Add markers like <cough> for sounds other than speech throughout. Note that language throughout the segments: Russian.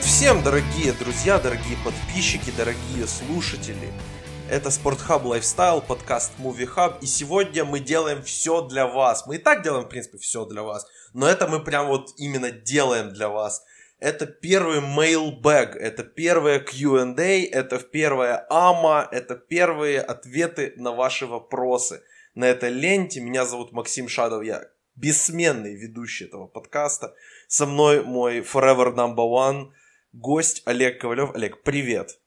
Привет всем, дорогие друзья, дорогие подписчики, дорогие слушатели. Это Спортхаб Lifestyle, подкаст Movie Hub, и сегодня мы делаем все для вас. Мы и так делаем, в принципе, все для вас, но это мы прям вот именно делаем для вас. Это первый mailbag, это первое Q&A, это первое AMA, это первые ответы на ваши вопросы. На этой ленте меня зовут Максим Шадов, я бессменный ведущий этого подкаста. Со мной мой forever number one гость Олег Ковалев. Олег, привет.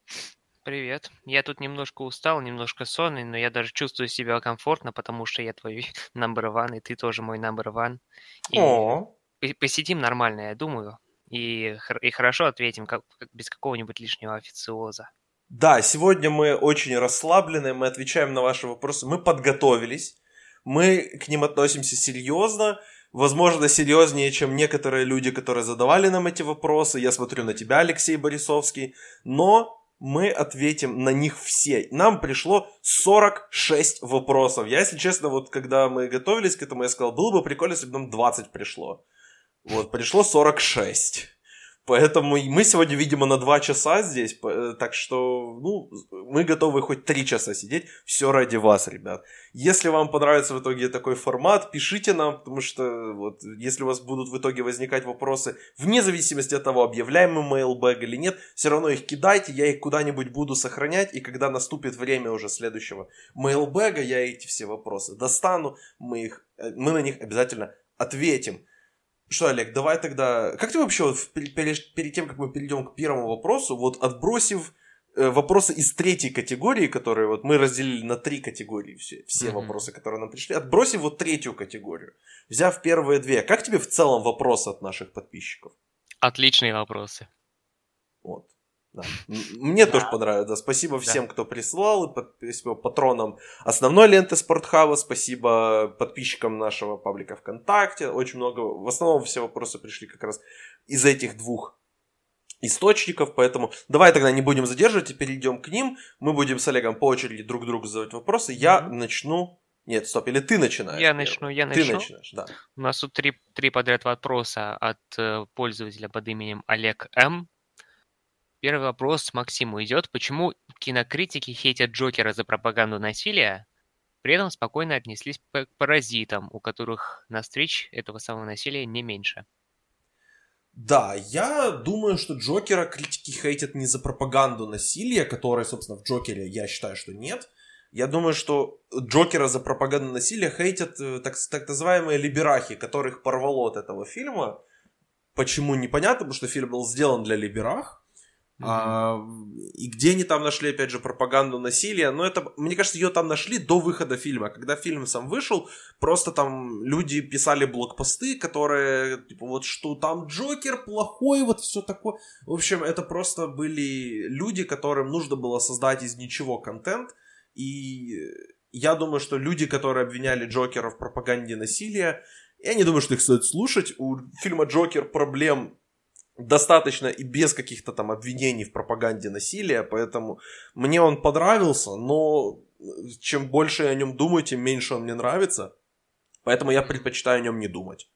Привет. Я тут немножко устал, немножко сонный, но я даже чувствую себя комфортно, потому что я твой <laughs> number one, и ты тоже мой number one. И О, посидим нормально, я думаю, и, и хорошо ответим, как, как без какого-нибудь лишнего официоза. да, сегодня мы очень расслаблены, мы отвечаем на ваши вопросы, мы подготовились, мы к ним относимся серьезно, возможно, серьезнее, чем некоторые люди, которые задавали нам эти вопросы. Я смотрю на тебя, Алексей Борисовский, но мы ответим на них все. Нам пришло 46 вопросов. Я, если честно, вот когда мы готовились к этому, я сказал, было бы прикольно, если бы нам 20 пришло. Вот, пришло 46. Поэтому мы сегодня, видимо, на 2 часа здесь, э, так что, ну, мы готовы хоть 3 часа сидеть, все ради вас, ребят. Если вам понравится в итоге такой формат, пишите нам, потому что вот, если у вас будут в итоге возникать вопросы, вне зависимости от того, объявляем мы mailbag или нет, все равно их кидайте, я их куда-нибудь буду сохранять, и когда наступит время уже следующего mailbag, я эти все вопросы достану, мы, их, э, мы на них обязательно ответим. Что, Олег, давай тогда... Как ты вообще, вот, перед, перед тем, как мы перейдем к первому вопросу, вот отбросив э, вопросы из третьей категории, которые вот мы разделили на три категории, все, все mm-hmm. вопросы, которые нам пришли, отбросив вот третью категорию, взяв первые две, как тебе в целом вопросы от наших подписчиков? Отличные вопросы. Вот. Да. Мне тоже понравилось. Да. Спасибо всем, кто прислал. Спасибо патронам основной ленты Спортхаба. Спасибо подписчикам нашего паблика ВКонтакте. Очень много. В основном все вопросы пришли как раз из этих двух источников, поэтому давай тогда не будем задерживать и перейдем к ним. Мы будем с Олегом по очереди друг другу задавать вопросы. Я mm-hmm. начну. Нет, стоп, или ты начинаешь? Я начну, я начну. Ты начинаешь, да. У нас тут три, три подряд вопроса от э, пользователя под именем Олег М. Первый вопрос Максиму идет. Почему кинокритики хейтят Джокера за пропаганду насилия, при этом спокойно отнеслись к паразитам, у которых на встреч этого самого насилия не меньше? Да, я думаю, что Джокера критики хейтят не за пропаганду насилия, которой, собственно, в Джокере я считаю, что нет. Я думаю, что Джокера за пропаганду насилия хейтят э, так, так называемые либерахи, которых порвало от этого фильма. Почему непонятно, потому что фильм был сделан для либерах, Mm-hmm. А, и где они там нашли, опять же, пропаганду насилия? Но это, мне кажется, ее там нашли до выхода фильма. Когда фильм сам вышел, просто там люди писали блокпосты, которые, типа, вот что там Джокер плохой, вот все такое. В общем, это просто были люди, которым нужно было создать из ничего контент. И я думаю, что люди, которые обвиняли Джокера в пропаганде насилия, я не думаю, что их стоит слушать. У фильма Джокер проблем достаточно и без каких-то там обвинений в пропаганде насилия, поэтому мне он понравился, но чем больше я о нем думаю, тем меньше он мне нравится, поэтому я предпочитаю о нем не думать.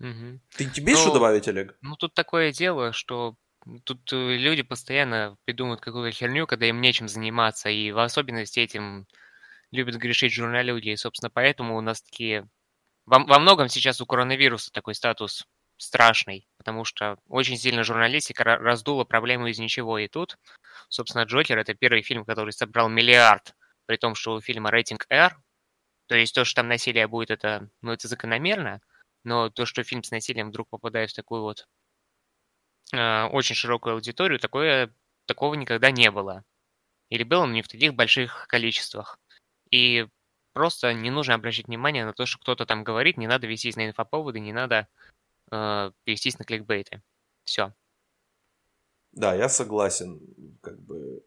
Угу. Ты тебе ну, что добавить, Олег? Ну тут такое дело, что тут э, люди постоянно придумывают какую-то херню, когда им нечем заниматься, и в особенности этим любят грешить журналюги, и, собственно, поэтому у нас такие... Во, во многом сейчас у коронавируса такой статус страшный, потому что очень сильно журналистика раздула проблему из ничего. И тут, собственно, Джокер — это первый фильм, который собрал миллиард, при том, что у фильма рейтинг R, то есть то, что там насилие будет, это, ну, это закономерно, но то, что фильм с насилием вдруг попадает в такую вот э, очень широкую аудиторию, такое, такого никогда не было. Или было, но не в таких больших количествах. И просто не нужно обращать внимание на то, что кто-то там говорит, не надо вестись на инфоповоды, не надо э, перевестись на кликбейты. Все. Да, я согласен. Как бы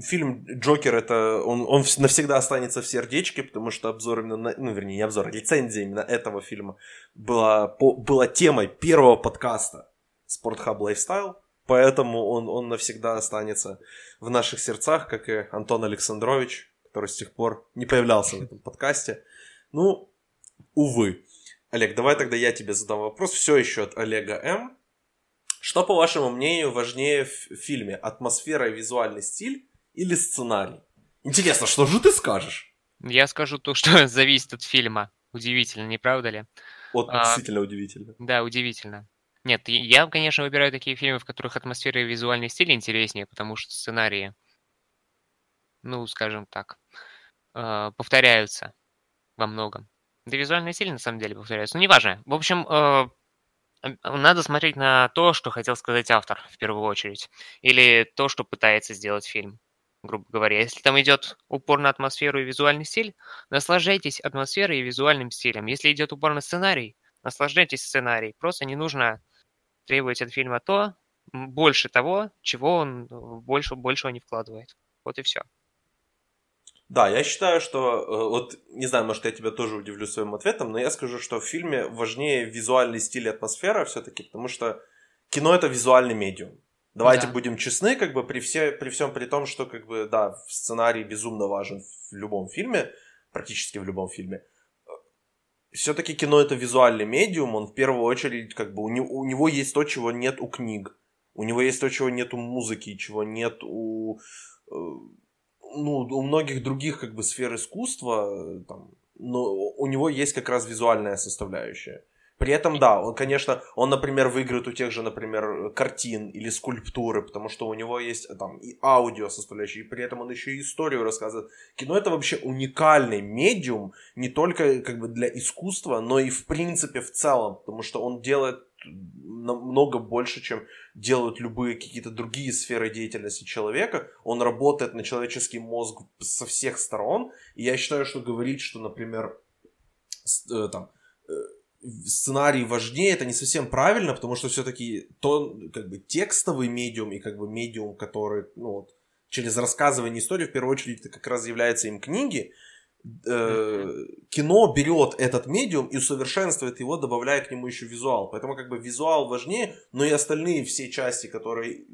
фильм Джокер это он, он навсегда останется в сердечке, потому что обзор именно на, ну вернее не обзор, а рецензия именно этого фильма была по, была темой первого подкаста Спортхаб Lifestyle, поэтому он он навсегда останется в наших сердцах, как и Антон Александрович, который с тех пор не появлялся в этом <laughs> подкасте. Ну, увы. Олег, давай тогда я тебе задам вопрос. Все еще от Олега М. Что, по вашему мнению, важнее в фильме? Атмосфера и визуальный стиль или сценарий? Интересно, что же ты скажешь? Я скажу то, что <laughs> зависит от фильма. Удивительно, не правда ли? Вот а, действительно удивительно. Да, удивительно. Нет, я, конечно, выбираю такие фильмы, в которых атмосфера и визуальный стиль интереснее, потому что сценарии, ну, скажем так, э, повторяются во многом. Да визуальный стиль, на самом деле, повторяется. Ну, неважно. В общем, э, надо смотреть на то, что хотел сказать автор, в первую очередь. Или то, что пытается сделать фильм, грубо говоря. Если там идет упор на атмосферу и визуальный стиль, наслаждайтесь атмосферой и визуальным стилем. Если идет упор на сценарий, наслаждайтесь сценарием. Просто не нужно требовать от фильма то, больше того, чего он больше, большего не вкладывает. Вот и все. Да, я считаю, что, э, вот, не знаю, может, я тебя тоже удивлю своим ответом, но я скажу, что в фильме важнее визуальный стиль и атмосфера все-таки, потому что кино это визуальный медиум. Давайте да. будем честны, как бы при, все, при всем при том, что, как бы, да, сценарий безумно важен в любом фильме, практически в любом фильме все-таки кино это визуальный медиум, он в первую очередь, как бы, у него, у него есть то, чего нет у книг. У него есть то, чего нет у музыки, чего нет у, э, ну, у многих других, как бы, сфер искусства, э, там, но у него есть как раз визуальная составляющая. При этом, да, он, конечно, он, например, выиграет у тех же, например, картин или скульптуры, потому что у него есть там и аудио составляющая, и при этом он еще и историю рассказывает. Кино это вообще уникальный медиум, не только как бы для искусства, но и в принципе в целом, потому что он делает намного больше, чем делают любые какие-то другие сферы деятельности человека. Он работает на человеческий мозг со всех сторон. И я считаю, что говорить, что, например, э, там, э, сценарий важнее, это не совсем правильно, потому что все-таки то, как бы, текстовый медиум и, как бы, медиум, который, ну, вот, через рассказывание истории, в первую очередь, это как раз является им книги, э, кино берет этот медиум и усовершенствует его, добавляя к нему еще визуал. Поэтому как бы визуал важнее, но и остальные все части, которые,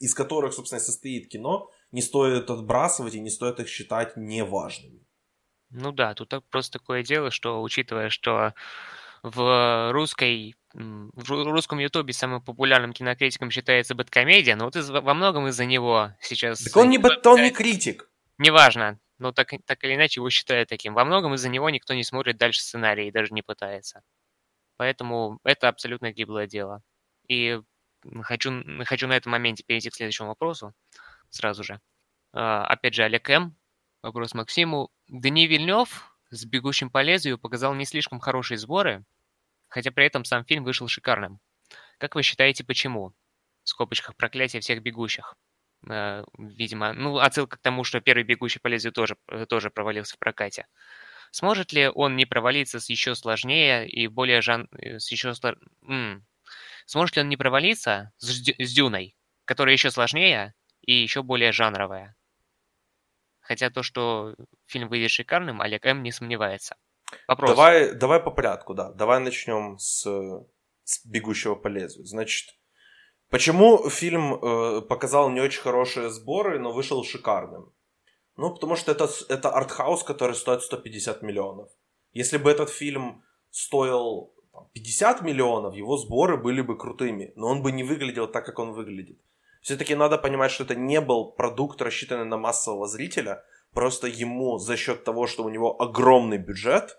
из которых, собственно, состоит кино, не стоит отбрасывать и не стоит их считать неважными. Ну да, тут просто такое дело, что учитывая, что в русской в русском ютубе самым популярным кинокритиком считается Бэткомедия, но вот из, во многом из-за него сейчас... Так он не, бэт, он не критик. Неважно, но так, так или иначе его считают таким. Во многом из-за него никто не смотрит дальше сценарий и даже не пытается. Поэтому это абсолютно гиблое дело. И хочу, хочу на этом моменте перейти к следующему вопросу сразу же. Uh, опять же, Олег М. Вопрос Максиму. Дани Вильнев с «Бегущим по лезвию» показал не слишком хорошие сборы, хотя при этом сам фильм вышел шикарным. Как вы считаете, почему? В скобочках «Проклятие всех бегущих». Э, видимо, ну, отсылка к тому, что первый «Бегущий по лезвию» тоже, э, тоже провалился в прокате. Сможет ли он не провалиться с еще сложнее и более жан... Э, с еще. М-м. Сможет ли он не провалиться с, с Дюной, которая еще сложнее и еще более жанровая? Хотя то, что фильм выйдет шикарным, Олег М. не сомневается. Вопрос. Давай, давай по порядку, да. Давай начнем с, с «Бегущего по лезвию». Значит, почему фильм э, показал не очень хорошие сборы, но вышел шикарным? Ну, потому что это, это артхаус, который стоит 150 миллионов. Если бы этот фильм стоил 50 миллионов, его сборы были бы крутыми, но он бы не выглядел так, как он выглядит. Все-таки надо понимать, что это не был продукт, рассчитанный на массового зрителя. Просто ему за счет того, что у него огромный бюджет,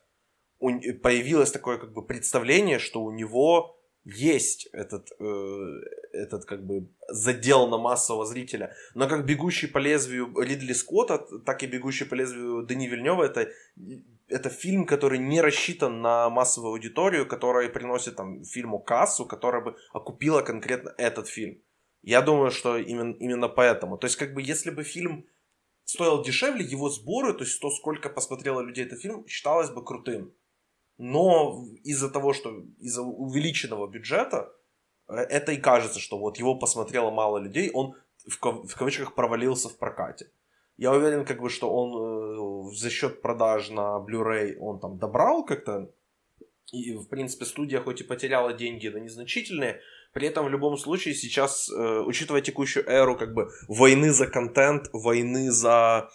появилось такое как бы представление, что у него есть этот, э, этот как бы задел на массового зрителя. Но как «Бегущий по лезвию» Ридли Скотта, так и «Бегущий по лезвию» Дани Вильнева это, это фильм, который не рассчитан на массовую аудиторию, которая приносит там фильму кассу, которая бы окупила конкретно этот фильм. Я думаю, что именно, именно поэтому. То есть, как бы, если бы фильм стоил дешевле, его сборы, то есть то, сколько посмотрело людей этот фильм, считалось бы крутым. Но из-за того, что из-за увеличенного бюджета, э, это и кажется, что вот его посмотрело мало людей, он в, кав- в кавычках провалился в прокате. Я уверен, как бы, что он э, за счет продаж на Blu-ray он там добрал как-то. И, в принципе, студия хоть и потеряла деньги, но незначительные, при этом в любом случае сейчас, э, учитывая текущую эру как бы войны за контент, войны за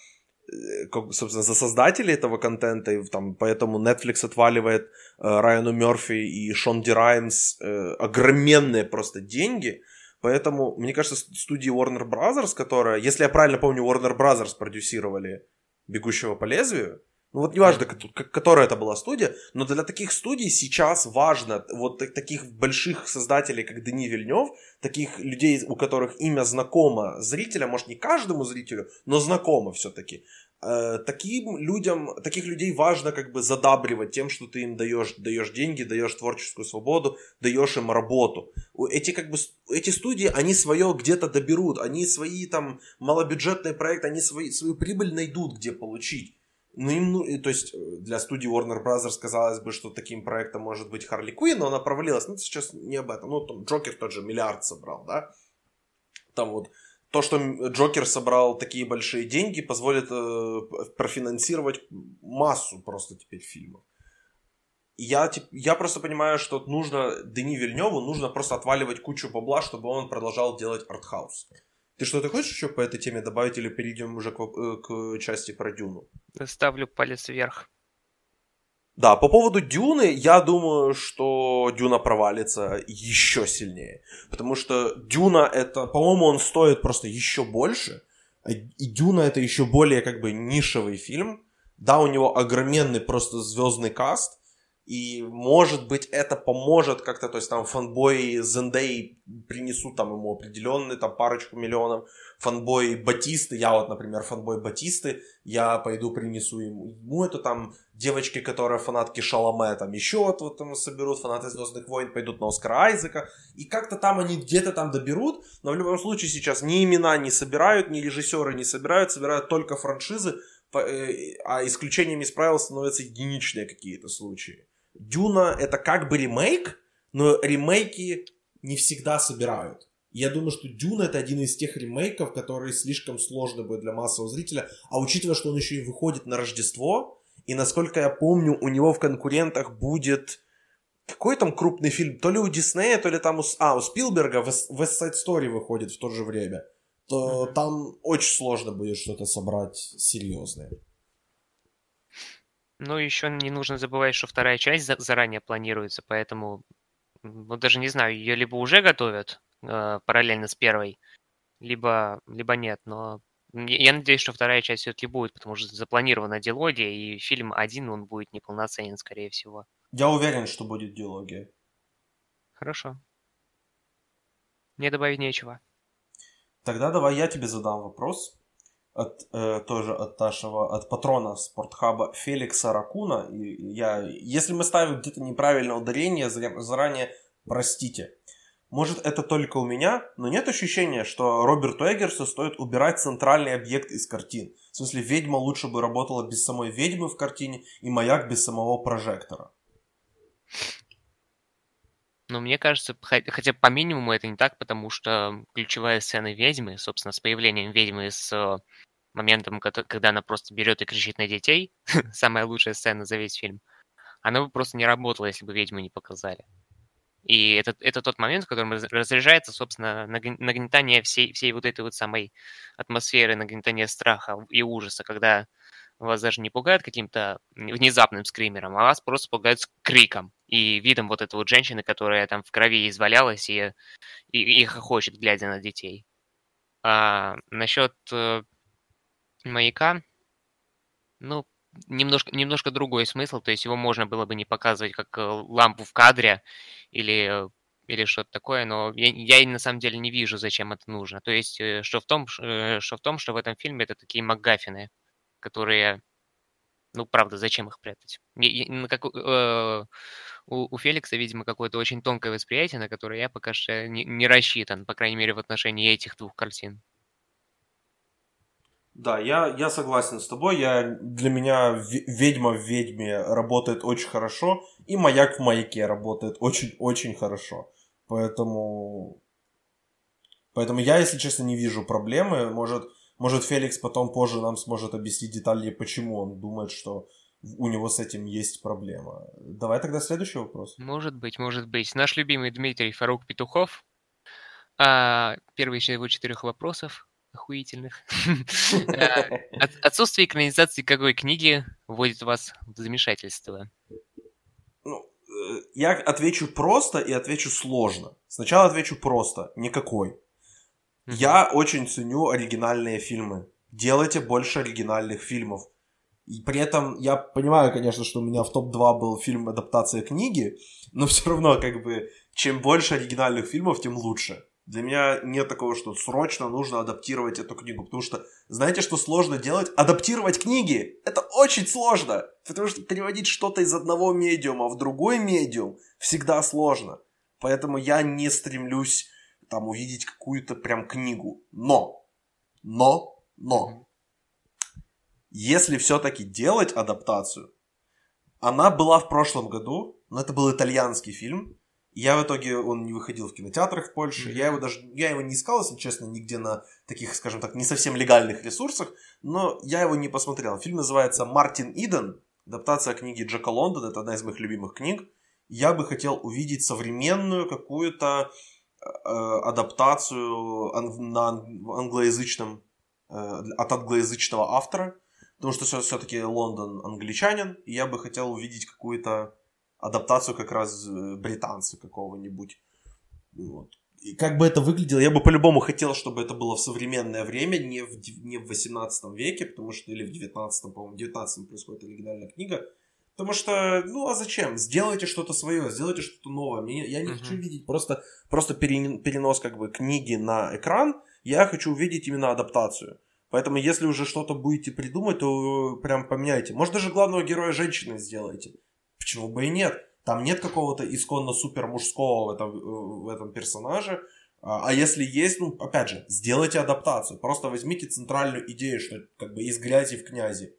как, собственно, за создателей этого контента, и там, поэтому Netflix отваливает э, Райану Мерфи и Шонди Раймс э, огроменные просто деньги, поэтому, мне кажется, студии Warner Brothers, которая, если я правильно помню, Warner Brothers продюсировали «Бегущего по лезвию», ну вот неважно, которая это была студия, но для таких студий сейчас важно, вот таких больших создателей, как Дени Вильнев, таких людей, у которых имя знакомо зрителя, может не каждому зрителю, но знакомо все-таки. Э, таким людям, таких людей важно как бы задабривать тем, что ты им даешь, даешь деньги, даешь творческую свободу, даешь им работу. Эти как бы эти студии, они свое где-то доберут, они свои там малобюджетные проекты, они свои, свою прибыль найдут, где получить. Ну, им, ну, то есть э, для студии Warner Brothers казалось бы, что таким проектом может быть Харли Куин, но она провалилась. Ну, сейчас не об этом. Ну, там Джокер тот же миллиард собрал, да? Там вот то, что Джокер собрал такие большие деньги, позволит э, профинансировать массу просто теперь фильмов. Я, я просто понимаю, что нужно Дени Вильневу нужно просто отваливать кучу бабла, чтобы он продолжал делать артхаус. Ты что-то хочешь еще по этой теме добавить или перейдем уже к, э, к части про Дюну? Ставлю палец вверх. Да, по поводу Дюны, я думаю, что Дюна провалится еще сильнее. Потому что Дюна это, по-моему, он стоит просто еще больше. И Дюна это еще более как бы нишевый фильм. Да, у него огроменный просто звездный каст, и может быть это поможет как-то, то есть там фанбои Зендей принесут там ему определенный там парочку миллионов, фанбои Батисты, я вот, например, фанбой Батисты, я пойду принесу ему, ему это там девочки, которые фанатки Шаломе, там еще вот, вот там соберут, фанаты Звездных войн пойдут на Оскара Айзека, и как-то там они где-то там доберут, но в любом случае сейчас ни имена не собирают, ни режиссеры не собирают, собирают только франшизы, э, а исключением из правил становятся единичные какие-то случаи. Дюна это как бы ремейк, но ремейки не всегда собирают. Я думаю, что Дюна это один из тех ремейков, которые слишком сложны будут для массового зрителя. А учитывая, что он еще и выходит на Рождество, и насколько я помню, у него в конкурентах будет какой там крупный фильм, то ли у Диснея, то ли там у, а, у Спилберга West Side Story выходит в то же время, то mm-hmm. там очень сложно будет что-то собрать серьезное. Ну, еще не нужно забывать, что вторая часть за- заранее планируется, поэтому, ну, даже не знаю, ее либо уже готовят э, параллельно с первой, либо, либо нет, но я надеюсь, что вторая часть все-таки будет, потому что запланирована диалогия, и фильм один, он будет неполноценен, скорее всего. Я уверен, что будет диалогия. Хорошо. Мне добавить нечего. Тогда давай я тебе задам вопрос от, э, тоже от нашего, от патрона спортхаба Феликса Ракуна. И я, если мы ставим где-то неправильное ударение, заранее простите. Может это только у меня, но нет ощущения, что Роберту Эггерсу стоит убирать центральный объект из картин. В смысле, ведьма лучше бы работала без самой ведьмы в картине и маяк без самого прожектора. Но мне кажется, хотя по минимуму это не так, потому что ключевая сцена ведьмы, собственно, с появлением ведьмы с э, моментом, когда она просто берет и кричит на детей, <laughs> самая лучшая сцена за весь фильм, она бы просто не работала, если бы ведьму не показали. И это, это тот момент, в котором разряжается, собственно, нагнетание всей, всей вот этой вот самой атмосферы, нагнетание страха и ужаса, когда вас даже не пугают каким-то внезапным скримером, а вас просто пугают криком и видом вот этой вот женщины, которая там в крови извалялась и, и, и хохочет, глядя на детей. А насчет э, маяка, ну, немножко, немножко другой смысл, то есть его можно было бы не показывать как э, лампу в кадре или, или что-то такое, но я, я на самом деле не вижу, зачем это нужно. То есть, э, что в том, э, что в, том что в этом фильме это такие МакГаффины, которые, ну, правда, зачем их прятать? Я, как, э, у, у Феликса, видимо, какое-то очень тонкое восприятие, на которое я пока что не, не рассчитан, по крайней мере, в отношении этих двух картин. Да, я, я согласен с тобой. Я, для меня ведьма в ведьме работает очень хорошо, и маяк в маяке работает очень-очень хорошо. Поэтому, поэтому я, если честно, не вижу проблемы. Может, может, Феликс потом позже нам сможет объяснить детали, почему он думает, что у него с этим есть проблема. Давай тогда следующий вопрос. Может быть, может быть. Наш любимый Дмитрий Фарук Петухов. А, первый из его четырех вопросов охуительных. <laughs> Э, отсутствие экранизации какой книги вводит вас в замешательство? Ну, э, я отвечу просто и отвечу сложно. Сначала отвечу просто, никакой. Я очень ценю оригинальные фильмы. Делайте больше оригинальных фильмов. И при этом я понимаю, конечно, что у меня в топ-2 был фильм адаптация книги, но все равно, как бы, чем больше оригинальных фильмов, тем лучше. Для меня нет такого, что срочно нужно адаптировать эту книгу, потому что знаете, что сложно делать? Адаптировать книги! Это очень сложно, потому что переводить что-то из одного медиума в другой медиум всегда сложно. Поэтому я не стремлюсь там увидеть какую-то прям книгу. Но, но, но, если все-таки делать адаптацию, она была в прошлом году, но это был итальянский фильм, я в итоге, он не выходил в кинотеатрах в Польше. Mm-hmm. Я его даже, я его не искал, если честно, нигде на таких, скажем так, не совсем легальных ресурсах, но я его не посмотрел. Фильм называется «Мартин Иден», адаптация книги Джека Лондона, это одна из моих любимых книг. Я бы хотел увидеть современную какую-то э, адаптацию ан- на англоязычном, э, от англоязычного автора, потому что все-таки Лондон англичанин, и я бы хотел увидеть какую-то адаптацию как раз э, британца какого-нибудь. Вот. И как бы это выглядело, я бы по-любому хотел, чтобы это было в современное время, не в, не в 18 веке, потому что, или в 19, по-моему, в 19 происходит оригинальная книга. Потому что, ну а зачем? Сделайте что-то свое, сделайте что-то новое. Мне, я не uh-huh. хочу видеть просто, просто перенос как бы книги на экран, я хочу увидеть именно адаптацию. Поэтому, если уже что-то будете придумать, то прям поменяйте. Может, даже главного героя женщины сделайте. Почему бы и нет? Там нет какого-то исконно супер мужского в этом, в этом персонаже. А, а если есть, ну, опять же, сделайте адаптацию. Просто возьмите центральную идею, что как бы из грязи в князи.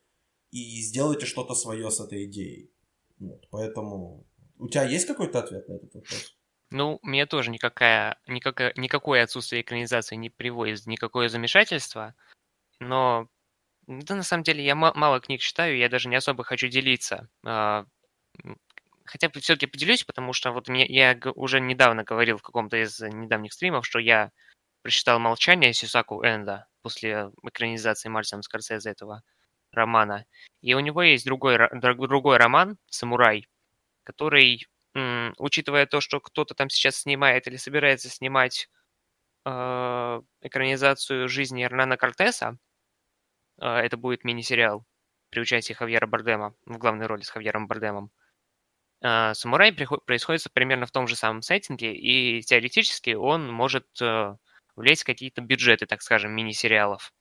И сделайте что-то свое с этой идеей. Вот, поэтому... У тебя есть какой-то ответ на этот вопрос? Ну, мне тоже никакая, никакое, никакое отсутствие экранизации не приводит никакое замешательство. Но да, на самом деле, я мало книг читаю, я даже не особо хочу делиться а, хотя бы все-таки поделюсь, потому что вот мне, я уже недавно говорил в каком-то из недавних стримов, что я прочитал «Молчание» Сисаку Энда после экранизации Мартина Скорсезе этого романа. И у него есть другой, другой роман «Самурай», который, учитывая то, что кто-то там сейчас снимает или собирается снимать э, экранизацию жизни Эрнана Кортеса, э, это будет мини-сериал при участии Хавьера Бардема в главной роли с Хавьером Бардемом, самурай происходит примерно в том же самом сеттинге, и теоретически он может э, влезть в какие-то бюджеты, так скажем, мини-сериалов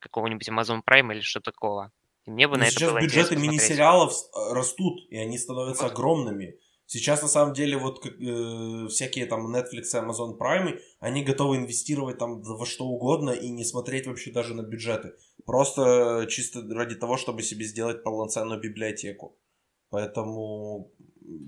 какого-нибудь Amazon Prime или что такого. И мне бы Но на сейчас это было бюджеты мини-сериалов э, растут, и они становятся вот. огромными. Сейчас, на самом деле, вот э, всякие там Netflix и Amazon Prime, они готовы инвестировать там во что угодно и не смотреть вообще даже на бюджеты. Просто чисто ради того, чтобы себе сделать полноценную библиотеку. Поэтому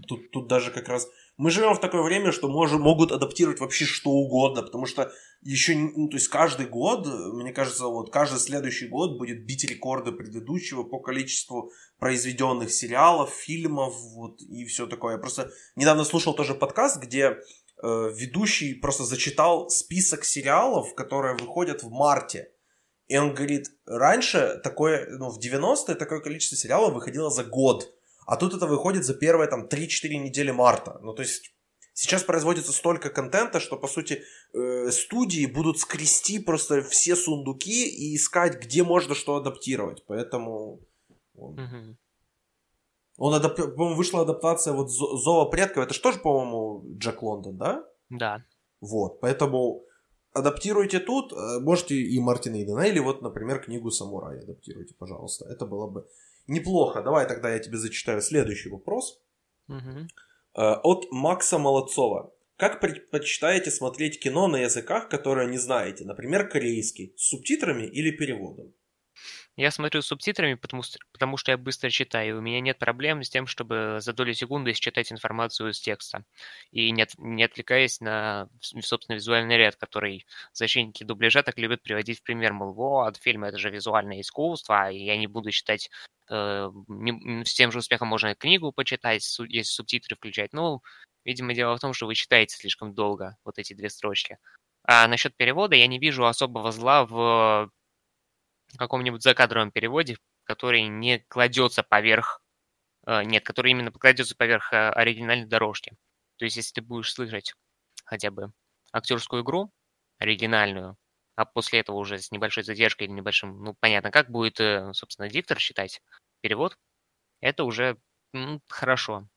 тут, тут даже как раз... Мы живем в такое время, что можем, могут адаптировать вообще что угодно, потому что еще, ну, то есть каждый год, мне кажется, вот каждый следующий год будет бить рекорды предыдущего по количеству произведенных сериалов, фильмов, вот, и все такое. Я просто недавно слушал тоже подкаст, где э, ведущий просто зачитал список сериалов, которые выходят в марте. И он говорит, раньше такое, ну, в 90-е такое количество сериалов выходило за год. А тут это выходит за первые там 3-4 недели марта. Ну, то есть сейчас производится столько контента, что, по сути, э, студии будут скрести просто все сундуки и искать, где можно что адаптировать. Поэтому... Он, угу. он адап... по-моему, вышла адаптация вот Зова предков. Это же тоже, по-моему, Джек Лондон, да? Да. Вот, поэтому адаптируйте тут, э, можете и Мартина Идена, или вот, например, книгу «Самурай» адаптируйте, пожалуйста. Это было бы Неплохо. Давай тогда я тебе зачитаю следующий вопрос. Угу. От Макса Молодцова. Как предпочитаете смотреть кино на языках, которые не знаете? Например, корейский, с субтитрами или переводом? Я смотрю с субтитрами, потому, потому что я быстро читаю. У меня нет проблем с тем, чтобы за долю секунды считать информацию из текста. И не, от, не отвлекаясь на, собственно, визуальный ряд, который защитники дубляжа так любят приводить в пример. Мол, вот, фильм это же визуальное искусство, и я не буду считать э, не, с тем же успехом можно книгу почитать, если субтитры включать. Ну, видимо, дело в том, что вы читаете слишком долго вот эти две строчки. А насчет перевода я не вижу особого зла в каком-нибудь закадровом переводе, который не кладется поверх... Э, нет, который именно кладется поверх э, оригинальной дорожки. То есть, если ты будешь слышать хотя бы актерскую игру, оригинальную, а после этого уже с небольшой задержкой или небольшим, ну, понятно, как будет, э, собственно, диктор считать перевод, это уже ну, хорошо.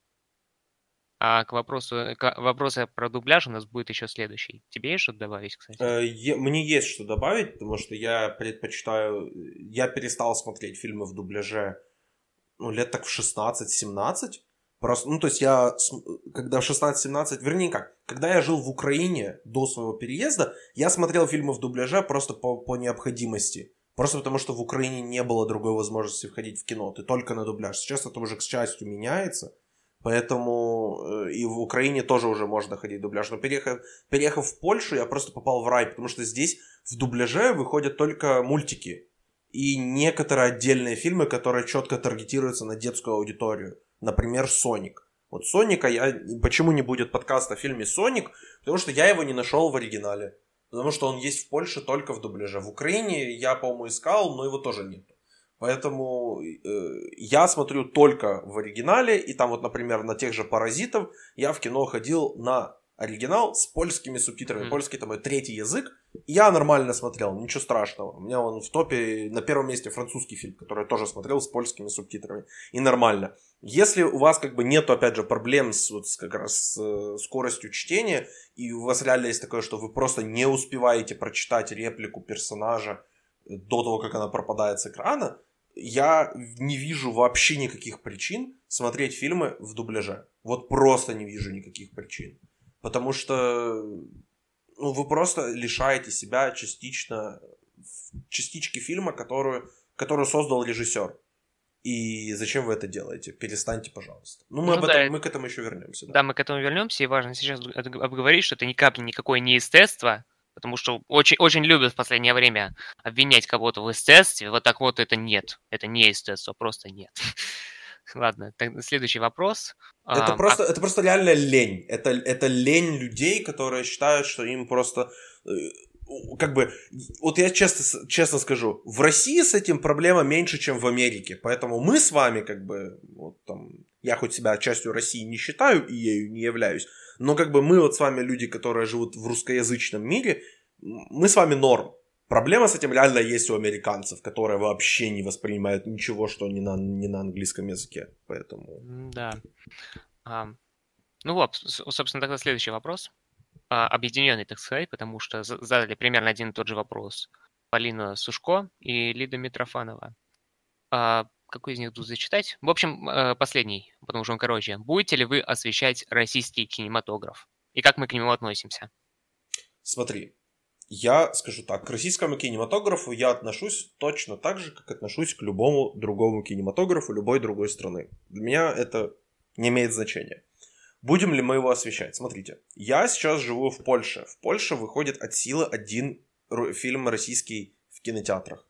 А к вопросу, к вопросу про дубляж у нас будет еще следующий. Тебе есть что добавить, кстати? Э, мне есть что добавить, потому что я предпочитаю... Я перестал смотреть фильмы в дубляже ну, лет так в 16-17. Просто, ну, то есть я, когда в 16-17, вернее как, когда я жил в Украине до своего переезда, я смотрел фильмы в дубляже просто по, по необходимости. Просто потому, что в Украине не было другой возможности входить в кино. Ты только на дубляж. Сейчас это уже, к счастью, меняется. Поэтому э, и в Украине тоже уже можно ходить дубляж. Но переехав, переехав в Польшу, я просто попал в рай, потому что здесь в дубляже выходят только мультики. И некоторые отдельные фильмы, которые четко таргетируются на детскую аудиторию. Например, «Соник». Вот «Соника» я... Почему не будет подкаста о фильме «Соник»? Потому что я его не нашел в оригинале. Потому что он есть в Польше только в дубляже. В Украине я, по-моему, искал, но его тоже нет. Поэтому э, я смотрю только в оригинале, и там вот, например, на тех же «Паразитов» я в кино ходил на оригинал с польскими субтитрами. Mm. Польский это мой третий язык. Я нормально смотрел, ничего страшного. У меня он в топе на первом месте французский фильм, который я тоже смотрел с польскими субтитрами. И нормально. Если у вас как бы нету, опять же, проблем с, вот, с как раз с э, скоростью чтения, и у вас реально есть такое, что вы просто не успеваете прочитать реплику персонажа до того, как она пропадает с экрана, я не вижу вообще никаких причин смотреть фильмы в дубляже. Вот просто не вижу никаких причин. Потому что ну, вы просто лишаете себя частично частички фильма, которую, которую создал режиссер. И зачем вы это делаете? Перестаньте, пожалуйста. Ну, мы, ну, об этом, да, мы к этому еще вернемся. Да. да, мы к этому вернемся, и важно сейчас обговорить, что это ни капли никакое не естество, потому что очень, очень любят в последнее время обвинять кого-то в эстетстве. Вот так вот это нет. Это не эстетство, просто нет. <laughs> Ладно, так, следующий вопрос. Это, а, просто, а... это просто реально лень. Это, это лень людей, которые считают, что им просто э, как бы, вот я честно, честно скажу, в России с этим проблема меньше, чем в Америке, поэтому мы с вами, как бы, вот там, я хоть себя частью России не считаю и ею не являюсь, но как бы мы вот с вами люди, которые живут в русскоязычном мире, мы с вами норм. Проблема с этим реально есть у американцев, которые вообще не воспринимают ничего, что не на, не на английском языке, поэтому... Да. А, ну вот, собственно, тогда следующий вопрос. А, объединенный, так сказать, потому что задали примерно один и тот же вопрос Полина Сушко и Лида Митрофанова. А, какой из них тут зачитать? В общем, э, последний, потому что он короче. Будете ли вы освещать российский кинематограф? И как мы к нему относимся? Смотри, я скажу так, к российскому кинематографу я отношусь точно так же, как отношусь к любому другому кинематографу любой другой страны. Для меня это не имеет значения. Будем ли мы его освещать? Смотрите, я сейчас живу в Польше. В Польше выходит от силы один фильм российский в кинотеатрах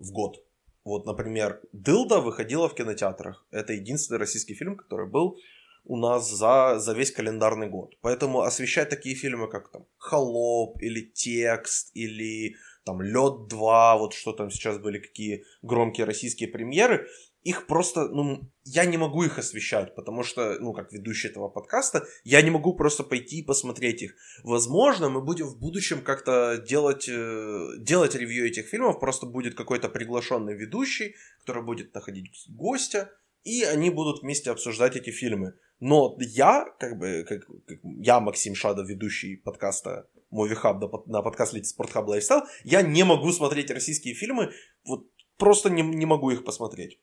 в год. Вот, например, «Дылда» выходила в кинотеатрах. Это единственный российский фильм, который был у нас за, за весь календарный год. Поэтому освещать такие фильмы, как там «Холоп» или «Текст» или там «Лед 2», вот что там сейчас были, какие громкие российские премьеры, их просто, ну, я не могу их освещать, потому что, ну, как ведущий этого подкаста, я не могу просто пойти и посмотреть их. Возможно, мы будем в будущем как-то делать, э, делать ревью этих фильмов, просто будет какой-то приглашенный ведущий, который будет находить гостя, и они будут вместе обсуждать эти фильмы. Но я, как бы, как, как я, Максим Шадов, ведущий подкаста Movie Hub на подкаст Спортхаб Lifestyle, я не могу смотреть российские фильмы, вот просто не, не могу их посмотреть.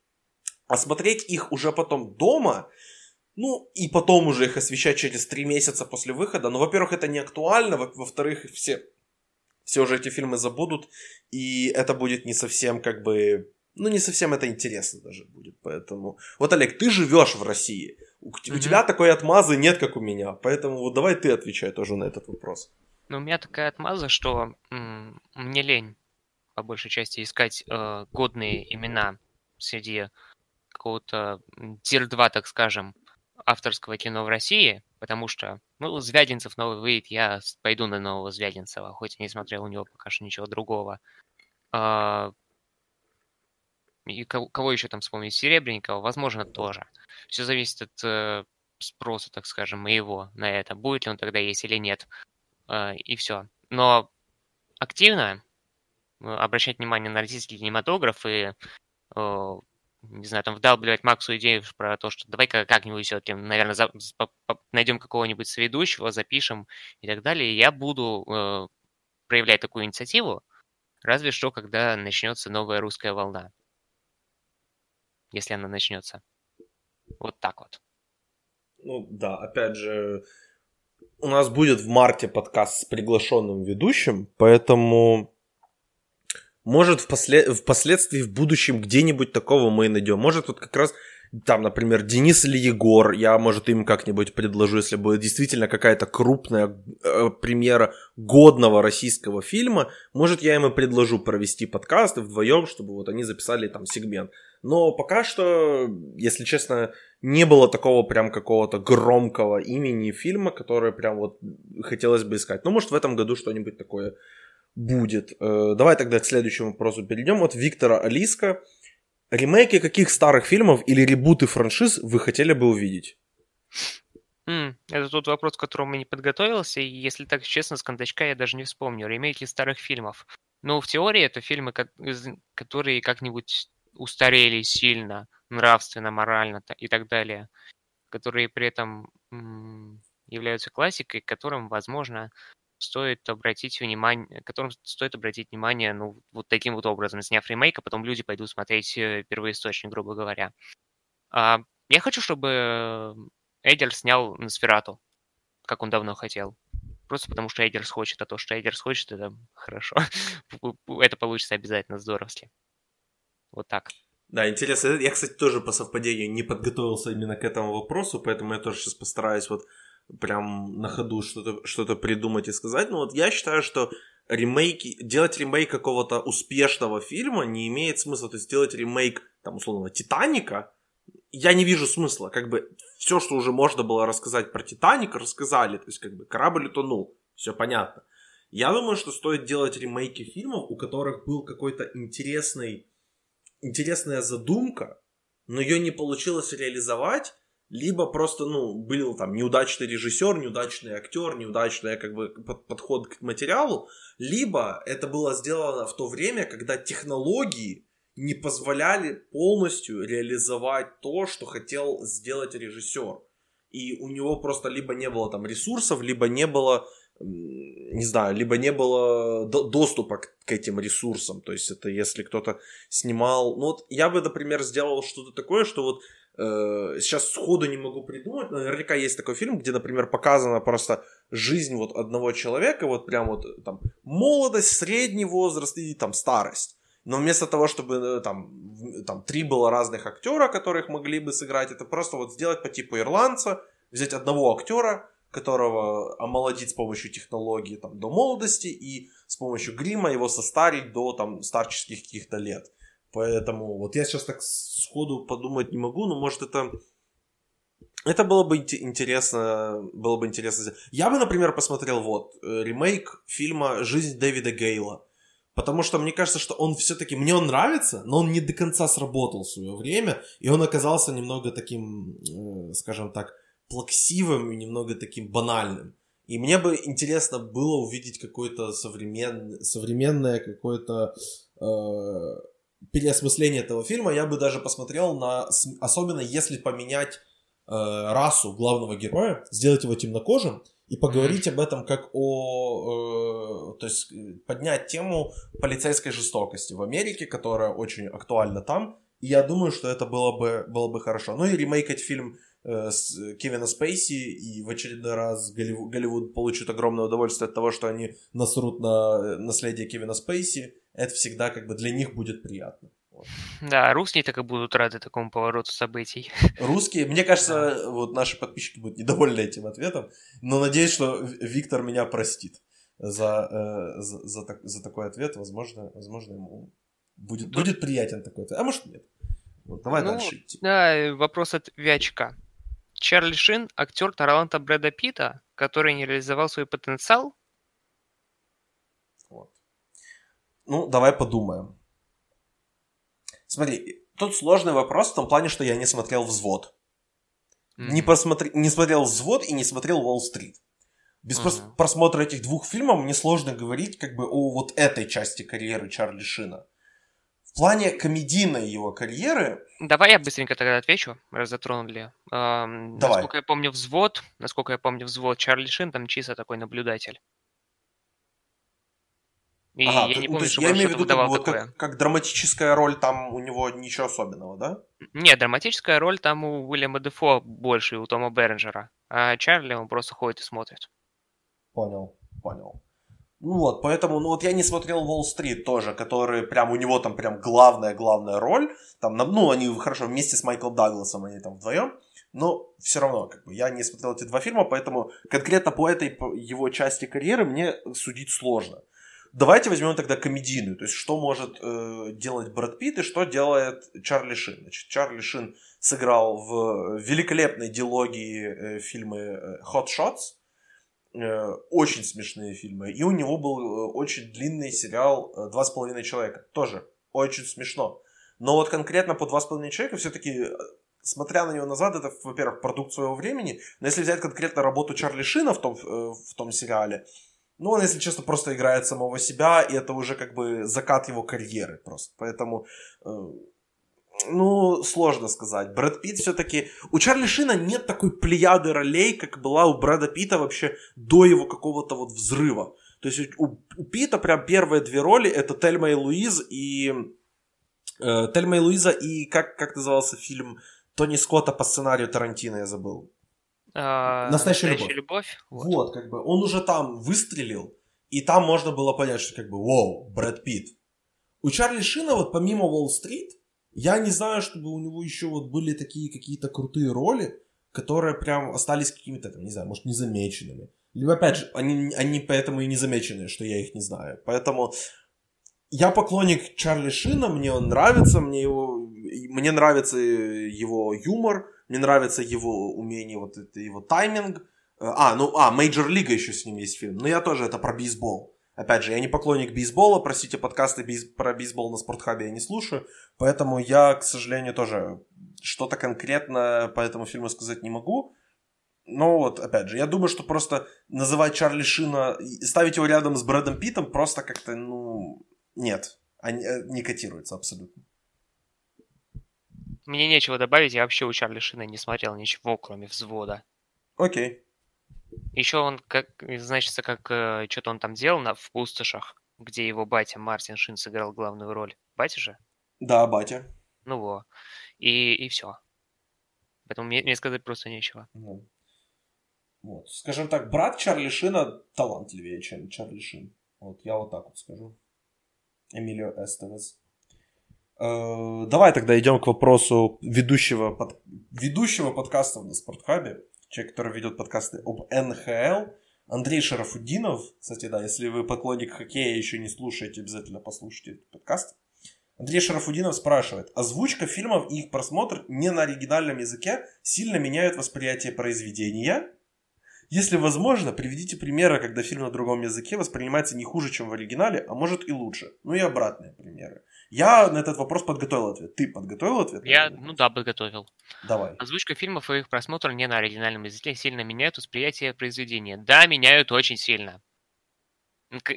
А смотреть их уже потом дома, ну, и потом уже их освещать через три месяца после выхода, ну, во-первых, это не актуально, во-вторых, все, все уже эти фильмы забудут, и это будет не совсем, как бы, ну, не совсем это интересно даже будет, поэтому... Вот, Олег, ты живешь в России, у, mm-hmm. у тебя такой отмазы нет, как у меня, поэтому вот давай ты отвечай тоже на этот вопрос. Ну, у меня такая отмаза, что м- мне лень, по большей части, искать э, годные имена среди какого-то тир-2, так скажем, авторского кино в России, потому что, ну, Звягинцев новый выйдет, я пойду на нового Звягинцева, хоть и не смотрел у него пока что ничего другого. А, и кого, еще там вспомнить? Серебренникова, возможно, тоже. Все зависит от э, спроса, так скажем, моего на это. Будет ли он тогда есть или нет. Э, и все. Но активно э, обращать внимание на российский кинематограф и э, не знаю, там вдалбливать Максу идею про то, что давай-ка как-нибудь все-таки, наверное, за, по, по, найдем какого-нибудь соведущего, запишем и так далее. я буду э, проявлять такую инициативу, разве что, когда начнется новая русская волна. Если она начнется. Вот так вот. Ну да, опять же, у нас будет в марте подкаст с приглашенным ведущим, поэтому может, впослед... впоследствии в будущем где-нибудь такого мы и найдем. Может, вот как раз там, например, Денис или Егор, я, может, им как-нибудь предложу, если будет действительно какая-то крупная э, премьера годного российского фильма, может, я им и предложу провести подкасты вдвоем, чтобы вот они записали там сегмент. Но пока что, если честно, не было такого прям какого-то громкого имени фильма, которое прям вот хотелось бы искать. Ну, может, в этом году что-нибудь такое будет. Э, давай тогда к следующему вопросу перейдем. От Виктора Алиска. Ремейки каких старых фильмов или ребуты франшиз вы хотели бы увидеть? Mm, это тот вопрос, к которому я не подготовился, и если так честно, с кондачка я даже не вспомню. Ремейки старых фильмов. Ну, в теории это фильмы, которые как-нибудь устарели сильно, нравственно, морально и так далее, которые при этом являются классикой, которым, возможно, стоит обратить внимание, которым стоит обратить внимание, ну, вот таким вот образом, сняв ремейк, а потом люди пойдут смотреть э, первоисточник, грубо говоря. А, я хочу, чтобы Эдерс снял Носферату, как он давно хотел. Просто потому что Эдерс хочет, а то, что Эдерс хочет, это хорошо. <laughs> это получится обязательно здоровски. Вот так. Да, интересно. Я, кстати, тоже по совпадению не подготовился именно к этому вопросу, поэтому я тоже сейчас постараюсь вот прям на ходу что-то что придумать и сказать. Но вот я считаю, что ремейки, делать ремейк какого-то успешного фильма не имеет смысла. То есть делать ремейк, там, условно, Титаника, я не вижу смысла. Как бы все, что уже можно было рассказать про Титаник, рассказали. То есть, как бы корабль утонул. Все понятно. Я думаю, что стоит делать ремейки фильмов, у которых был какой-то интересный, интересная задумка, но ее не получилось реализовать, либо просто, ну, был там неудачный режиссер, неудачный актер, неудачный как бы подход к материалу, либо это было сделано в то время, когда технологии не позволяли полностью реализовать то, что хотел сделать режиссер. И у него просто либо не было там ресурсов, либо не было, не знаю, либо не было доступа к, к этим ресурсам. То есть это если кто-то снимал... Ну вот я бы, например, сделал что-то такое, что вот сейчас сходу не могу придумать, но наверняка есть такой фильм, где, например, показана просто жизнь вот одного человека, вот прям вот э, там молодость, средний возраст и там старость. Но вместо того, чтобы э, там, там три было разных актера, которых могли бы сыграть, это просто вот сделать по типу ирландца, взять одного актера, которого омолодить с помощью технологии там, до молодости и с помощью грима его состарить до там старческих каких-то лет. Поэтому вот я сейчас так сходу подумать не могу, но может это... Это было бы интересно, было бы интересно. Я бы, например, посмотрел вот э, ремейк фильма «Жизнь Дэвида Гейла». Потому что мне кажется, что он все-таки, мне он нравится, но он не до конца сработал в свое время, и он оказался немного таким, э, скажем так, плаксивым и немного таким банальным. И мне бы интересно было увидеть какое-то современ... современное какое-то э, переосмысление этого фильма я бы даже посмотрел на, особенно если поменять э, расу главного героя, сделать его темнокожим и поговорить об этом как о, э, то есть поднять тему полицейской жестокости в Америке, которая очень актуальна там. И я думаю, что это было бы, было бы хорошо. Ну и ремейкать фильм э, с Кевина Спейси, и в очередной раз Голливуд, Голливуд получит огромное удовольствие от того, что они насрут на э, наследие Кевина Спейси это всегда как бы для них будет приятно. Вот. Да, русские так и будут рады такому повороту событий. Русские, мне кажется, вот наши подписчики будут недовольны этим ответом, но надеюсь, что Виктор меня простит за, э, за, за, так, за такой ответ. Возможно, возможно ему будет, Тут... будет приятен такой ответ, а может нет. Вот, давай ну, дальше идти. Да, вопрос от Вячка. Чарли Шин – актер таланта Брэда Питта, который не реализовал свой потенциал? Вот. Ну, давай подумаем. Смотри, тут сложный вопрос в том плане, что я не смотрел «Взвод». Mm-hmm. Не, посмотри, не смотрел «Взвод» и не смотрел «Уолл-стрит». Без mm-hmm. просмотра этих двух фильмов мне сложно говорить как бы о вот этой части карьеры Чарли Шина. В плане комедийной его карьеры... Давай я быстренько тогда отвечу, раз затронули. Эм, Давай. Насколько я помню, взвод, насколько я помню, взвод Чарли Шин там чисто такой наблюдатель. И ага, я ты, не помню, что я имею в виду, как, вот, как, как драматическая роль там у него ничего особенного, да? Нет, драматическая роль там у Уильяма Дефо больше, у Тома Бернджера. А Чарли, он просто ходит и смотрит. Понял, понял. Ну вот, поэтому, ну вот я не смотрел Уолл-стрит тоже, который прям, у него там прям главная-главная роль. Там, ну, они хорошо, вместе с Майклом Дагласом они там вдвоем. Но все равно, как бы, я не смотрел эти два фильма, поэтому конкретно по этой его части карьеры мне судить сложно. Давайте возьмем тогда комедийную, то есть что может э, делать Брэд Питт и что делает Чарли Шин. Значит, Чарли Шин сыграл в великолепной диалогии э, фильмы э, Hot Shots, э, очень смешные фильмы, и у него был э, очень длинный сериал э, «Два с половиной человека», тоже очень смешно. Но вот конкретно по «Два с половиной человека» все-таки э, смотря на него назад, это, во-первых, продукт своего времени, но если взять конкретно работу Чарли Шина в том, в том сериале, ну, он, если честно, просто играет самого себя, и это уже как бы закат его карьеры просто. Поэтому, э, ну, сложно сказать. Брэд Питт все-таки... У Чарли Шина нет такой плеяды ролей, как была у Брэда Питта вообще до его какого-то вот взрыва. То есть у, у Питта прям первые две роли это Тельма и Луиз и... Э, Тельма и Луиза и как, как назывался фильм Тони Скотта по сценарию Тарантино, я забыл. А, настоящая, настоящая любовь. любовь. Вот. вот, как бы он уже там выстрелил, и там можно было понять, что как бы, вау, Брэд Питт. У Чарли Шина вот помимо Уолл-стрит, я не знаю, чтобы у него еще вот были такие какие-то крутые роли, которые прям остались какими-то, там, не знаю, может, незамеченными. Либо, опять же, они, они поэтому и незамеченные, что я их не знаю. Поэтому я поклонник Чарли Шина, мне он нравится, мне его, мне нравится его юмор, мне нравится его умение, вот это его тайминг. Э, а, ну, а, Major League еще с ним есть фильм. Но я тоже это про бейсбол. Опять же, я не поклонник бейсбола, простите, подкасты бейс... про бейсбол на Спортхабе я не слушаю, поэтому я, к сожалению, тоже что-то конкретно по этому фильму сказать не могу. Но вот, опять же, я думаю, что просто называть Чарли Шина, ставить его рядом с Брэдом Питтом просто как-то, ну, нет, они, э, не котируется абсолютно. Мне нечего добавить, я вообще у Чарли Шина не смотрел ничего, кроме взвода. Окей. Еще он, как, значится, как э, что-то он там делал на, в пустошах, где его батя Мартин Шин сыграл главную роль. Батя же? Да, батя. Ну во. И, и все. Поэтому мне, мне сказать просто нечего. Ну. Вот. Скажем так, брат Чарли Шина талантливее, чем Чарли Шин. Вот я вот так вот скажу. Эмилио Эстевес. Э, давай тогда идем к вопросу ведущего, под... ведущего подкаста на Спортхабе. Человек, который ведет подкасты об НХЛ. Андрей Шарафуддинов. Кстати, да, если вы поклонник хоккея еще не слушаете, обязательно послушайте этот подкаст. Андрей Шарафудинов спрашивает. Озвучка фильмов и их просмотр не на оригинальном языке сильно меняют восприятие произведения? Если возможно, приведите примеры, когда фильм на другом языке воспринимается не хуже, чем в оригинале, а может и лучше. Ну и обратные примеры. Я на этот вопрос подготовил ответ. Ты подготовил ответ? Я, ну да, подготовил. Давай. Озвучка фильмов и их просмотр не на оригинальном языке сильно меняют восприятие произведения. Да, меняют очень сильно.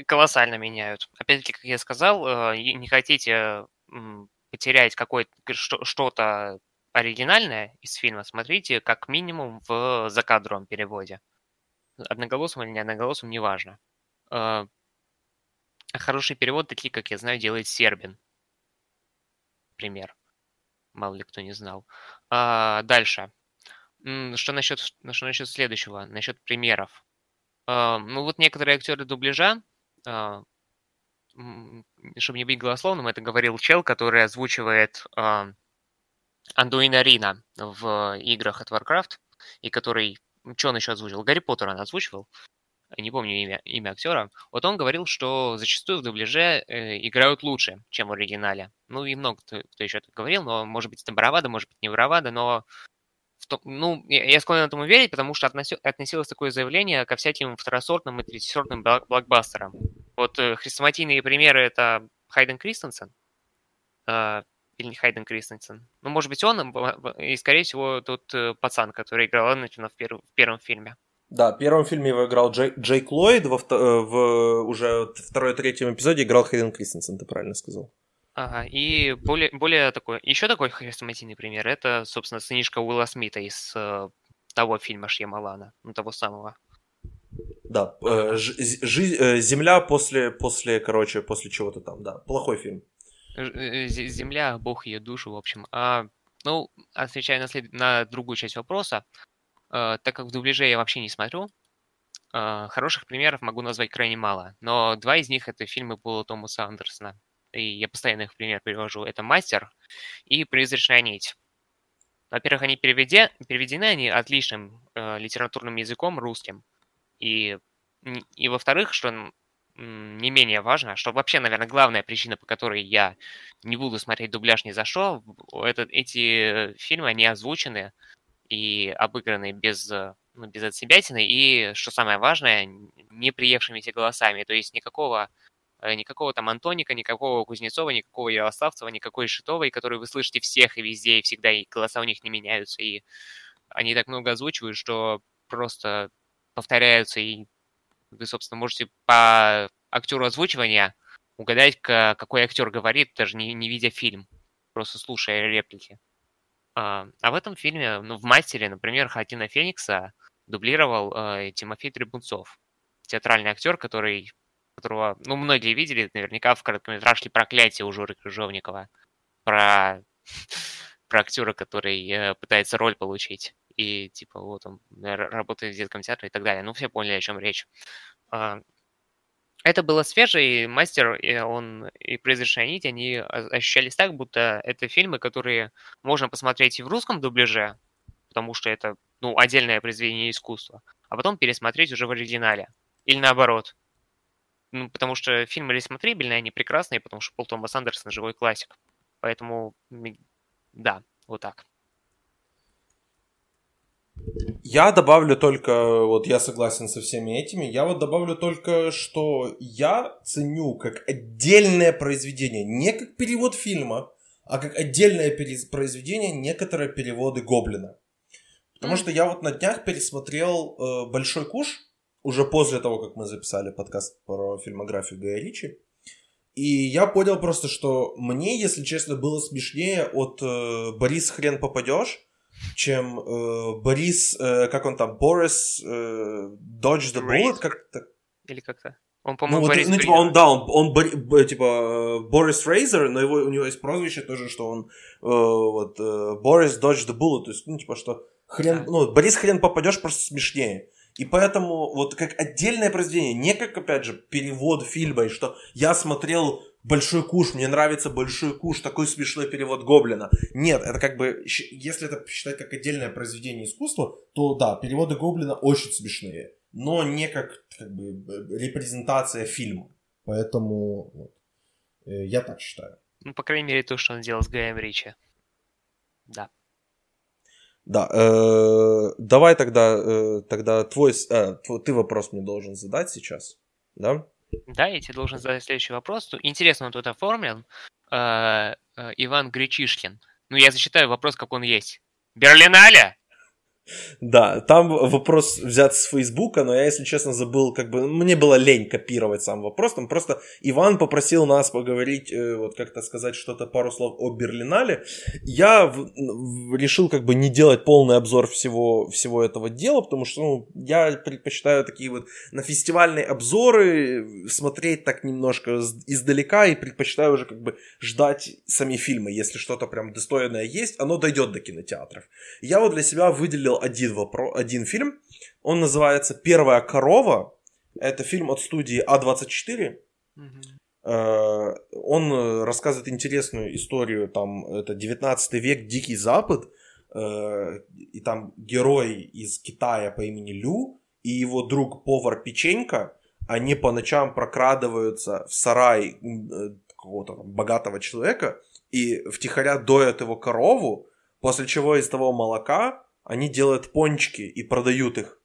Колоссально меняют. Опять-таки, как я сказал, э, не хотите потерять какое-то что-то оригинальное из фильма, смотрите как минимум в закадровом переводе одноголосым или не одноголосым, неважно. А, хороший перевод такие, как я знаю, делает Сербин. Пример. Мало ли кто не знал. А, дальше. Что насчет, что насчет следующего? Насчет примеров. А, ну вот некоторые актеры дубляжа, а, чтобы не быть голословным, это говорил чел, который озвучивает а, Андуина Рина в играх от Warcraft, и который что он еще озвучил? Гарри Поттера он озвучивал. Не помню имя, имя актера. Вот он говорил, что зачастую в дубляже э, играют лучше, чем в оригинале. Ну и много кто, кто еще это говорил, но может быть это бравада, может быть не бравада, но в ну, я склонен этому верить, потому что относилось такое заявление ко всяким второсортным и третьесортным блокбастерам. Вот э, хрестоматийные примеры — это Хайден Кристенсен, э, или не Хайден Кристенсен. Ну, может быть, он, и, скорее всего, тот э, пацан, который играл Энакина в, перв, в первом фильме. Да, в первом фильме его играл Джей, Джейк Ллойд, во, в уже второй-третьем эпизоде играл Хайден Кристенсен, ты правильно сказал. Ага, и более, более такой, еще такой хрестоматийный пример, это, собственно, сынишка Уилла Смита из э, того фильма Шьямалана, ну, того самого. Да, э, ж, ж, э, Земля после, после, короче, после чего-то там, да, плохой фильм. Э, Земля, Бог ее душу, в общем. А, ну, отвечая на, след... на другую часть вопроса, э, так как в дубляже я вообще не смотрю, э, хороших примеров могу назвать крайне мало, но два из них это фильмы Пола Томаса Андерсона и я постоянно их пример привожу, это «Мастер» и «Призрачная нить». Во-первых, они переведе, переведены они отличным э, литературным языком русским. И, и во-вторых, что не менее важно, что вообще, наверное, главная причина, по которой я не буду смотреть дубляж ни за что, это, эти фильмы, они озвучены и обыграны без, ну, без отсебятины, и, что самое важное, не приевшимися голосами. То есть никакого Э, никакого там Антоника, никакого Кузнецова, никакого Ярославцева, никакой Шитовой, которые вы слышите всех и везде, и всегда, и голоса у них не меняются, и они так много озвучивают, что просто повторяются, и вы, собственно, можете по актеру озвучивания угадать, какой актер говорит, даже не, не видя фильм, просто слушая реплики. А, а в этом фильме, ну, в «Мастере», например, Хатина Феникса дублировал э, Тимофей Требунцов, театральный актер, который которого, ну, многие видели наверняка в короткометражке «Проклятие» у Жоры Крыжовникова про, <laughs> про актера, который э, пытается роль получить. И, типа, вот он работает в детском театре и так далее. Ну, все поняли, о чем речь. А, это было свеже, и мастер, и он и «Призрачная нить», они ощущались так, будто это фильмы, которые можно посмотреть и в русском дубляже, потому что это, ну, отдельное произведение искусства, а потом пересмотреть уже в оригинале. Или наоборот, ну, потому что фильмы или смотрибельные, они прекрасные, потому что Пол Томас Андерсон живой классик. Поэтому, да, вот так. Я добавлю только, вот я согласен со всеми этими, я вот добавлю только, что я ценю как отдельное произведение, не как перевод фильма, а как отдельное произведение некоторые переводы Гоблина. Потому mm. что я вот на днях пересмотрел э, Большой куш, уже после того, как мы записали подкаст про фильмографию Гая Ричи. И я понял просто, что мне, если честно, было смешнее от э, «Борис, хрен попадешь», чем э, Борис, э, как он там, Борис, э, Dodge the Bullet, как-то. Или как-то. Он, по-моему, ну, вот, ну, типа, он, да, он, он типа, Борис Рейзер, но его, у него есть прозвище тоже, что он, э, вот, э, Борис Dodge the Bullet, то есть, ну, типа, что хрен, ну, Борис хрен попадешь просто смешнее. И поэтому вот как отдельное произведение, не как, опять же, перевод фильма, и что я смотрел Большой куш, мне нравится Большой куш, такой смешной перевод Гоблина. Нет, это как бы, если это считать как отдельное произведение искусства, то да, переводы Гоблина очень смешные, но не как, как бы репрезентация фильма. Поэтому вот, э, я так считаю. Ну, по крайней мере, то, что он делал с Гаем Ричи. Да. Да, э, давай тогда, э, тогда твой, э, ты вопрос мне должен задать сейчас, да? Да, я тебе должен задать следующий вопрос. Интересно он тут оформлен. Э, э, Иван Гречишкин. Ну, я зачитаю вопрос, как он есть. Берлинале? Да, там вопрос взят с Фейсбука, но я, если честно, забыл, как бы, мне было лень копировать сам вопрос, там просто Иван попросил нас поговорить, э, вот как-то сказать что-то, пару слов о Берлинале. Я в, в, решил как бы не делать полный обзор всего, всего этого дела, потому что, ну, я предпочитаю такие вот на фестивальные обзоры смотреть так немножко издалека и предпочитаю уже как бы ждать сами фильмы, если что-то прям достойное есть, оно дойдет до кинотеатров. Я вот для себя выделил один, вопро... один фильм. Он называется «Первая корова». Это фильм от студии А24. Mm-hmm. Он рассказывает интересную историю, там, это 19 век, Дикий Запад, э, и там герой из Китая по имени Лю и его друг повар Печенька, они по ночам прокрадываются в сарай э, какого-то там богатого человека и втихаря доят его корову, после чего из того молока они делают пончики и продают их.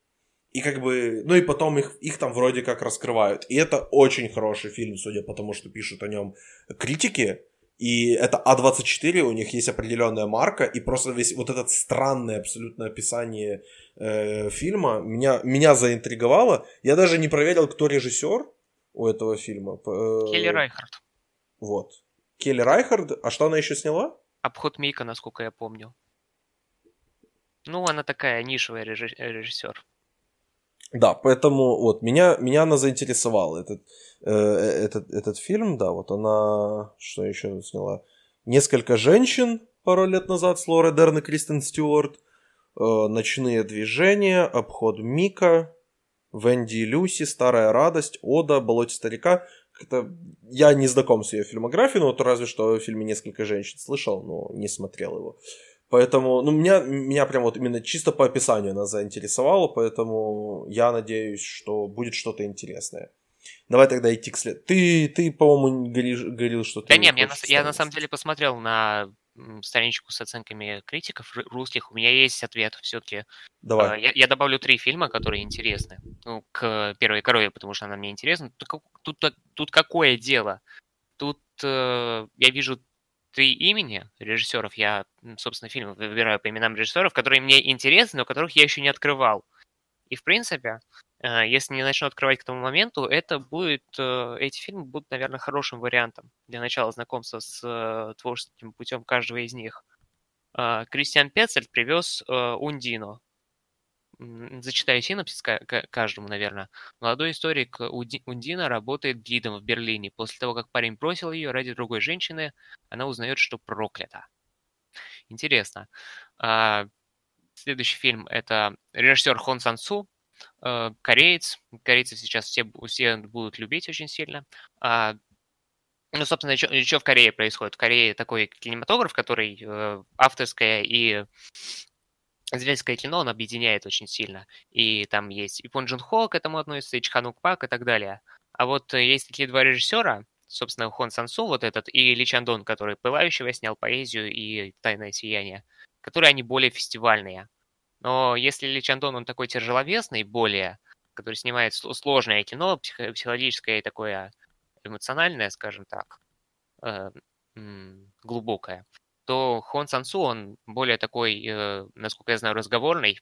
И как бы, ну и потом их, их там вроде как раскрывают. И это очень хороший фильм, судя по тому, что пишут о нем критики. И это А24, у них есть определенная марка, и просто весь вот этот странное абсолютно описание э, фильма меня, меня заинтриговало. Я даже не проверил, кто режиссер у этого фильма. Э, Келли Райхард. Вот. Келли Райхард. А что она еще сняла? Обход Мика, насколько я помню. Ну, она такая нишевая режиссер. Да, поэтому вот меня, меня она заинтересовала этот, э, этот, этот фильм, да, вот она, что еще сняла, несколько женщин пару лет назад с Лорой Дерн и Кристен Стюарт, э, ночные движения, обход Мика, Венди и Люси, Старая радость, Ода, Болоте старика. Это... Я не знаком с ее фильмографией, но вот разве что в фильме «Несколько женщин» слышал, но не смотрел его. Поэтому, ну, меня, меня прям вот именно чисто по описанию она заинтересовала, поэтому я надеюсь, что будет что-то интересное. Давай тогда идти к след. Ты, ты по-моему, говоришь, говорил, что ты... Да нет, я на, я на самом деле посмотрел на страничку с оценками критиков русских. У меня есть ответ все-таки. Давай. А, я, я добавлю три фильма, которые интересны. Ну, к первой корове, потому что она мне интересна. Тут, тут, тут какое дело? Тут э, я вижу три имени режиссеров. Я, собственно, фильм выбираю по именам режиссеров, которые мне интересны, но которых я еще не открывал. И, в принципе, э, если не начну открывать к тому моменту, это будет, э, эти фильмы будут, наверное, хорошим вариантом для начала знакомства с э, творческим путем каждого из них. Кристиан Пецель привез Ундино, зачитаю синопсис каждому, наверное. Молодой историк Ундина работает гидом в Берлине. После того, как парень бросил ее ради другой женщины, она узнает, что проклята. Интересно. А, следующий фильм – это режиссер Хон Сан Су, э, кореец. Корейцев сейчас все, все будут любить очень сильно. А, ну, собственно, что, в Корее происходит? В Корее такой кинематограф, который э, авторская и Зрительское кино он объединяет очень сильно. И там есть и Пон Джун Хо к этому относится, и Чханук Пак и так далее. А вот э, есть такие два режиссера, собственно, Хон Сансу вот этот, и Ли Чандон, который «Пылающего» снял поэзию и «Тайное сияние», которые они более фестивальные. Но если Ли Чандон, он такой тяжеловесный, более, который снимает сложное кино, психологическое и такое эмоциональное, скажем так, э, глубокое, то Хон Сансу, он более такой, э, насколько я знаю, разговорный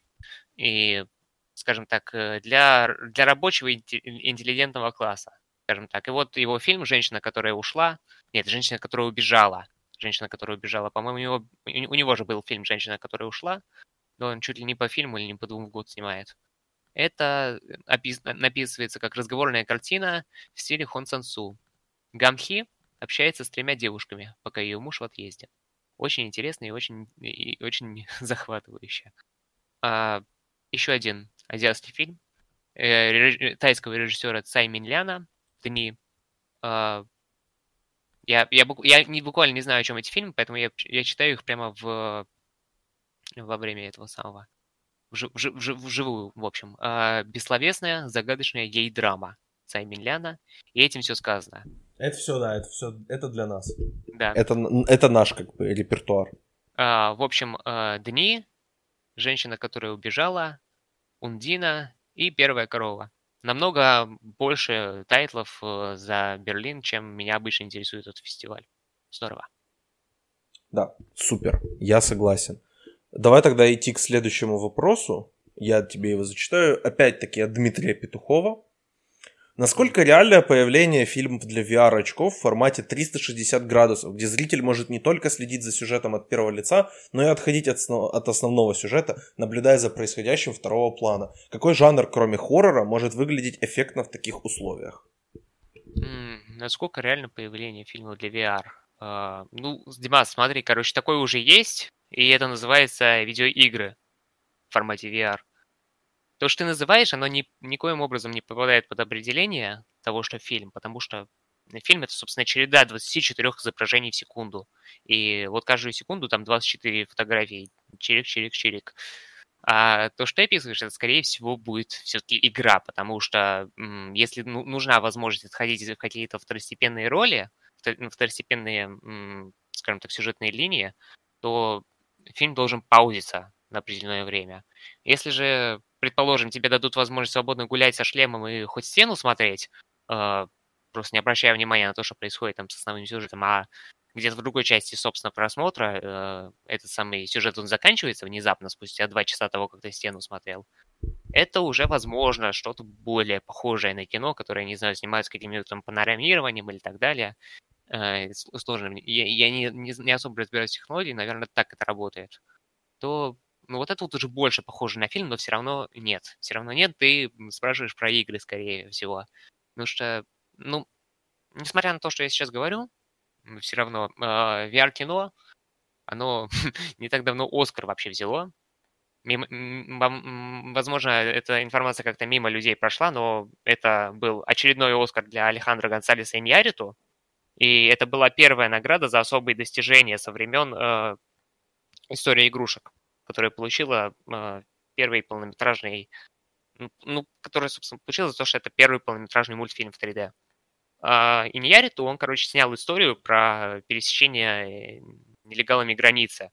и, скажем так, э, для, для рабочего интеллигентного класса, скажем так. И вот его фильм «Женщина, которая ушла», нет, «Женщина, которая убежала», «Женщина, которая убежала», по-моему, у него, у него же был фильм «Женщина, которая ушла», но он чуть ли не по фильму или не по двум в год снимает. Это опис... написывается как разговорная картина в стиле Хон Сансу. Гамхи общается с тремя девушками, пока ее муж в отъезде. Очень интересно и очень, и очень <laughs> захватывающе. А, еще один азиатский фильм э, реж... тайского режиссера Цай Минляна «Дни». А, я, я, я не, буквально не знаю, о чем эти фильмы, поэтому я, я читаю их прямо в, во время этого самого. Вжив, вжив, вживую, в общем. А, бессловесная, загадочная гей-драма Цай Минляна. И этим все сказано. Это все, да, это все, это для нас. Да. Это, это наш, как бы, репертуар. А, в общем, а, Дни, женщина, которая убежала, Ундина и Первая корова. Намного больше тайтлов э, за Берлин, чем меня обычно интересует этот фестиваль. Здорово. Да, супер, я согласен. Давай тогда идти к следующему вопросу. Я тебе его зачитаю. Опять-таки от Дмитрия Петухова. Насколько реальное появление фильмов для VR-очков в формате 360 градусов, где зритель может не только следить за сюжетом от первого лица, но и отходить от, от основного сюжета, наблюдая за происходящим второго плана? Какой жанр, кроме хоррора, может выглядеть эффектно в таких условиях? Насколько реально появление фильмов для VR? А, ну, Димас, смотри, короче, такое уже есть, и это называется видеоигры в формате VR. То, что ты называешь, оно ни, никоим образом не попадает под определение того, что фильм, потому что фильм это, собственно, череда 24 изображений в секунду. И вот каждую секунду там 24 фотографии. Чирик, чирик, чирик. А то, что ты описываешь, это, скорее всего, будет все-таки игра, потому что если ну, нужна возможность отходить в какие-то второстепенные роли, ну, второстепенные, скажем так, сюжетные линии, то фильм должен паузиться на определенное время. Если же, предположим, тебе дадут возможность свободно гулять со шлемом и хоть стену смотреть, э, просто не обращая внимания на то, что происходит там с основным сюжетом, а где-то в другой части, собственно, просмотра э, этот самый сюжет, он заканчивается внезапно, спустя два часа того, как ты стену смотрел, это уже, возможно, что-то более похожее на кино, которое, не знаю, снимается каким-нибудь там панорамированием или так далее, э, сложным. Я, я не, не, не особо разбираюсь в технологии, наверное, так это работает. То ну, вот это вот уже больше похоже на фильм, но все равно нет. Все равно нет, ты спрашиваешь про игры, скорее всего. Потому что, ну, несмотря на то, что я сейчас говорю, все равно э, VR-кино, оно <laughs> не так давно Оскар вообще взяло. Мимо, возможно, эта информация как-то мимо людей прошла, но это был очередной Оскар для Алехандро Гонсалеса и Ньяриту. И это была первая награда за особые достижения со времен э, истории игрушек, которая получила э, первый полнометражный, ну, которая, собственно, получила за то, что это первый полнометражный мультфильм в 3D. А, Иньяриту, он, короче, снял историю про пересечение э, нелегалами границы.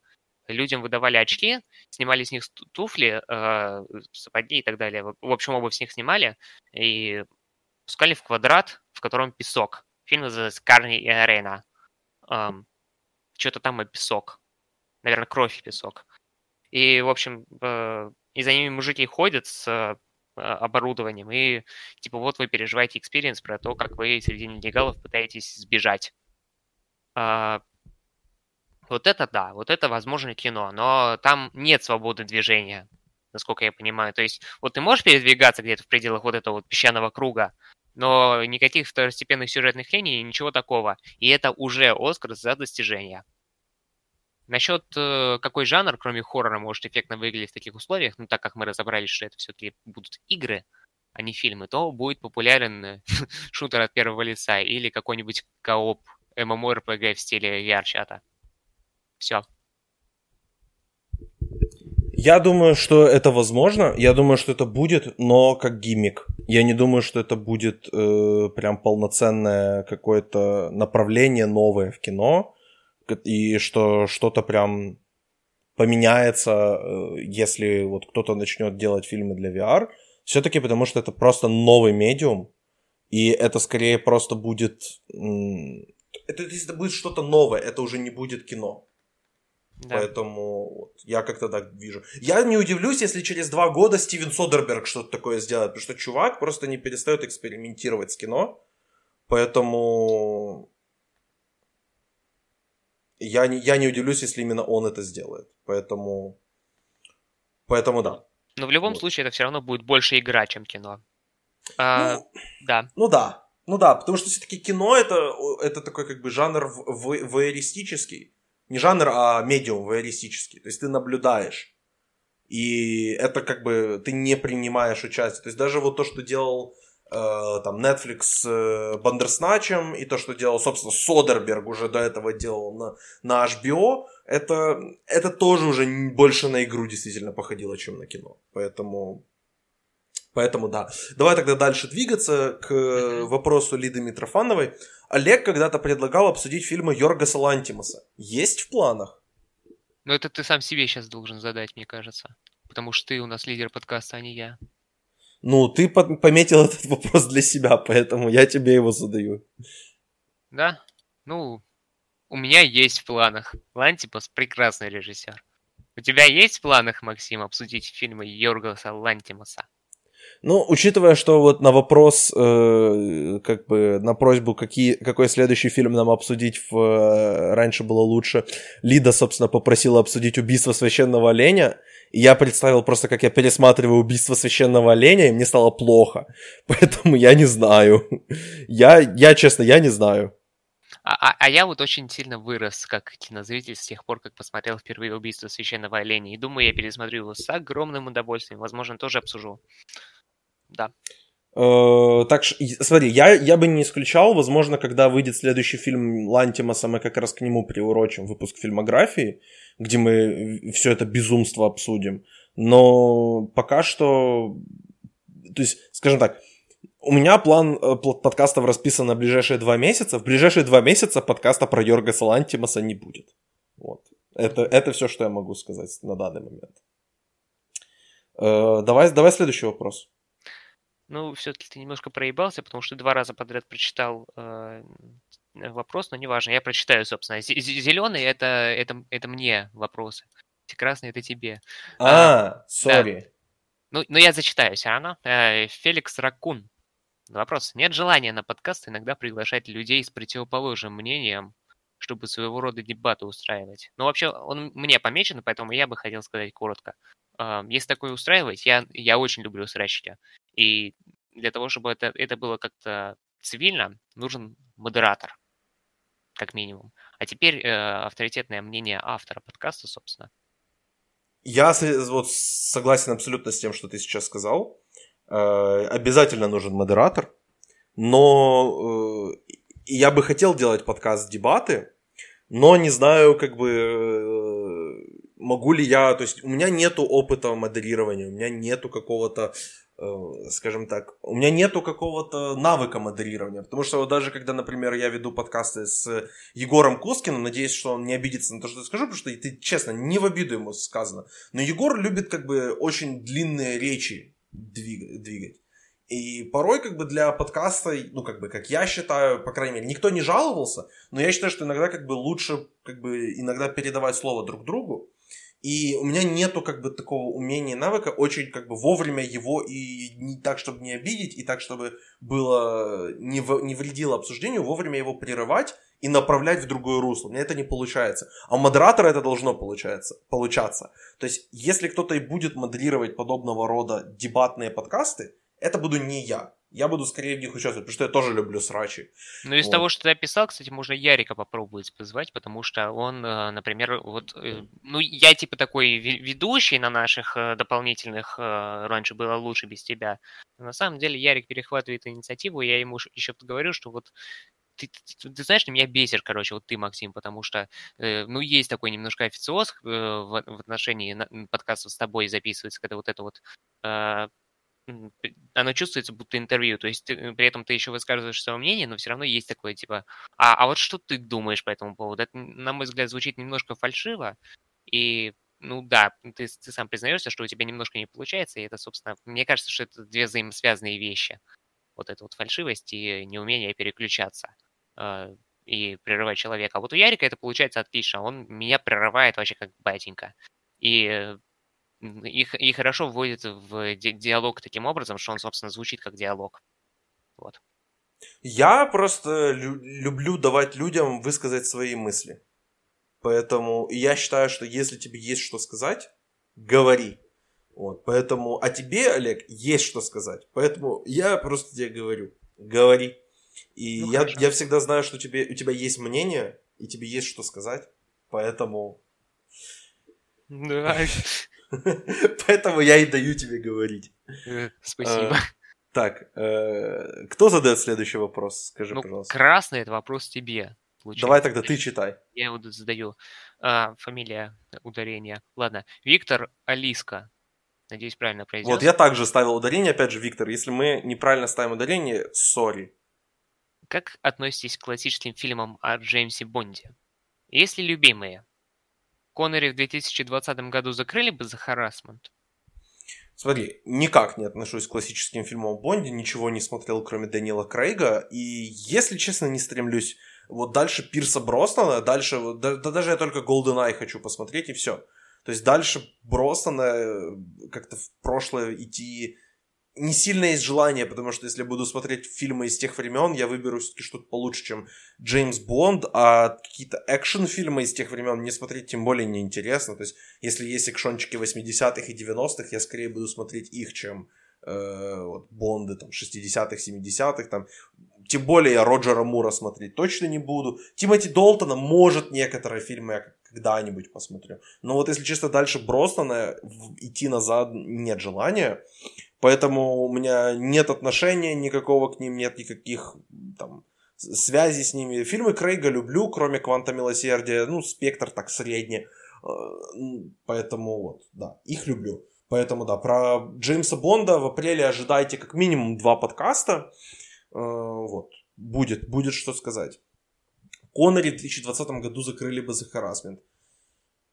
Людям выдавали очки, снимали с них туфли, э, сапоги и так далее. В общем, обувь с них снимали и пускали в квадрат, в котором песок. Фильм называется «Carne y Arena». Что-то там и песок. Наверное, кровь и песок. И, в общем, э, и за ними мужики ходят с а, оборудованием, и типа вот вы переживаете experience про то, как вы среди нелегалов пытаетесь сбежать. А, вот это да, вот это возможно кино, но там нет свободы движения, насколько я понимаю. То есть вот ты можешь передвигаться где-то в пределах вот этого вот песчаного круга, но никаких второстепенных сюжетных линий, ничего такого. И это уже Оскар за достижение. Насчет э, какой жанр, кроме хоррора, может эффектно выглядеть в таких условиях, ну так как мы разобрались, что это все-таки будут игры, а не фильмы, то будет популярен <laughs> шутер от первого лица или какой-нибудь кооп MMORPG в стиле VR-чата. Все. Я думаю, что это возможно. Я думаю, что это будет, но как гиммик. Я не думаю, что это будет э, прям полноценное какое-то направление новое в кино и что что-то прям поменяется, э, если вот кто-то начнет делать фильмы для VR, все-таки потому что это просто новый медиум, и это скорее просто будет... Это, это будет что-то новое, это уже не будет кино. Да. Поэтому вот, я как-то так вижу. Я не удивлюсь, если через два года Стивен Содерберг что-то такое сделает, потому что чувак просто не перестает экспериментировать с кино. Поэтому я не, я не удивлюсь, если именно он это сделает. Поэтому, поэтому да. Но в любом вот. случае это все равно будет больше игра, чем кино. А, ну, да. Ну да. Ну да, потому что все-таки кино это, это такой как бы жанр в, воеристический. Не жанр, а медиум воеристический. То есть ты наблюдаешь. И это как бы ты не принимаешь участие. То есть даже вот то, что делал там Netflix с э, Бандерсначем и то, что делал, собственно, Содерберг уже до этого делал на, на HBO, это, это тоже уже больше на игру действительно походило, чем на кино. Поэтому, поэтому да. Давай тогда дальше двигаться к вопросу Лиды Митрофановой. Олег когда-то предлагал обсудить фильмы Йоргаса Лантимаса. Есть в планах? Ну, это ты сам себе сейчас должен задать, мне кажется. Потому что ты у нас лидер подкаста, а не я. Ну, ты пометил этот <laughs> вопрос для себя, поэтому я тебе его задаю. Да? Ну, у меня есть в планах. Лантипас прекрасный режиссер. У тебя есть в планах, Максим, обсудить фильмы Йоргаса Лантимаса? Ну, учитывая, что вот на вопрос, э, как бы на просьбу, какие, какой следующий фильм нам обсудить в э, «Раньше было лучше», Лида, собственно, попросила обсудить «Убийство священного оленя», и я представил просто, как я пересматриваю «Убийство священного оленя», и мне стало плохо. <laughs> Поэтому я не знаю. Я, я честно, я не знаю. А, а, а я вот очень сильно вырос как кинозритель с тех пор, как посмотрел впервые «Убийство священного оленя». И думаю, я пересмотрю его с огромным удовольствием. Возможно, тоже обсужу. Да. Э, так, смотри, я, я бы не исключал, возможно, когда выйдет следующий фильм Лантимаса, мы как раз к нему приурочим выпуск фильмографии, где мы все это безумство обсудим. Но пока что, то есть, скажем так, у меня план э, подкастов расписан на ближайшие два месяца. В ближайшие два месяца подкаста про Йоргаса Лантимаса не будет. Вот. Это, это все, что я могу сказать на данный момент. Э, давай, давай следующий вопрос. Ну, все-таки ты немножко проебался, потому что два раза подряд прочитал э, вопрос, но неважно, я прочитаю, собственно. Зеленый это, это, это мне вопросы. Красный это тебе. А, сори. Да. Ну, но я зачитаю все равно. Э, Феликс Ракун. Вопрос. Нет желания на подкаст иногда приглашать людей с противоположным мнением, чтобы своего рода дебаты устраивать. Но вообще он мне помечен, поэтому я бы хотел сказать коротко. Э, если такое устраивать, я, я очень люблю срачки. И для того, чтобы это, это было как-то цивильно, нужен модератор, как минимум. А теперь э, авторитетное мнение автора подкаста, собственно. Я вот согласен абсолютно с тем, что ты сейчас сказал. Э, обязательно нужен модератор, но э, я бы хотел делать подкаст дебаты, но не знаю, как бы э, могу ли я, то есть у меня нету опыта модерирования, у меня нету какого-то Э, скажем так, у меня нету какого-то навыка модерирования, потому что вот даже когда, например, я веду подкасты с Егором Кускиным, надеюсь, что он не обидится на то, что я скажу, потому что, ты, честно, не в обиду ему сказано, но Егор любит как бы очень длинные речи двигать. И порой как бы для подкаста, ну как бы, как я считаю, по крайней мере, никто не жаловался, но я считаю, что иногда как бы лучше как бы иногда передавать слово друг другу, и у меня нету как бы такого умения навыка очень как бы вовремя его и не так, чтобы не обидеть, и так, чтобы было не, в, не вредило обсуждению, вовремя его прерывать и направлять в другое русло. У меня это не получается. А у модератора это должно получаться, получаться. То есть, если кто-то и будет модерировать подобного рода дебатные подкасты, это буду не я я буду скорее в них участвовать, потому что я тоже люблю срачи. Ну, из вот. того, что ты описал, кстати, можно Ярика попробовать позвать, потому что он, э, например, вот, э, ну, я типа такой ведущий на наших э, дополнительных, раньше было лучше без тебя. Но на самом деле Ярик перехватывает инициативу, я ему еще говорю, что вот ты, ты, ты знаешь, меня бесишь, короче, вот ты, Максим, потому что, э, ну, есть такой немножко официоз э, в, в отношении на, подкастов с тобой записывается, когда вот это вот э, оно чувствуется будто интервью, то есть ты, э, при этом ты еще высказываешь свое мнение, но все равно есть такое типа, а, а вот что ты думаешь по этому поводу? Это, на мой взгляд, звучит немножко фальшиво, и ну да, ты, ты сам признаешься, что у тебя немножко не получается, и это, собственно, мне кажется, что это две взаимосвязанные вещи. Вот эта вот фальшивость и неумение переключаться э, и прерывать человека. А вот у Ярика это получается отлично, он меня прерывает вообще как батенька. И их, и хорошо вводит в диалог таким образом, что он, собственно, звучит как диалог. Вот. Я просто лю- люблю давать людям высказать свои мысли. Поэтому я считаю, что если тебе есть что сказать, говори. Вот, поэтому, а тебе, Олег, есть что сказать. Поэтому я просто тебе говорю, говори. И ну, я, я всегда знаю, что тебе, у тебя есть мнение, и тебе есть что сказать. Поэтому... Да. <laughs> Поэтому я и даю тебе говорить. Э, спасибо. А, так, э, кто задает следующий вопрос? Скажи, ну, пожалуйста. Красный это вопрос тебе. Давай тогда ты читай. Я его задаю. А, фамилия, ударение. Ладно. Виктор Алиска. Надеюсь, правильно произнес. Вот я также ставил ударение, опять же, Виктор. Если мы неправильно ставим ударение, сори. Как относитесь к классическим фильмам о Джеймсе Бонде? Есть ли любимые? Коннери в 2020 году закрыли бы за харасмент? Смотри, никак не отношусь к классическим фильмам о Бонде, ничего не смотрел, кроме Данила Крейга, и, если честно, не стремлюсь вот дальше Пирса Броснана, дальше, да, да даже я только GoldenEye хочу посмотреть, и все. То есть дальше Броснана э, как-то в прошлое идти не сильно есть желание, потому что если буду смотреть фильмы из тех времен, я выберу все-таки что-то получше, чем Джеймс Бонд, а какие-то экшен-фильмы из тех времен мне смотреть тем более неинтересно. То есть, если есть экшончики 80-х и 90-х, я скорее буду смотреть их, чем э, вот, Бонды там 60-х, 70-х, там. Тем более я Роджера Мура смотреть точно не буду. Тимоти Долтона, может, некоторые фильмы я когда-нибудь посмотрю. Но вот если честно дальше Броснана идти назад нет желания. Поэтому у меня нет отношения никакого к ним, нет никаких там связи с ними. Фильмы Крейга люблю, кроме «Кванта милосердия». Ну, «Спектр» так средне. Э, поэтому вот, да, их люблю. Поэтому да, про Джеймса Бонда в апреле ожидайте как минимум два подкаста. Э, вот, будет, будет что сказать. Коннери в 2020 году закрыли бы за харасмент.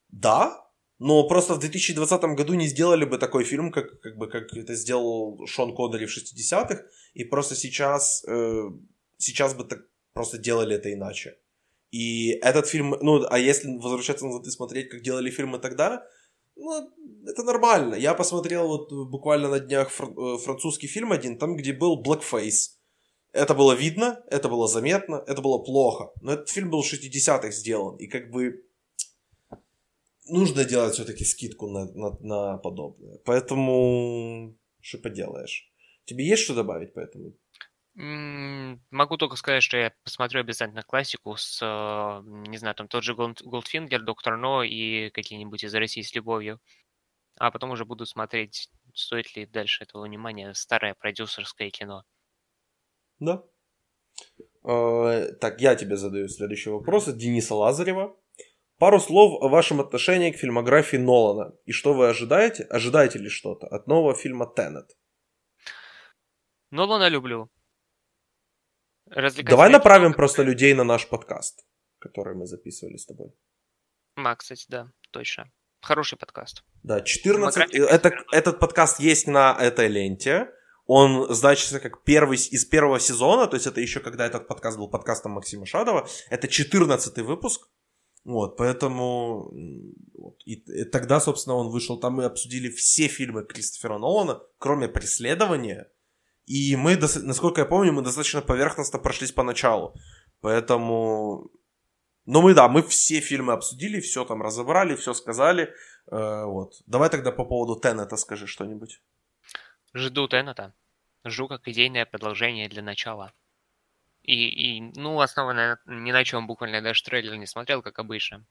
Да, Но просто в 2020 году не сделали бы такой фильм, как, как, бы, как это сделал Шон Коннери в 60-х, и просто сейчас, э, сейчас бы так просто делали это иначе. И этот фильм, ну, а если возвращаться назад и смотреть, как делали фильмы тогда, ну, это нормально. Я посмотрел вот буквально на днях фр- э, французский фильм один, там, где был blackface. Это было видно, это было заметно, это было плохо. Но этот фильм был в 60-х сделан. И как бы нужно делать все-таки скидку на, на, на подобное. Поэтому что поделаешь. Тебе есть что добавить по этому? Могу только сказать, что я посмотрю обязательно классику с, э, не знаю, там тот же Goldfinger, Доктор Но и какие-нибудь из России с любовью. А потом уже буду смотреть, стоит ли дальше этого внимания старое продюсерское кино. Да. Э, так, я тебе задаю следующий вопрос от Дениса Лазарева. Пару слов о вашем отношении к фильмографии Нолана. И что вы ожидаете? Ожидаете ли что-то от нового фильма «Теннет»? Нолана люблю. Давай направим кино, просто людей на наш подкаст, который мы записывали с тобой. А, кстати, да, точно. Хороший подкаст. Да, 14... Это, этот подкаст есть на этой ленте. Он значится как первый из первого сезона, то есть это еще когда этот подкаст был подкастом Максима Шадова. Это 14 выпуск. Вот, поэтому вот, и, и тогда, собственно, он вышел. Там мы обсудили все фильмы Кристофера Нолана, кроме «Преследования». И мы, насколько я помню, мы достаточно поверхностно прошлись по началу. Поэтому... Ну, мы, да, мы все фильмы обсудили, все там разобрали, все сказали. Э, вот. Давай тогда по поводу Теннета скажи что-нибудь. Жду Теннета. Жду как идейное предложение для начала. И, и ну, основанное ни на чем, буквально даже трейлер не смотрел, как обычно.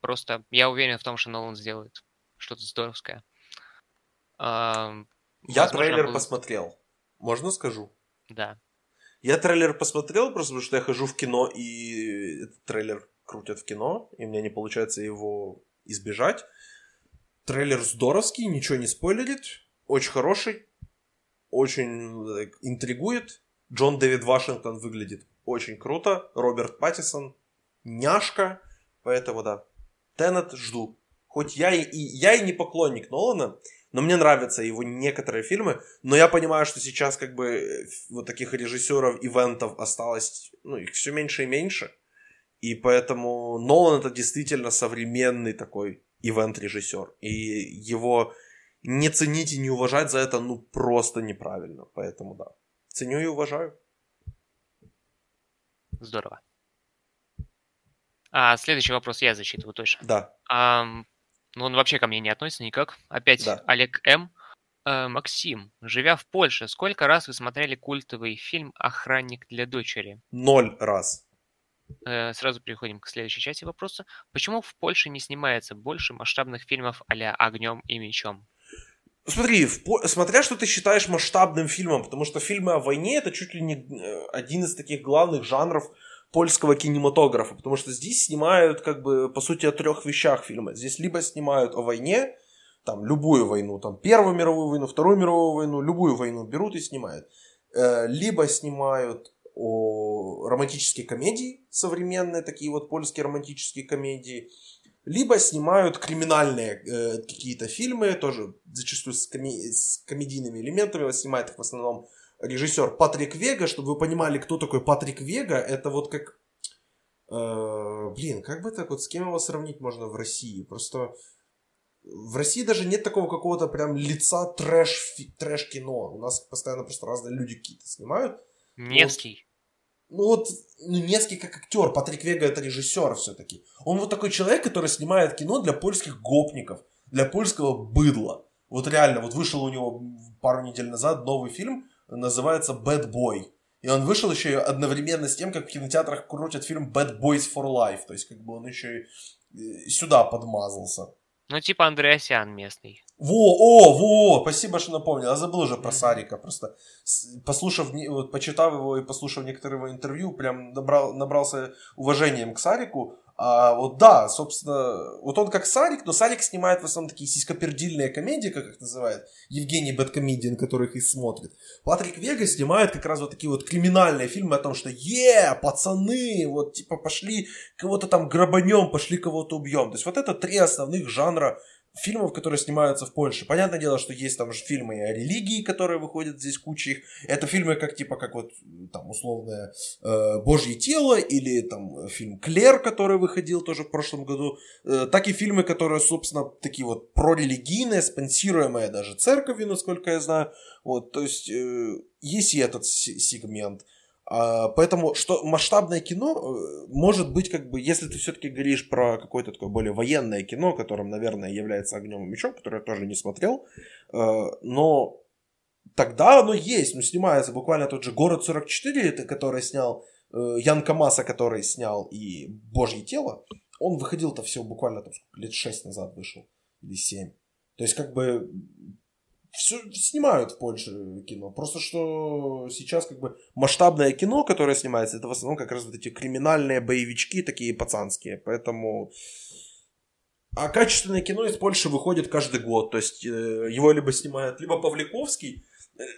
Просто я уверен в том, что Нолан сделает что-то здоровское. Я Возможно, трейлер был... посмотрел. Можно скажу? Да. Я трейлер посмотрел, просто потому что я хожу в кино, и этот трейлер крутят в кино, и мне не получается его избежать. Трейлер здоровский, ничего не спойлерит, очень хороший, очень like, интригует. Джон Дэвид Вашингтон выглядит очень круто, Роберт Паттисон няшка, поэтому да. Теннет жду. Хоть я и, и я и не поклонник Нолана, но мне нравятся его некоторые фильмы, но я понимаю, что сейчас как бы вот таких режиссеров ивентов осталось, ну, их все меньше и меньше. И поэтому Нолан это действительно современный такой ивент-режиссер. И его не ценить и не уважать за это, ну, просто неправильно. Поэтому да. Ценю и уважаю. Здорово. А следующий вопрос я зачитываю точно. Да. А, ну, он вообще ко мне не относится никак. Опять да. Олег М. Э, Максим, живя в Польше, сколько раз вы смотрели культовый фильм «Охранник для дочери»? Ноль раз. Э, сразу переходим к следующей части вопроса. Почему в Польше не снимается больше масштабных фильмов а-ля «Огнем и мечом»? Смотри, в, смотря что ты считаешь масштабным фильмом, потому что фильмы о войне это чуть ли не э, один из таких главных жанров польского кинематографа, потому что здесь снимают, как бы, по сути, о трех вещах фильмы. Здесь либо снимают о войне, там, любую войну, там, Первую мировую войну, Вторую мировую войну, любую войну берут и снимают. Э, либо снимают о романтические комедии, современные такие вот польские романтические комедии, либо снимают криминальные э, какие-то фильмы, тоже зачастую с, коми- с комедийными элементами, снимает их в основном режиссер Патрик Вега, чтобы вы понимали, кто такой Патрик Вега, это вот как... Э, блин, как бы так вот, с кем его сравнить можно в России? Просто в России даже нет такого какого-то прям лица трэш, трэш кино. У нас постоянно просто разные люди какие-то снимают. Невский. Ну вот, ну, Невский как актер, Патрик Вега это режиссер все-таки. Он вот такой человек, который снимает кино для польских гопников, для польского быдла. Вот реально, вот вышел у него пару недель назад новый фильм, называется Bad Boy. И он вышел еще одновременно с тем, как в кинотеатрах крутят фильм Bad Boys for Life. То есть, как бы он еще и сюда подмазался. Ну, типа Андреасян местный. Во, о, во, спасибо, что напомнил. Я забыл уже про Сарика. Просто послушав, вот, почитав его и послушав некоторые его интервью, прям набрал, набрался уважением к Сарику. А вот да, собственно, вот он как Сарик, но Сарик снимает в основном такие сиськопердильные комедии, как их называют, Евгений Бэткомедиан, их и смотрит. Патрик Вега снимает как раз вот такие вот криминальные фильмы о том, что е, пацаны, вот типа пошли кого-то там грабанем, пошли кого-то убьем. То есть вот это три основных жанра фильмов, которые снимаются в Польше. Понятное дело, что есть там же фильмы о религии, которые выходят здесь куча их. Это фильмы как типа как вот там условное э, Божье тело или там фильм Клер, который выходил тоже в прошлом году. Э, так и фильмы, которые, собственно, такие вот прорелигийные, спонсируемые даже церковью, насколько я знаю. Вот, то есть э, есть и этот сегмент. А, поэтому что масштабное кино э, может быть как бы, если ты все-таки говоришь про какое-то такое более военное кино, которым, наверное, является огнем и мечом, которое я тоже не смотрел, э, но тогда оно есть, ну снимается буквально тот же «Город 44», который снял э, Ян Камаса, который снял и «Божье тело», он выходил-то все буквально там, лет 6 назад вышел, или 7. То есть как бы все снимают в Польше кино. Просто что сейчас как бы масштабное кино, которое снимается, это в основном как раз вот эти криминальные боевички, такие пацанские. Поэтому... А качественное кино из Польши выходит каждый год. То есть э, его либо снимает либо Павликовский,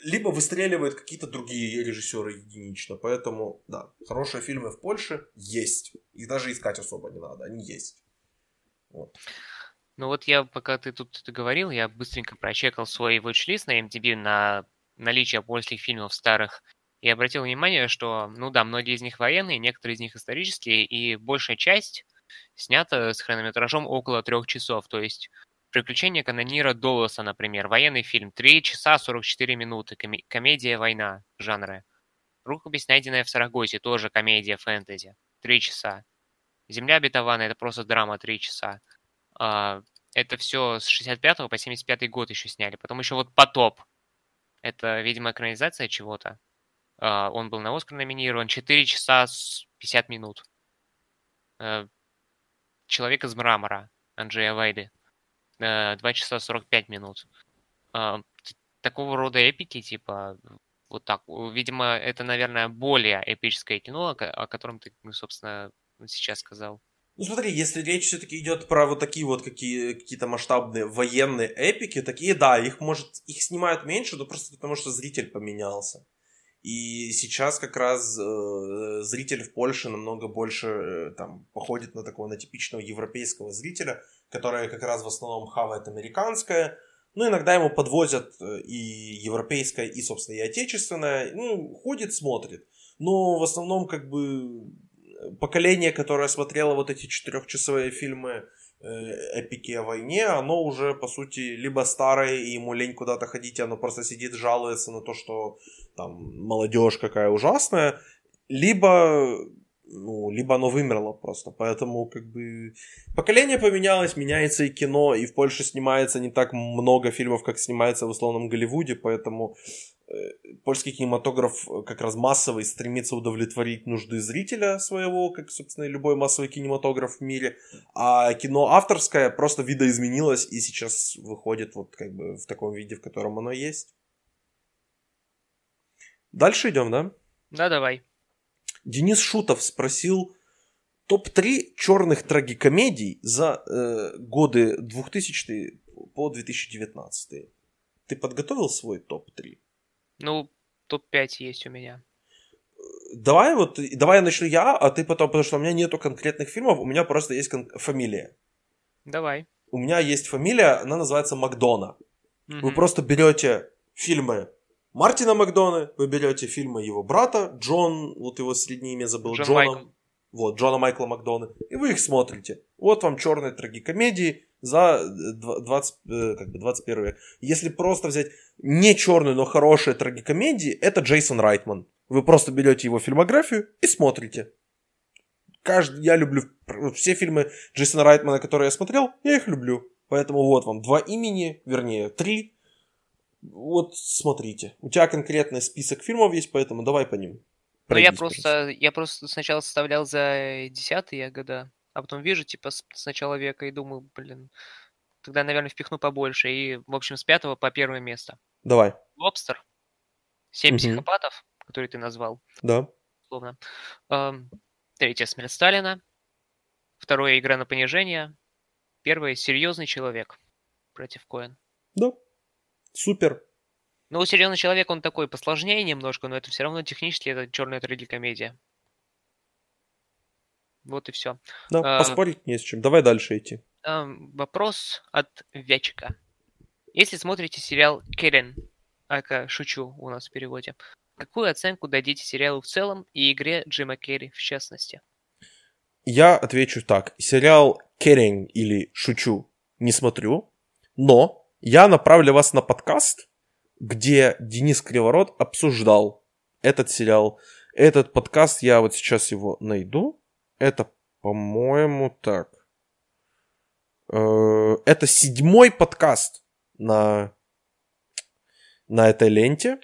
либо выстреливают какие-то другие режиссеры единично. Поэтому, да, хорошие фильмы в Польше есть. Их даже искать особо не надо, они есть. Вот. Ну вот я, пока ты тут это говорил, я быстренько прочекал свой watch на MDB на наличие польских фильмов старых и обратил внимание, что, ну да, многие из них военные, некоторые из них исторические, и большая часть снята с хронометражом около трех часов, то есть «Приключения канонира Долоса», например, военный фильм, 3 часа 44 минуты, ком- комедия «Война» жанра. «Рукопись, найденная в Сарагосе», тоже комедия фэнтези, 3 часа. «Земля обетованная» — это просто драма, 3 часа. А, это все с 65 по 75 год еще сняли. Потом еще вот «Потоп». Это, видимо, экранизация чего-то. А, он был на Оскар номинирован. 4 часа 50 минут. А, «Человек из мрамора» Анджея Вайды. 2 часа 45 минут. Такого рода эпики, типа, вот так. Видимо, это, наверное, более эпическое кино, о котором ты, собственно, сейчас сказал. Ну смотри, если речь все-таки идет про вот такие вот какие, какие-то масштабные военные эпики, такие, да, их может, их снимают меньше, но просто потому что зритель поменялся. И сейчас как раз э, зритель в Польше намного больше э, там походит на такого на типичного европейского зрителя, который как раз в основном хавает американское. Ну, иногда ему подвозят э, и европейское, и, собственно, и отечественное. Ну, ходит, смотрит. Но в основном, как бы, поколение, которое смотрело вот эти четырехчасовые фильмы э, эпики о войне, оно уже, по сути, либо старое, и ему лень куда-то ходить, оно просто сидит, жалуется на то, что там молодежь какая ужасная, либо ну, либо оно вымерло просто. Поэтому, как бы, поколение поменялось, меняется и кино, и в Польше снимается не так много фильмов, как снимается в условном Голливуде, поэтому Э, польский кинематограф э, как раз массовый стремится удовлетворить нужды зрителя своего, как, собственно, любой массовый кинематограф в мире, а кино авторское просто видоизменилось и сейчас выходит вот как бы в таком виде, в котором оно есть. Дальше идем, да? Да, давай. Денис Шутов спросил топ-3 черных трагикомедий за э, годы 2000 по 2019. Ты подготовил свой топ-3? Ну, топ-5 есть у меня. Давай вот, давай я начну я, а ты потом, потому что у меня нету конкретных фильмов, у меня просто есть кон- фамилия. Давай. У меня есть фамилия, она называется Макдона. Mm-hmm. Вы просто берете фильмы Мартина Макдона, вы берете фильмы его брата, Джон, вот его среднее имя забыл, Джон Джона, Майкл. вот, Джона Майкла Макдона, и вы их смотрите. Вот вам черные трагикомедии, за 20, э, как бы 21 век. Если просто взять не черную, но хорошие трагикомедии, это Джейсон Райтман. Вы просто берете его фильмографию и смотрите. Каждый, я люблю все фильмы Джейсона Райтмана, которые я смотрел, я их люблю. Поэтому вот вам два имени, вернее, три. Вот смотрите. У тебя конкретный список фильмов есть, поэтому давай по ним. Ну, я просто, я просто сначала составлял за десятые года а потом вижу, типа, с, с начала века и думаю, блин, тогда, наверное, впихну побольше. И, в общем, с пятого по первое место. Давай. Лобстер. Семь угу. психопатов, которые ты назвал. Да. Словно. Эм, третья смерть Сталина. Второе игра на понижение. Первое серьезный человек против Коэн. Да. Супер. Ну, у серьезный человек он такой посложнее немножко, но это все равно технически это черная трагикомедия. Вот и все. Да, а, поспорить не с чем. Давай дальше идти. А, вопрос от Вячика. Если смотрите сериал Керен, ака шучу у нас в переводе, какую оценку дадите сериалу в целом и игре Джима Керри в частности? Я отвечу так. Сериал Керен или Шучу не смотрю, но я направлю вас на подкаст, где Денис Криворот обсуждал этот сериал. Этот подкаст, я вот сейчас его найду. Это, по-моему, так. Э, это седьмой подкаст на, на этой ленте.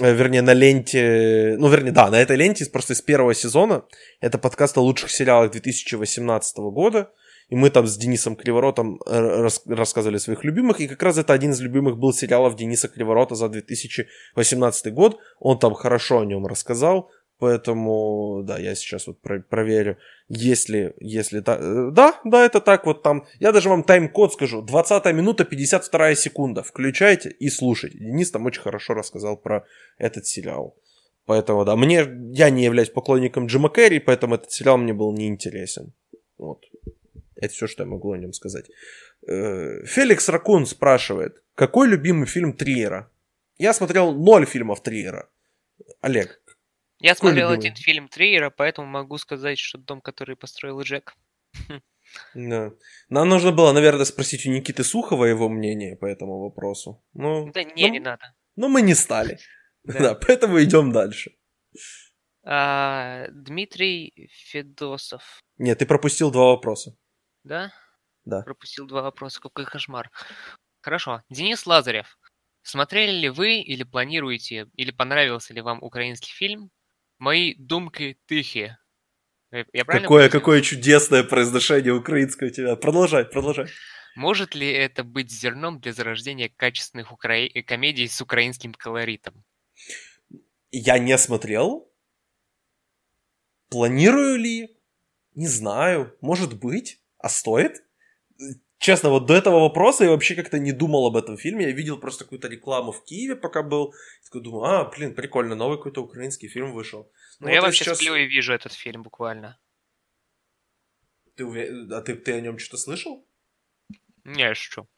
Э, вернее, на ленте... Ну, вернее, да, на этой ленте просто из первого сезона. Это подкаст о лучших сериалах 2018 года. И мы там с Денисом Криворотом э, рас- рассказывали о своих любимых. И как раз это один из любимых был сериалов Дениса Криворота за 2018 год. Он там хорошо о нем рассказал. Поэтому, да, я сейчас вот про- проверю, если, если та... Э, да, да, это так вот там. Я даже вам тайм-код скажу. 20 минута, 52 секунда. Включайте и слушайте. Денис там очень хорошо рассказал про этот сериал. Поэтому, да, мне, я не являюсь поклонником Джима Керри, поэтому этот сериал мне был неинтересен. Вот. Это все, что я могу о нем сказать. Э, Феликс Ракун спрашивает, какой любимый фильм Триера? Я смотрел ноль фильмов Триера. Олег, я смотрел один фильм Триера, поэтому могу сказать, что дом, который построил Джек. Да. Нам нужно было, наверное, спросить у Никиты Сухова его мнение по этому вопросу. Ну, да не, ну, не надо. Но мы не стали. <laughs> Да, да поэтому идем дальше. А, Дмитрий Федосов. Нет, ты пропустил два вопроса. Да? Да. Пропустил два вопроса, какой кошмар. Хорошо. Денис Лазарев. Смотрели ли вы или планируете, или понравился ли вам украинский фильм Мои думки тихие. Я какое, какое чудесное произношение украинского у тебя. Продолжай, продолжай. Может ли это быть зерном для зарождения качественных укра... комедий с украинским колоритом? Я не смотрел. Планирую ли? Не знаю. Может быть. А стоит? Честно, вот до этого вопроса я вообще как-то не думал об этом фильме. Я видел просто какую-то рекламу в Киеве, пока был. И такой думаю, а, блин, прикольно, новый какой-то украинский фильм вышел. Ну, ну я вот вообще сейчас... сплю и вижу этот фильм буквально. Ты уверен? А ты, ты о нем что-то слышал? Не, что.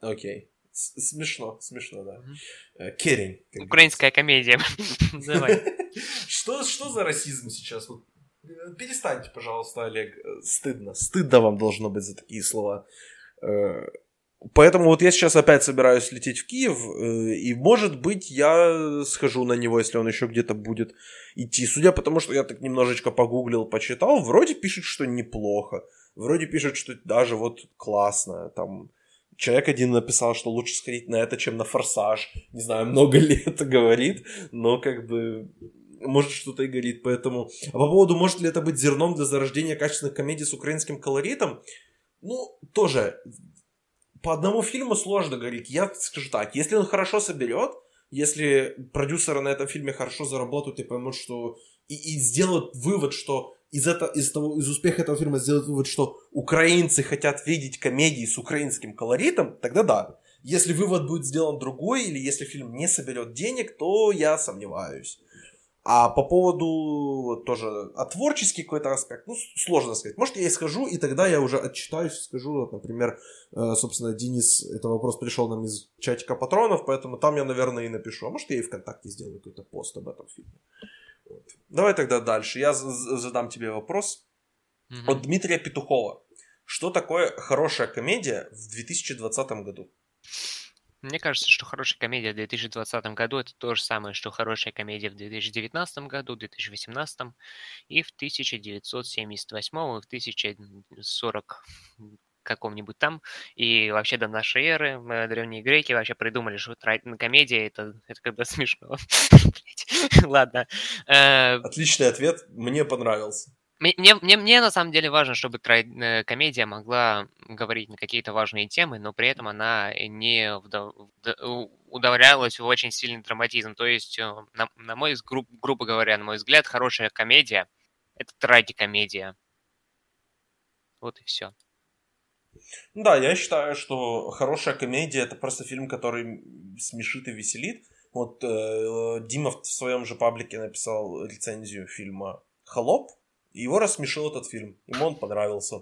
Окей. Смешно, смешно, да. Угу. Керень. Украинская комедия. <laughs> Давай. Что, что за расизм сейчас? Вот, перестаньте, пожалуйста, Олег. Э, стыдно. Стыдно вам должно быть за такие слова. Э, поэтому вот я сейчас опять собираюсь лететь в Киев, э, и может быть я схожу на него, если он еще где-то будет идти. Судя по тому, что я так немножечко погуглил, почитал, вроде пишет, что неплохо. Вроде пишет, что даже вот классно. Там человек один написал, что лучше сходить на это, чем на форсаж. Не знаю, много <laughs> лет говорит, но как бы может что-то и горит, поэтому... А по поводу, может ли это быть зерном для зарождения качественных комедий с украинским колоритом, ну, тоже, по одному фильму сложно говорить. Я скажу так, если он хорошо соберет, если продюсеры на этом фильме хорошо заработают и поймут, что... И, и сделают вывод, что из, это, из, того, из успеха этого фильма сделают вывод, что украинцы хотят видеть комедии с украинским колоритом, тогда да. Если вывод будет сделан другой, или если фильм не соберет денег, то я сомневаюсь. А по поводу тоже, а творческий какой-то аспект, ну, сложно сказать. Может, я и скажу, и тогда я уже отчитаюсь, скажу, вот, например, э, собственно, Денис, это вопрос пришел нам из чатика патронов, поэтому там я, наверное, и напишу. А может, я и ВКонтакте сделаю какой-то пост об этом фильме. Вот. Давай тогда дальше. Я задам тебе вопрос. Угу. От Дмитрия Петухова. Что такое хорошая комедия в 2020 году? Мне кажется, что хорошая комедия в 2020 году это то же самое, что хорошая комедия в 2019 году, 2018 и в 1978 и в 1040 каком-нибудь там. И вообще до нашей эры древние греки вообще придумали, что комедия это, это когда <laughs> смешно. Ладно. Э, Отличный ответ, мне понравился. Мне, мне, мне на самом деле важно, чтобы э, комедия могла говорить на какие-то важные темы, но при этом она не удовлялась в очень сильный драматизм. То есть, э, на, на мой, гру, грубо говоря, на мой взгляд, хорошая комедия — это трагикомедия. Вот и все. Да, я считаю, что хорошая комедия это просто фильм, который смешит и веселит. Вот э, Дима в своем же паблике написал рецензию фильма «Холоп», его рассмешил этот фильм. Ему он понравился.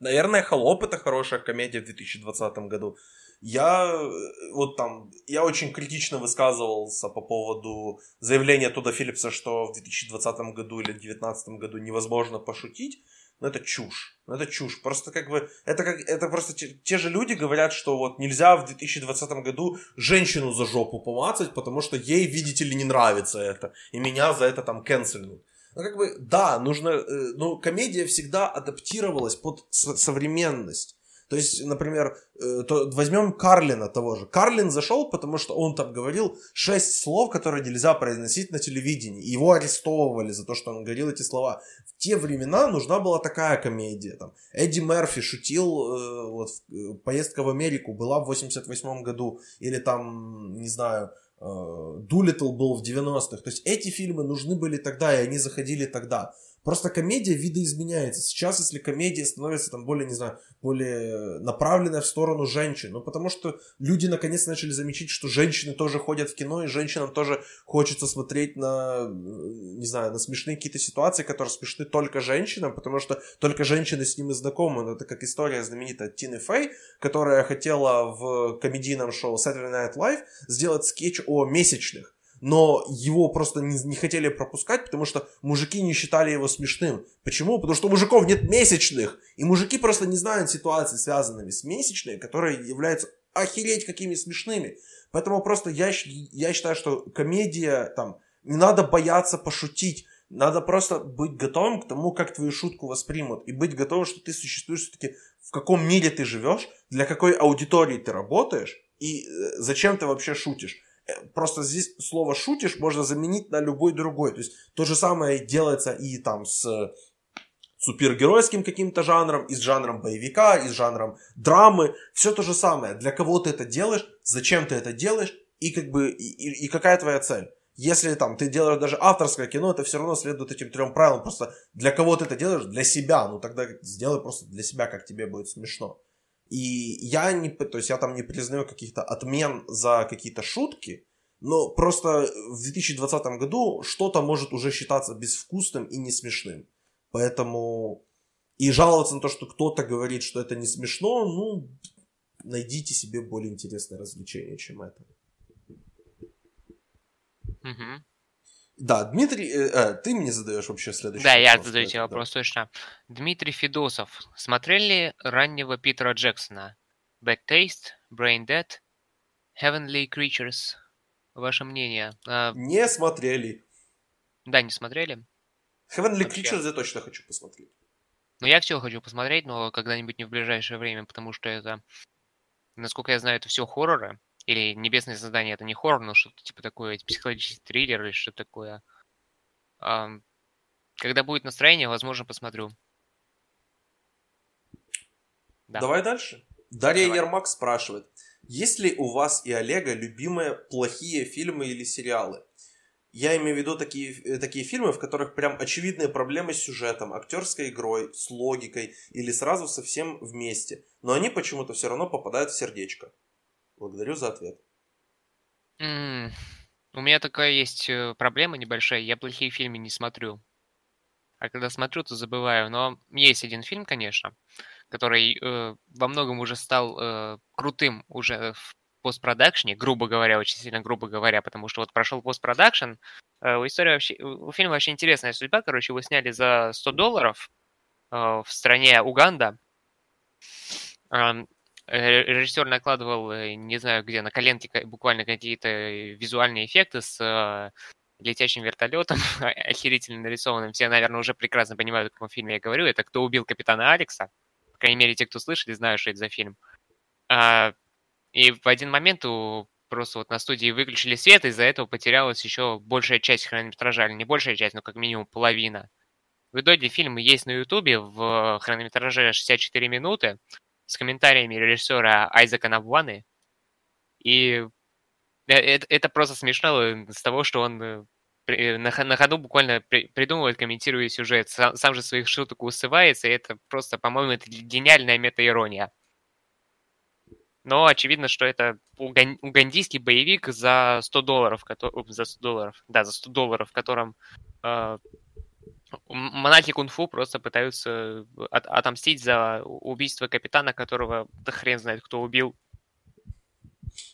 Наверное, «Холоп» — это хорошая комедия в 2020 году. Я э, вот там, я очень критично высказывался по поводу заявления Туда Филлипса, что в 2020 году или 2019 году невозможно пошутить. Но это чушь. Ну, это чушь. Просто как бы, это как, это просто те, те же люди говорят, что вот нельзя в 2020 году женщину за жопу помацать, потому что ей, видите ли, не нравится это. И меня за это там канцельнут. Ну, как бы, да, нужно, ну, комедия всегда адаптировалась под современность. То есть, например, э, то возьмем Карлина того же. Карлин зашел, потому что он там говорил шесть слов, которые нельзя произносить на телевидении. Его арестовывали за то, что он говорил эти слова. В те времена нужна была такая комедия. Там. Эдди Мерфи шутил, э, вот, поездка в Америку была в 88 году. Или там, не знаю, Дулитл был в 90-х. То есть эти фильмы нужны были тогда, и они заходили тогда. Просто комедия видоизменяется. Сейчас, если комедия становится там более, не знаю, более направленная в сторону женщин, ну потому что люди наконец начали замечать, что женщины тоже ходят в кино, и женщинам тоже хочется смотреть на, не знаю, на смешные какие-то ситуации, которые смешны только женщинам, потому что только женщины с ними знакомы. Ну, это как история знаменитая Тины Фэй, которая хотела в комедийном шоу Saturday Night Live сделать скетч о месячных но его просто не, не хотели пропускать, потому что мужики не считали его смешным. Почему? Потому что у мужиков нет месячных, и мужики просто не знают ситуации, связанными с месячными, которые являются охереть какими смешными. Поэтому просто я, я считаю, что комедия, там, не надо бояться пошутить, надо просто быть готовым к тому, как твою шутку воспримут, и быть готовым, что ты существуешь все-таки в каком мире ты живешь, для какой аудитории ты работаешь, и э, зачем ты вообще шутишь. Э, просто здесь слово шутишь можно заменить на любой другой. То есть то же самое делается и там с супергеройским каким-то жанром, и с жанром боевика, и с жанром драмы. Все то же самое. Для кого ты это делаешь, зачем ты это делаешь, и как бы и, и какая твоя цель. Если там ты делаешь даже авторское кино, это все равно следует этим трем правилам. Просто для кого ты это делаешь? Для себя. Ну тогда сделай просто для себя, как тебе будет смешно. И я не, то есть я там не признаю каких-то отмен за какие-то шутки, но просто в 2020 году что-то может уже считаться безвкусным и не смешным. Поэтому и жаловаться на то, что кто-то говорит, что это не смешно, ну, найдите себе более интересное развлечение, чем это. Угу. Да, Дмитрий, э, э, ты мне задаешь вообще следующий да, вопрос. Да, я задаю тебе вопрос, да. точно. Дмитрий Федосов. Смотрели раннего Питера Джексона? Bad Taste, Brain Dead, Heavenly Creatures. Ваше мнение? А... Не смотрели. Да, не смотрели? Heavenly вообще. Creatures я точно хочу посмотреть. Ну, я все хочу посмотреть, но когда-нибудь не в ближайшее время, потому что это, насколько я знаю, это все хорроры. Или «Небесное задание» — это не хоррор, но что-то типа такое, психологический триллер или что-то такое. Когда будет настроение, возможно, посмотрю. Да. Давай дальше. Дарья Давай. Ермак спрашивает. Есть ли у вас и Олега любимые плохие фильмы или сериалы? Я имею в виду такие, э, такие фильмы, в которых прям очевидные проблемы с сюжетом, актерской игрой, с логикой или сразу совсем вместе. Но они почему-то все равно попадают в сердечко. Благодарю за ответ. М, У меня такая есть э, проблема небольшая. Я плохие фильмы не смотрю. А когда смотрю, то забываю. Но есть один фильм, конечно, который э, во многом уже стал э, крутым уже в постпродакшне, грубо говоря, очень сильно грубо говоря, потому что вот прошел постпродакшн. Э, у истории вообще, у фильма вообще интересная судьба. Короче, его сняли за 100 долларов э, в стране Уганда. Э, режиссер накладывал, э, не знаю где, на коленки буквально какие-то визуальные эффекты с э, летящим вертолетом, <laughs> охерительно нарисованным. Все, наверное, уже прекрасно понимают, о каком фильме я говорю. Это «Кто убил капитана Алекса». По крайней мере, те, кто слышали, знают, что это за фильм. А, и в один момент у просто вот на студии выключили свет, из-за этого потерялась еще большая часть хронометража, или не большая часть, но как минимум половина. В итоге фильм есть на Ютубе в хронометраже 64 минуты, с комментариями режиссера Айзека Навуаны. И это, это просто смешно с того, что он э, на, ходу буквально при, придумывает, комментирует сюжет, сам, сам же своих шуток усывается, и это просто, по-моему, это гениальная мета-ирония. Но очевидно, что это уган- угандийский боевик за 100 долларов, который, за 100 долларов, да, за 100 долларов, в котором э, монахи кунг-фу просто пытаются от- отомстить за убийство капитана, которого да хрен знает, кто убил.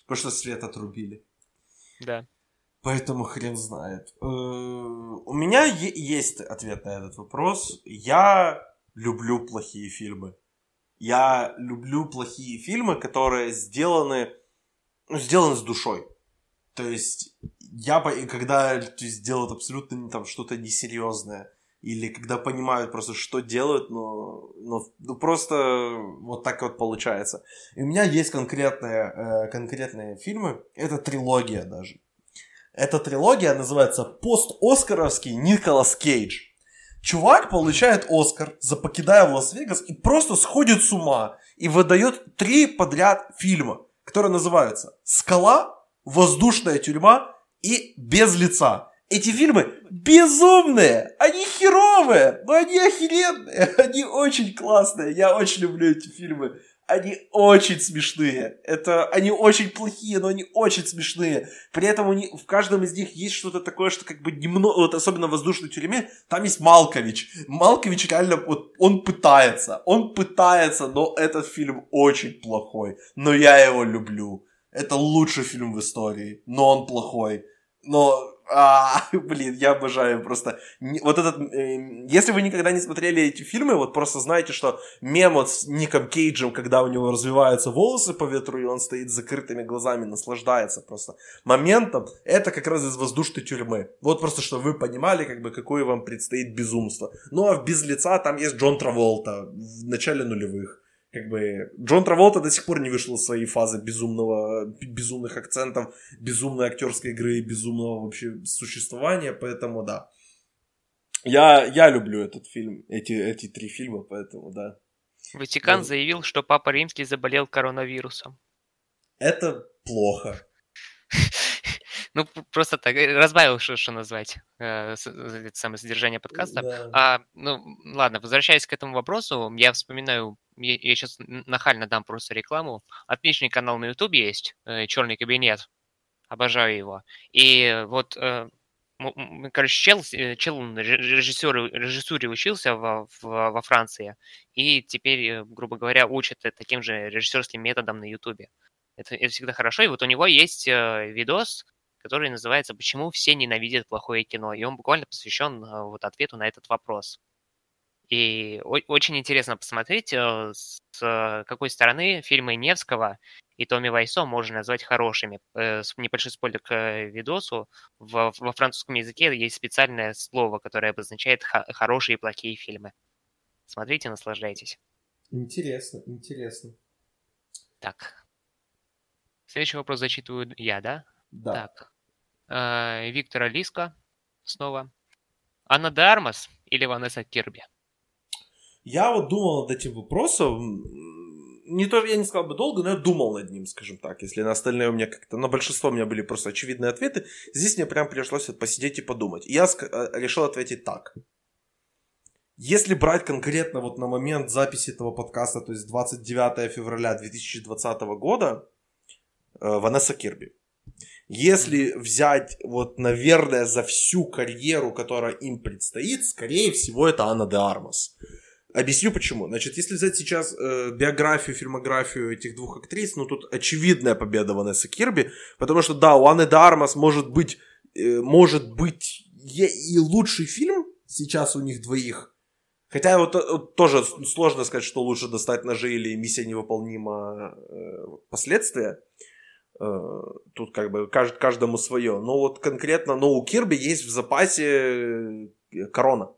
Потому что свет отрубили. Да. Поэтому хрен знает. Э, у меня есть ответ на этот вопрос. Я люблю плохие фильмы. Я люблю плохие фильмы, которые сделаны, ну, сделаны с душой. То есть, я, когда то есть, делают абсолютно там что-то несерьезное, или когда понимают просто, что делают, но, но ну, просто вот так вот получается. И у меня есть конкретные, э, конкретные фильмы, это трилогия даже. Эта трилогия называется «Пост-Оскаровский Николас Кейдж». Чувак получает Оскар за «Покидая Лас-Вегас» и просто сходит с ума и выдает три подряд фильма, которые называются «Скала», «Воздушная тюрьма» и «Без лица». Эти фильмы безумные, они херовые, но они охеренные, <laughs> они очень классные, я очень люблю эти фильмы. Они очень смешные. Это они очень плохие, но они очень смешные. При этом у в каждом из них есть что-то такое, что как бы немного, вот особенно в воздушной тюрьме, там есть Малкович. Малкович реально, вот он пытается, он пытается, но этот фильм очень плохой. Но я его люблю. Это лучший фильм в истории, но он плохой. Но а, <laughs> блин, я обожаю просто. Вот этот... Э, если вы никогда не смотрели эти фильмы, вот просто знаете, что мем вот с Ником Кейджем, когда у него развиваются волосы по ветру, и он стоит с закрытыми глазами, наслаждается просто моментом, это как раз из воздушной тюрьмы. Вот просто, чтобы вы понимали, как бы, какое вам предстоит безумство. Ну, а в «Без лица» там есть Джон Траволта в начале нулевых как бы Джон Траволта до сих пор не вышел из своей фазы безумного, безумных акцентов, безумной актерской игры, безумного вообще существования, поэтому да. Я, я люблю этот фильм, эти, эти три фильма, поэтому да. Ватикан да. заявил, что Папа Римский заболел коронавирусом. Это плохо. <laughs> Ну, просто так, э, разбавил, что, что назвать, э, это самое содержание подкаста. Да. А, ну, ладно, возвращаясь к этому вопросу, я вспоминаю, я, я сейчас нахально дам просто рекламу. Отличный канал на YouTube есть, э, Черный кабинет. Обожаю его. И вот э, короче, чел, э, чел режиссер, режиссуре учился во, во, во Франции, и теперь, э, грубо говоря, учит таким же режиссерским методом на Ютубе. Это, это всегда хорошо. И вот у него есть э, видос, который называется «Почему все ненавидят плохое кино?». И он буквально посвящен э, вот ответу на этот вопрос. И очень интересно посмотреть, э, с какой стороны фильмы Невского и Томми Вайсо можно назвать хорошими. Небольшой спойлер к видосу. Во, во французском языке есть специальное слово, которое обозначает хорошие и плохие фильмы. Смотрите, наслаждайтесь. Интересно, интересно. Так, Следующий вопрос зачитываю я, да? Да. Так. Э, Виктор Алиска снова. Анна де Армас или Ванесса Кирби? Я вот думал над этим вопросом. Не то, я не сказал бы долго, но я думал над ним, скажем так. Если на остальные у меня как-то... На большинство у меня были просто очевидные ответы. Здесь мне прям пришлось посидеть и подумать. И я э, решил ответить так. Если брать конкретно вот на момент записи этого подкаста, то есть 29 февраля 2020 года, Э, Ванесса Кирби. Если взять, вот, наверное, за всю карьеру, которая им предстоит, скорее всего, это Анна де Армас. Объясню почему. Значит, если взять сейчас э, биографию, фильмографию этих двух актрис, ну тут очевидная победа Ванессы Кирби, потому что да, у Анны де Армас может быть, э, может быть и лучший фильм сейчас у них двоих, Хотя вот, вот тоже сложно сказать, что лучше достать ножи или миссия невыполнима э, последствия. Э, тут как бы каждому свое. Но вот конкретно, ну, у Кирби есть в запасе э, корона.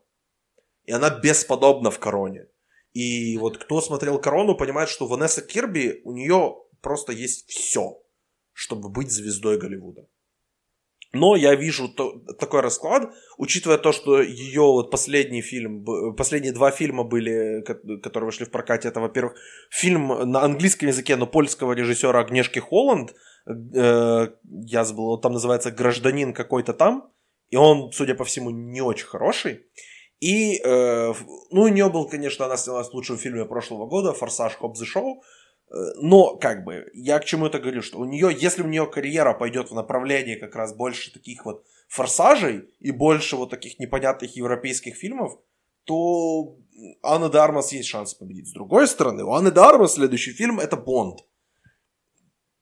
И она бесподобна в короне. И вот кто смотрел корону, понимает, что Ванесса Кирби, у нее просто есть все, чтобы быть звездой Голливуда. Но я вижу то, такой расклад, учитывая то, что ее вот последний фильм, последние два фильма были, которые вышли в прокате. Это, во-первых, фильм на английском языке, но польского режиссера Агнешки Холланд – Э, я забыл, там называется «Гражданин какой-то там», И он, судя по всему, не очень хороший. И, э, ну, у нее был, конечно, она снялась в лучшем фильме прошлого года, «Форсаж и Шоу», э, но, как бы, я к чему это говорю, что у нее, если у нее карьера пойдет в направлении как раз больше таких вот форсажей и больше вот таких непонятных европейских фильмов, то Анна Дармас есть шанс победить. С другой стороны, у Анны Дармас следующий фильм это Бонд.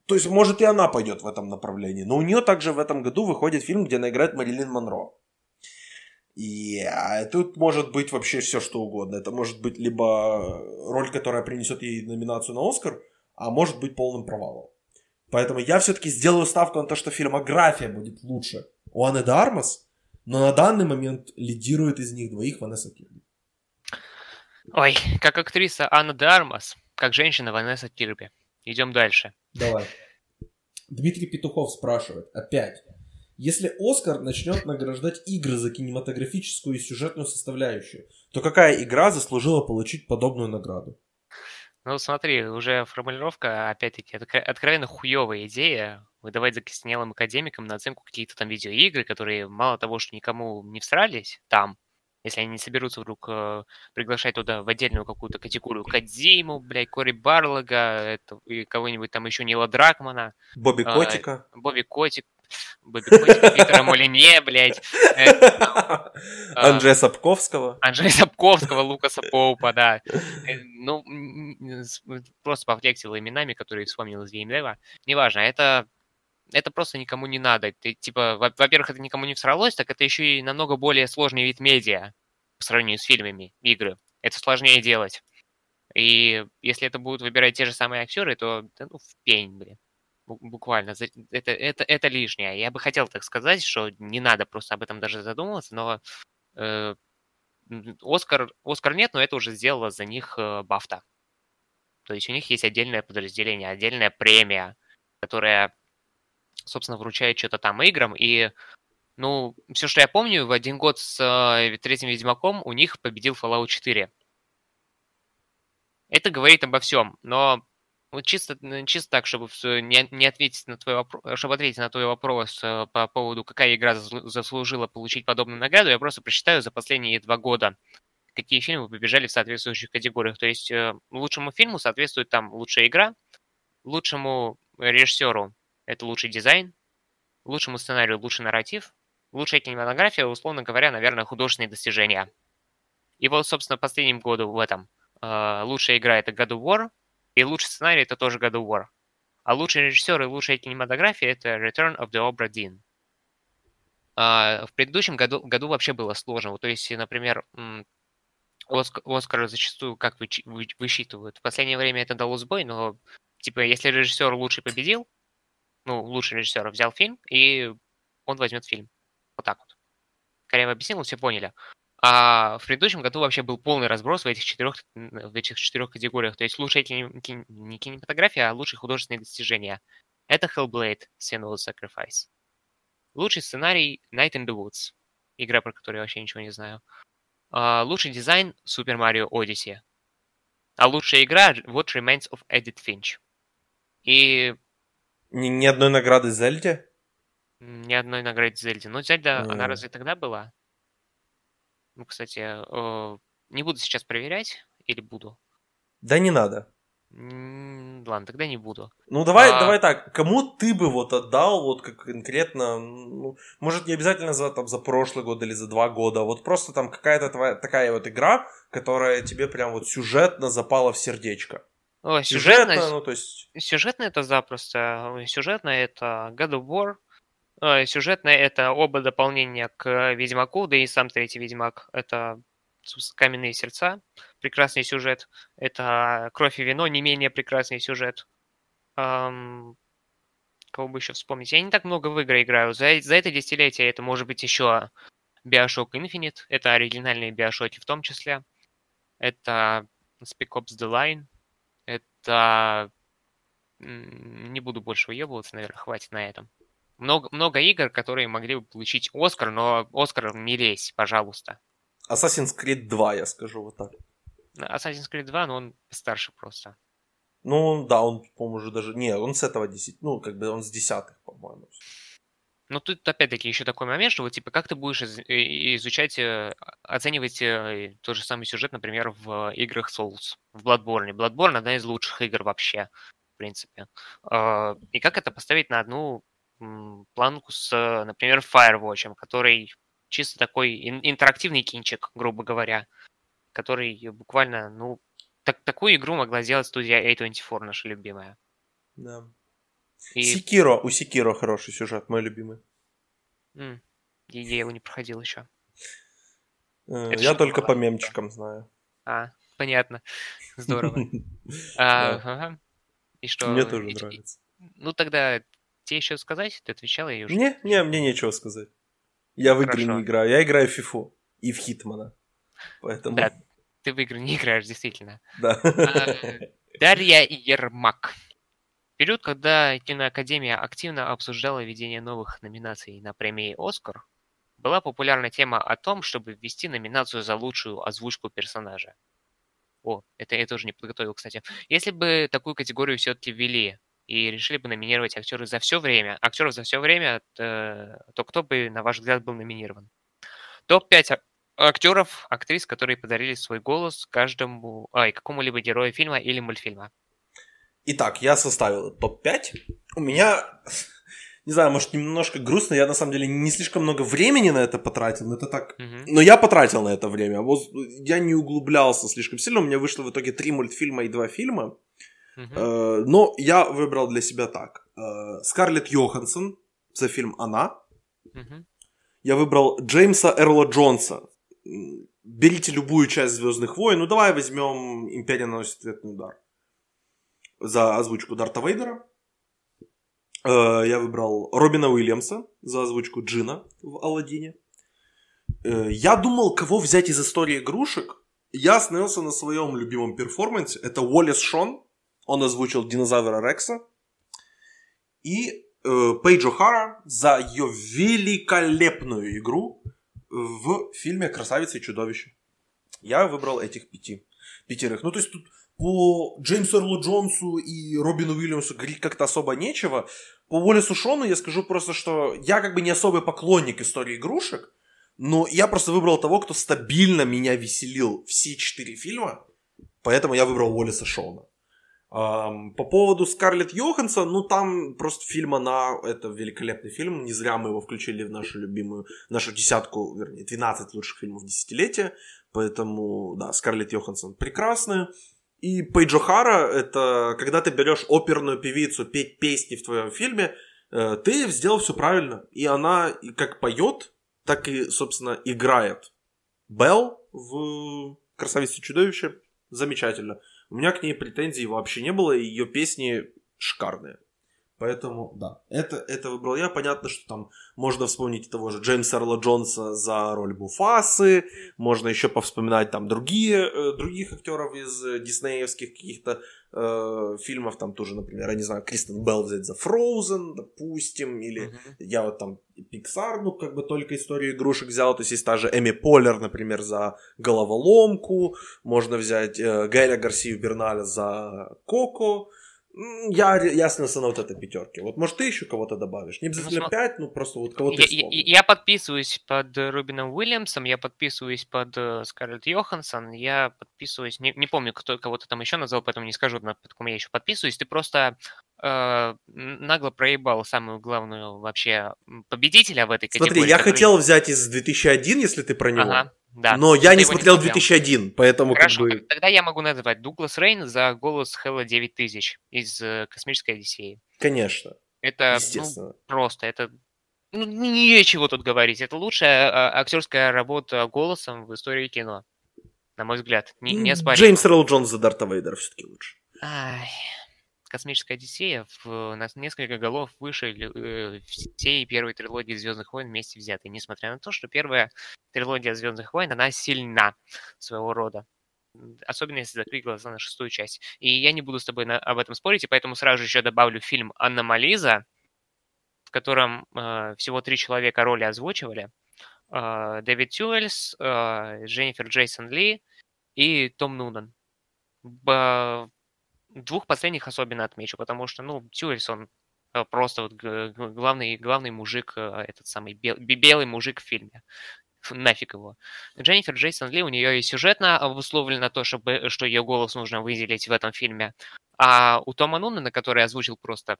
То есть, может, и она пойдет в этом направлении. Но у нее также в этом году выходит фильм, где она играет Марилин Монро. И а, тут может быть вообще все что угодно. Это может быть либо роль, которая принесет ей номинацию на Оскар, а может быть полным провалом. Поэтому я все-таки сделаю ставку на то, что фильмография будет лучше у Анны Дармас, но на данный момент лидирует из них двоих Ванесса Кирби. Ой, как актриса Анна Дармас, как женщина Ванесса Кирби. Идем дальше. Давай. Дмитрий Петухов спрашивает, опять. Если Оскар начнет награждать игры за кинематографическую и сюжетную составляющую, то какая игра заслужила получить подобную награду? Ну, смотри, уже формулировка, опять-таки, откровенно хуевая идея выдавать закоснелым академикам на оценку какие-то там видеоигры, которые мало того, что никому не всрались там, если они не соберутся вдруг э, приглашать туда в отдельную какую-то категорию Кадзиму, блядь, Кори Барлога, это, и кого-нибудь там еще Нила Дракмана. Бобби э, Котика. Бобби Котик. Бобби Котик, Питера Молине, блядь. Э, <laughs> Анджея Сапковского. Анджея Сапковского, Лукаса <laughs> Поупа, да. Э, ну, просто пофлексил именами, которые вспомнил из геймдева. Неважно, это это просто никому не надо. Ты, типа, во-первых, это никому не всралось, так это еще и намного более сложный вид медиа по сравнению с фильмами, игры. Это сложнее делать. И если это будут выбирать те же самые актеры, то да, ну, в пень, блин. Буквально. Это, это, это лишнее. Я бы хотел так сказать, что не надо просто об этом даже задумываться, но э, Оскар, Оскар нет, но это уже сделала за них э, Бафта. То есть у них есть отдельное подразделение, отдельная премия, которая собственно, вручает что-то там играм, и, ну, все, что я помню, в один год с э, третьим Ведьмаком у них победил Fallout 4. Это говорит обо всем, но вот чисто, чисто так, чтобы не, не ответить на твой вопрос, чтобы ответить на твой вопрос э, по поводу, какая игра заслужила получить подобную награду, я просто прочитаю за последние два года, какие фильмы побежали в соответствующих категориях. То есть э, лучшему фильму соответствует там лучшая игра, лучшему режиссеру это лучший дизайн, лучшему сценарию лучший нарратив, лучшая кинематография, условно говоря, наверное, художественные достижения. И вот, собственно, последним году в этом э, лучшая игра это God of War, и лучший сценарий это тоже God of War. А лучший режиссер и лучшая кинематография это Return of the Obra Dinn. Э, в предыдущем году, году вообще было сложно. То есть, например, Оскар, зачастую как вы, вы, высчитывают. В последнее время это дало сбой, но типа если режиссер лучший победил, ну, лучший режиссер взял фильм, и он возьмет фильм. Вот так вот. Коряво объяснил, все поняли. А в предыдущем году вообще был полный разброс в этих четырех, в этих четырех категориях. То есть лучшая кине, не кинематография, а лучшие художественные достижения. Это Hellblade, Senua's Sacrifice. Лучший сценарий Night in the Woods. Игра, про которую я вообще ничего не знаю. А, лучший дизайн Super Mario Odyssey. А лучшая игра What Remains of Edith Finch. И ни, ни одной награды Зельде? Ни одной награды Зельде. Ну, Зельда, mm. она разве тогда была? Ну, кстати, э, не буду сейчас проверять или буду? Да не надо. ладно, тогда не буду. Ну давай, а... давай так. Кому ты бы вот отдал, вот как конкретно, ну, может не обязательно за там за прошлый год или за два года, вот просто там какая-то твоя такая вот игра, которая тебе прям вот сюжетно запала в сердечко. Сюжетно, сюжетно, ну, то есть... Сюжетно это запросто. Сюжетно это God of War. Сюжетно это оба дополнения к Ведьмаку, да и сам третий Ведьмак. Это Каменные сердца, прекрасный сюжет. Это Кровь и вино, не менее прекрасный сюжет. Эм... Кого бы еще вспомнить? Я не так много в игры играю. За, за это десятилетие это может быть еще Bioshock Infinite. Это оригинальные Bioshock в том числе. Это Spec Ops The Line это... Не буду больше уебываться, наверное, хватит на этом. Много, много игр, которые могли бы получить Оскар, но Оскар не лезь, пожалуйста. Assassin's Creed 2, я скажу вот так. Assassin's Creed 2, но он старше просто. Ну, да, он, по-моему, уже даже... Не, он с этого 10... Ну, как бы он с десятых, по-моему. Но тут опять-таки еще такой момент, что вот типа как ты будешь изучать, э, оценивать э, тот же самый сюжет, например, в играх Souls, в Bloodborne. Bloodborne одна из лучших игр вообще, в принципе. А, И как это поставить на одну планку с, например, Firewatch, который чисто такой ин- интерактивный кинчик, грубо говоря, который буквально, ну, так, такую игру могла сделать студия A24, наша любимая. Да. И Секиро, у Секиро хороший сюжет, мой любимый. м, и я его не проходил еще. Э, Я только по мемчикам знаю. А, понятно. <laughs> Здорово. И что? Мне тоже нравится. Ну тогда тебе еще сказать? Ты отвечала и уже. Не, не, мне нечего сказать. Я в игры не играю. Я играю в фифу и в Хитмана. Поэтому, Да, ты в игры не играешь, действительно. <laughs> да. А, Дарья Ермак. Период, когда киноакадемия активно обсуждала введение новых номинаций на премии «Оскар», была популярна тема о том, чтобы ввести номинацию за лучшую озвучку персонажа. О, это я тоже не подготовил, кстати. Если бы такую категорию все-таки ввели и решили бы номинировать актеры за все время, актеров за все время, то, то кто бы, на ваш взгляд, был номинирован? Топ-5 актеров, актрис, которые подарили свой голос каждому, ай, какому-либо герою фильма или мультфильма. Итак, я составил топ-5. У меня, <laughs> не знаю, может, немножко грустно. Я, на самом деле, не слишком много времени на это потратил. Но это так... Мгм. Но я потратил на это время. Вот Я не углублялся слишком сильно. У меня вышло в итоге три мультфильма и два фильма. Э, Но я выбрал для себя так. Э, Скарлетт Йоханссон за фильм «Она». Мгм. Я выбрал Джеймса Эрла Джонса. Берите любую часть Звездных войн. Ну, давай возьмем Империя наносит ответный удар. За озвучку Дарта Вейдера. Э, Я выбрал Робина Уильямса за озвучку Джина в Алладине. Э, Я думал, кого взять из истории игрушек. Я остановился на своем любимом перформансе. Это Уоллес Шон. Он озвучил динозавра Рекса. И э, Пейдж О'Хара за ее великолепную игру в фильме «Красавица и чудовище». Я выбрал этих пяти. Пятерых. Ну, то есть тут по Джеймсу Эрлу Джонсу и Робину Уильямсу говорить как-то особо нечего. По Уоллесу Шону я скажу просто, что я как бы не особый поклонник истории игрушек, но я просто выбрал того, кто стабильно меня веселил все четыре фильма, поэтому я выбрал Уоллеса Шона. Ам, по поводу Скарлетт Йоханссон, ну там просто фильм «Она» — это великолепный фильм, не зря мы его включили в нашу любимую, нашу десятку, вернее, 12 лучших фильмов десятилетия, поэтому, да, Скарлетт Йоханссон прекрасная. И Пейдж О'Хара — это когда ты берешь оперную певицу петь песни в твоем фильме, э, ты сделал все правильно. И она как поет, так и, собственно, играет. Белл в «Красавице чудовище» замечательно. У меня к ней претензий вообще не было, и ее песни шикарные. Поэтому, да, это, это выбрал я. Понятно, что там можно вспомнить того же Джеймса Эрла Джонса за роль Буфасы, можно еще повспоминать там другие, э, других актеров из э, диснеевских каких-то э, фильмов, там тоже, например, я не знаю, Кристен Белл взять за Frozen, допустим, или Мгм. я вот там Pixar, ну, как бы только историю игрушек взял, то есть есть та же Эми Поллер, например, за головоломку, можно взять э, Гаэля Гарсию Берналя за Коко, я, ре- я остановился на вот этой пятерке. Вот, может, ты еще кого-то добавишь? Не обязательно сма- пять, ну, просто вот кого ты Я, я- я подписываюсь под э, Робином Уильямсом, я подписываюсь под э, Скарлетт Йоханссон, я подписываюсь, не, не помню, кто кого-то там еще назвал, поэтому не скажу, на под ком я еще подписываюсь. Ты просто э, нагло проебал самую главную вообще победителя в этой категории. Смотри, я который- хотел взять из 2001, если ты про него, Ага, да. но я не смотрел смотрел. 2001, поэтому Хорошо, как бы... тогда я могу назвать Дуглас Рейн за голос Хэлла 9000 из э, «Космической Одиссеи». Конечно, Это, ну, просто, это ну, нечего тут говорить. Это лучшая а, актерская работа голосом в истории кино. На мой взгляд. Не, не. Джеймс Эрл Джонс за Дарта Вейдера все-таки лучше. Ай, Космическая Одиссея в, на несколько голов выше э, всей первой трилогии Звездных войн вместе взятой. Несмотря на то, что первая трилогия Звездных войн, она сильна своего рода. Особенно если закрыть глаза на шестую часть. И я не буду с тобой на- об этом спорить, и поэтому сразу еще добавлю фильм «Аномализа», в котором э, всего три человека роли озвучивали. Э, Дэвид Тюэльс, э, Дженнифер Джейсон Ли и Том Нунан. Б- Двух последних особенно отмечу, потому что, ну, Тюэльс, он э, просто вот главный, главный мужик, э, этот самый бел, белый мужик в фильме. <laughs> Нафиг его. Дженнифер Джейсон Ли, у нее и сюжетно обусловлено то, чтобы, что ее голос нужно выделить в этом фильме. А у Тома Нунана, который озвучил просто,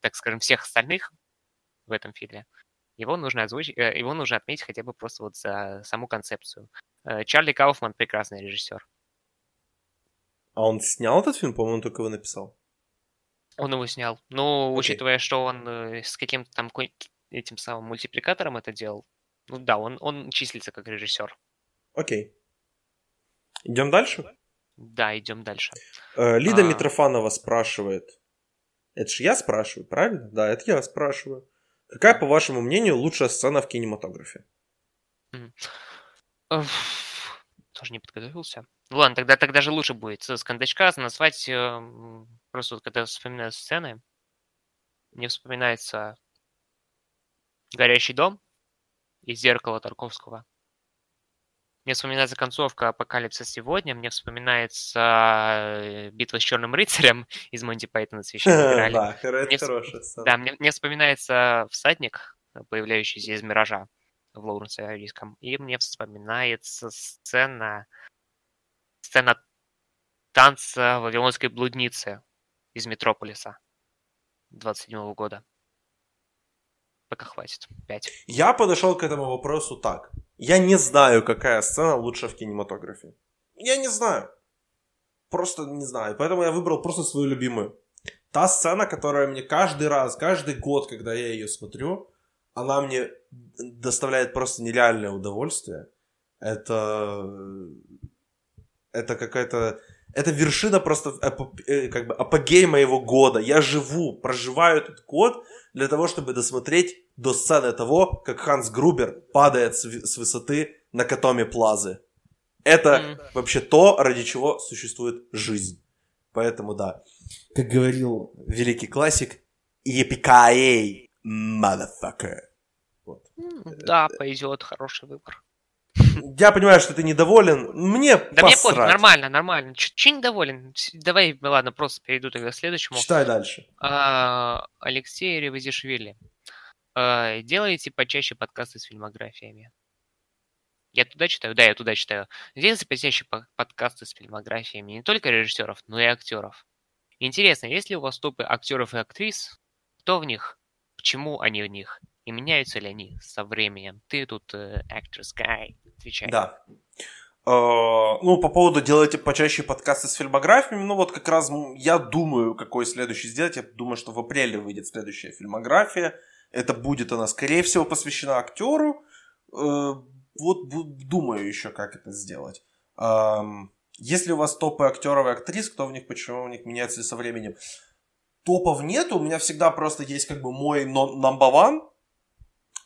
так скажем, всех остальных в этом фильме, его нужно озвучить, э, его нужно отметить хотя бы просто вот за саму концепцию. Чарли Кауфман прекрасный режиссер. А он снял этот фильм, по-моему, он только его написал. Он его снял. Ну, okay. учитывая, что он э, с каким-то там этим самым мультипликатором это делал, ну да, он, он числится как режиссер. Окей. Okay. Идем дальше? Да, идем дальше. Э, Лида а... Митрофанова спрашивает. Это же я спрашиваю, правильно? Да, это я спрашиваю. Какая, по вашему мнению, лучшая сцена в кинематографе? Тоже не подготовился. Ладно, тогда, тогда же лучше будет с кондачка назвать э, просто вот, когда вспоминаю сцены, мне вспоминается «Горящий дом» и «Зеркало Тарковского». Мне вспоминается концовка «Апокалипса сегодня», мне вспоминается э, «Битва с черным рыцарем» <laughs> из Монти Пайтона «Священной играли». Да, это хорошая сцена. Да, мне, мне вспоминается «Всадник», появляющийся из «Миража» в Лоуренсе Арийском. И мне вспоминается сцена сцена танца Вавилонской блудницы из Метрополиса 27 года. Пока хватит. Пять. Я подошел к этому вопросу так. Я не знаю, какая сцена лучше в кинематографе. Я не знаю. Просто не знаю. Поэтому я выбрал просто свою любимую. Та сцена, которая мне каждый раз, каждый год, когда я ее смотрю, она мне доставляет просто нереальное удовольствие. Это это какая-то... Это вершина просто э, как бы апогей моего года. Я живу, проживаю этот год для того, чтобы досмотреть до сцены того, как Ханс Грубер падает с высоты на Катоме Плазы. Это mm. вообще то, ради чего существует жизнь. Поэтому да. Как говорил великий классик, Епикаей, motherfucker. Вот. Да, пойдет, хороший выбор. Я понимаю, что ты недоволен. Мне Да посрать. мне пофиг, нормально, нормально. Че недоволен? Давай, ладно, просто перейду тогда к следующему. Читай дальше. А, Алексей Ревазишвили. А, делаете почаще подкасты с фильмографиями. Я туда читаю? Да, я туда читаю. Делайте почаще подкасты с фильмографиями не только режиссеров, но и актеров. Интересно, есть ли у вас топы актеров и актрис? Кто в них? Почему они в них? И меняются ли они со временем? Ты тут э, actress guy, отвечай. Да. Uh, ну, по поводу делайте почаще подкасты с фильмографиями, ну вот как раз я думаю, какой следующий сделать. Я думаю, что в апреле выйдет следующая фильмография. Это будет она, скорее всего, посвящена актеру. Uh, вот думаю еще, как это сделать. Если у вас топы актеров и актрис, кто в них, почему у них меняется со временем? Топов нет, у меня всегда просто есть как бы мой number one,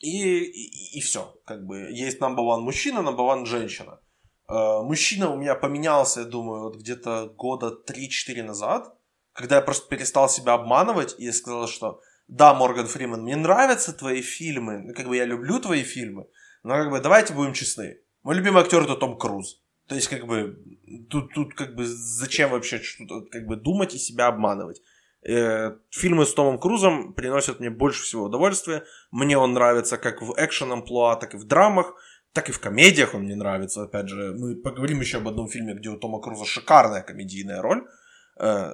и, и, и все. Как бы есть number one мужчина, number one женщина. Э, мужчина у меня поменялся, я думаю, вот где-то года 3-4 назад, когда я просто перестал себя обманывать и сказал, что да, Морган Фриман, мне нравятся твои фильмы, ну, как бы я люблю твои фильмы, но как бы давайте будем честны. Мой любимый актер это Том Круз. То есть, как бы, тут, тут как бы зачем вообще что-то, как бы думать и себя обманывать. Э, фильмы с Томом Крузом приносят мне больше всего удовольствия. Мне он нравится как в экшен-амплуа, так и в драмах, так и в комедиях он мне нравится. Опять же, мы поговорим еще об одном фильме, где у Тома Круза шикарная комедийная роль. Э,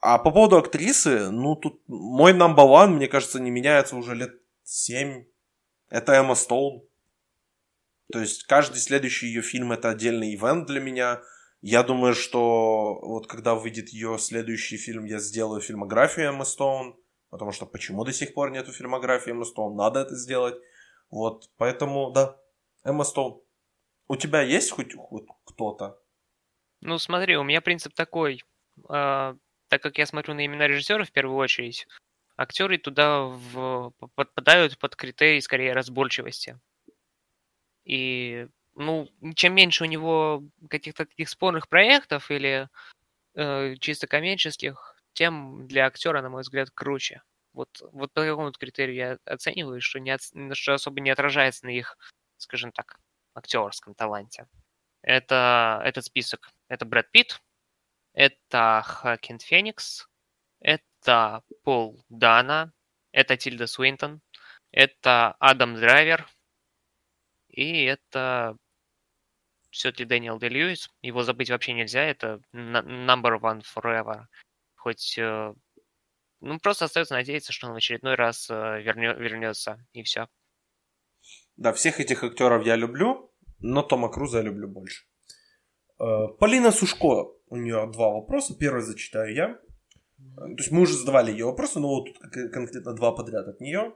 а по поводу актрисы, ну тут мой number one, мне кажется, не меняется уже лет 7. Это Эмма Стоун. То есть каждый следующий ее фильм это отдельный ивент для меня. Я думаю, что вот когда выйдет ее следующий фильм, я сделаю фильмографию Эммы Стоун, потому что почему до сих пор нету фильмографии Эммы Стоун, надо это сделать. Вот, поэтому, да, Эмма Стоун. У тебя есть хоть, хоть кто-то? Ну, смотри, у меня принцип такой. Э, так как я смотрю на имена режиссеров в первую очередь, актеры туда в, подпадают под критерий скорее разборчивости. И ну, чем меньше у него каких-то таких спорных проектов или э, чисто коммерческих, тем для актера, на мой взгляд, круче. Вот, вот по какому критерию я оцениваю, что, не что особо не отражается на их, скажем так, актерском таланте. Это этот список. Это Брэд Питт, это Хакин Феникс, это Пол Дана, это Тильда Суинтон, это Адам Драйвер, и это все-таки Дэниел Де Льюис. Его забыть вообще нельзя, это number one forever. Хоть э, ну, просто остается надеяться, что он в очередной раз э, вернё, вернется, и все. Да, всех этих актеров я люблю, но Тома Круза я люблю больше. Э, Полина Сушко, у нее два вопроса. Первый зачитаю я. То есть мы уже задавали ее вопросы, но вот тут конкретно два подряд от нее.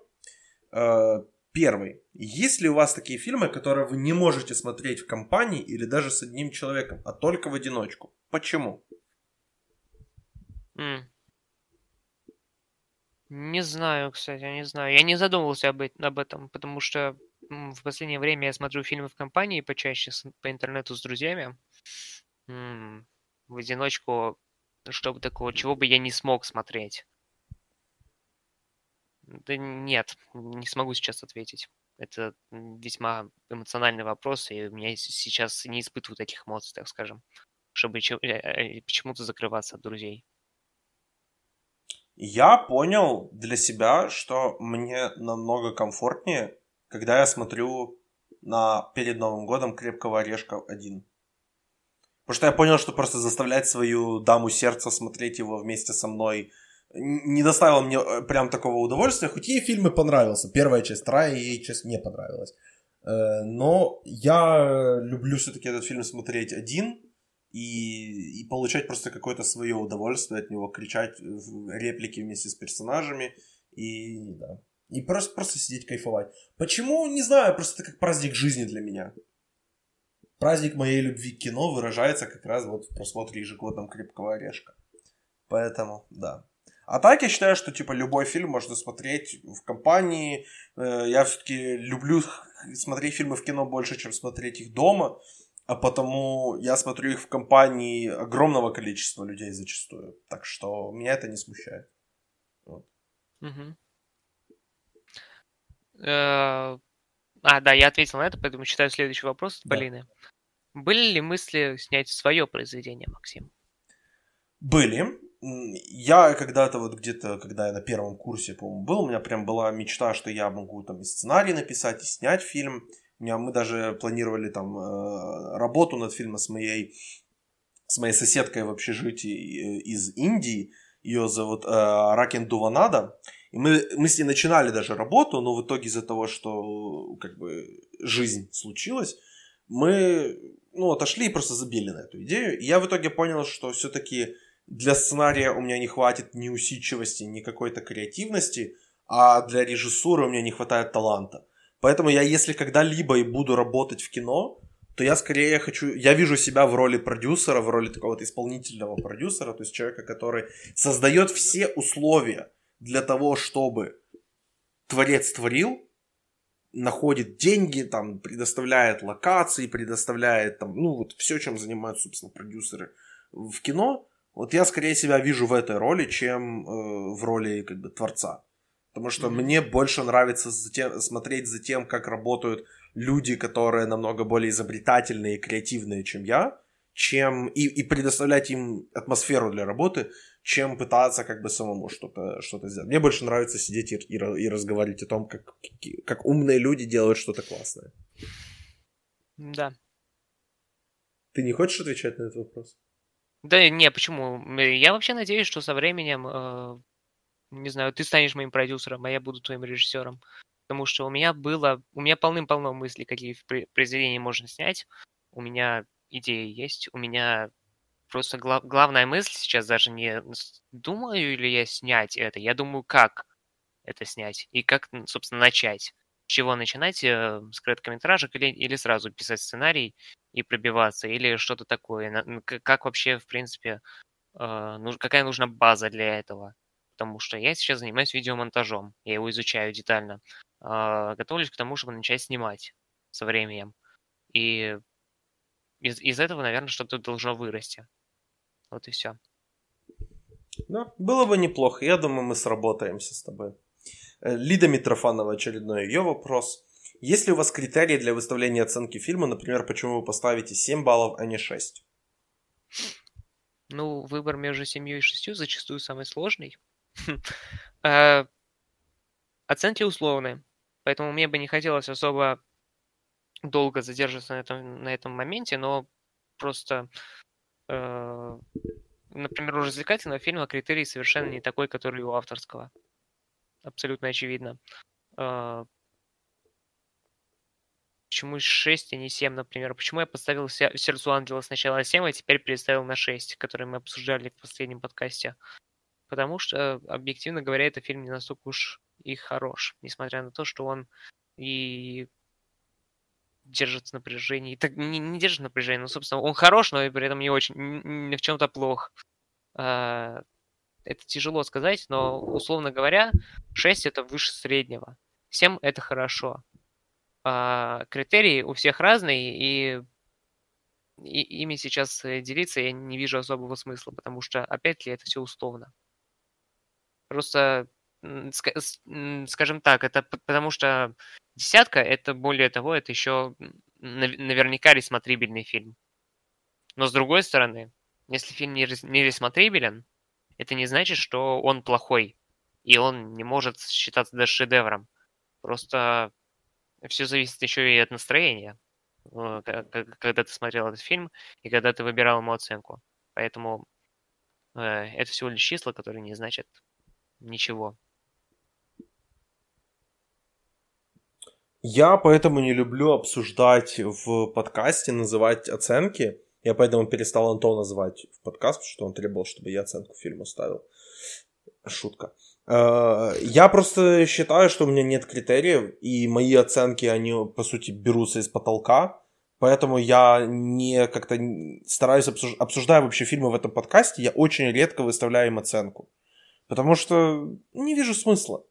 Первый. Есть ли у вас такие фильмы, которые вы не можете смотреть в компании или даже с одним человеком, а только в одиночку? Почему? Mm. Не знаю, кстати, не знаю. Я не задумывался об, об этом, потому что в последнее время я смотрю фильмы в компании почаще по интернету с друзьями. В одиночку, чтобы такого, чего бы я не смог смотреть. Да нет, не смогу сейчас ответить. Это весьма эмоциональный вопрос, и у меня сейчас не испытываю таких эмоций, так скажем, чтобы э, э, почему-то закрываться от друзей. Я понял для себя, что мне намного комфортнее, когда я смотрю на перед Новым годом крепкого орешка один. Потому что я понял, что просто заставлять свою даму сердца смотреть его вместе со мной не доставило мне э, прям такого удовольствия, хоть ей фильмы понравился. Первая часть, вторая ей часть не понравилась. Э, но я люблю все-таки этот фильм смотреть один и, и получать просто какое-то свое удовольствие от него, кричать реплики вместе с персонажами и да. И просто, просто сидеть кайфовать. Почему? Не знаю, просто это как праздник жизни для меня. Праздник моей любви к кино выражается как раз вот в просмотре ежегодном «Крепкого орешка». Поэтому, да. А так я считаю, что типа любой фильм можно смотреть в компании. Э, я все-таки люблю смотреть фильмы в кино больше, чем смотреть их дома. А потому я смотрю их в компании огромного количества людей зачастую. Так что меня это не смущает. Вот. Угу. А, да, я ответил на это, поэтому читаю следующий вопрос от да. Полины. Были ли мысли снять свое произведение, Максим? Были. Я когда-то вот где-то, когда я на первом курсе, по-моему, был, у меня прям была мечта, что я могу там и сценарий написать, и снять фильм. У меня, мы даже планировали там э, работу над фильмом с моей, с моей соседкой в общежитии э, из Индии. Ее зовут э, Ракен Дуванада. И мы, мы с ней начинали даже работу, но в итоге из-за того, что как бы жизнь случилась, мы ну, отошли и просто забили на эту идею. И я в итоге понял, что все-таки для сценария у меня не хватит ни усидчивости, ни какой-то креативности, а для режиссуры у меня не хватает таланта. Поэтому я, если когда-либо и буду работать в кино, то я скорее хочу, я вижу себя в роли продюсера, в роли такого то исполнительного продюсера, то есть человека, который создает все условия для того, чтобы творец творил, находит деньги, там, предоставляет локации, предоставляет там, ну, вот все, чем занимаются, собственно, продюсеры в кино, вот я скорее себя вижу в этой роли, чем э, в роли как бы творца. Потому что mm-hmm. мне больше нравится за тем, смотреть за тем, как работают люди, которые намного более изобретательные и креативные, чем я, чем и, и предоставлять им атмосферу для работы, чем пытаться как бы самому что-то что сделать. Мне больше нравится сидеть и, и, и разговаривать о том, как, как умные люди делают что-то классное. Да. Ты не хочешь отвечать на этот вопрос? Да не, почему? Я вообще надеюсь, что со временем, э, не знаю, ты станешь моим продюсером, а я буду твоим режиссером. Потому что у меня было, у меня полным-полно мыслей, какие произведения можно снять. У меня идеи есть, у меня просто гла- главная мысль сейчас даже не думаю ли я снять это, я думаю, как это снять и как, собственно, начать. С чего начинать, э, с короткометражек или, или сразу писать сценарий и пробиваться, или что-то такое. Как вообще, в принципе, э, какая нужна база для этого. Потому что я сейчас занимаюсь видеомонтажом, я его изучаю детально. Э, готовлюсь к тому, чтобы начать снимать со временем. И из, из этого, наверное, что-то должно вырасти. Вот и все. Да, было бы неплохо. Я думаю, мы сработаемся с тобой. Э, Лида Митрофанова, очередной ее вопрос. Есть ли у вас критерии для выставления оценки фильма? Например, почему вы поставите 7 баллов, а не 6? Ну, выбор между семью и шестью зачастую самый сложный. <laughs> Э, оценки условные, поэтому мне бы не хотелось особо долго задерживаться на этом, на этом моменте, но просто, э, например, у развлекательного фильма критерий совершенно не такой, который у авторского. Абсолютно очевидно. Э, почему 6, а не 7, например? Почему я поставил «Сердцу ангела» сначала 7, а теперь переставил на 6, который мы обсуждали в последнем подкасте? Потому что, объективно говоря, этот фильм не настолько уж и хорош, несмотря на то, что он и держит напряжение. Так, не, не держит напряжение, но, собственно, он хорош, но и при этом не очень, не в чем-то плох. А, это тяжело сказать, но, условно говоря, 6 это выше среднего. 7 это хорошо. А, критерии у всех разные, и, и ими сейчас э, делиться я не вижу особого смысла, потому что, опять ли, это все условно. Просто, скажем так, это потому что десятка, это более того, это еще наверняка ресмотрибельный фильм. Но с другой стороны, если фильм не ресмотрибелен, это не значит, что он плохой, и он не может считаться даже шедевром. Просто все зависит еще и от настроения, э, когда ты смотрел этот фильм и когда ты выбирал ему оценку. Поэтому э, это всего лишь числа, которые не значат ничего. Я поэтому не люблю обсуждать в подкасте, называть оценки. Я поэтому перестал Антона называть в подкаст, потому что он требовал, чтобы я оценку фильму ставил. Шутка. Э, я просто считаю, что у меня нет критериев, и мои оценки, они, по сути, берутся из потолка. Поэтому я не как-то стараюсь обсуждать, обсуждая вообще фильмы в этом подкасте, я очень редко выставляю им оценку. Потому что не вижу смысла.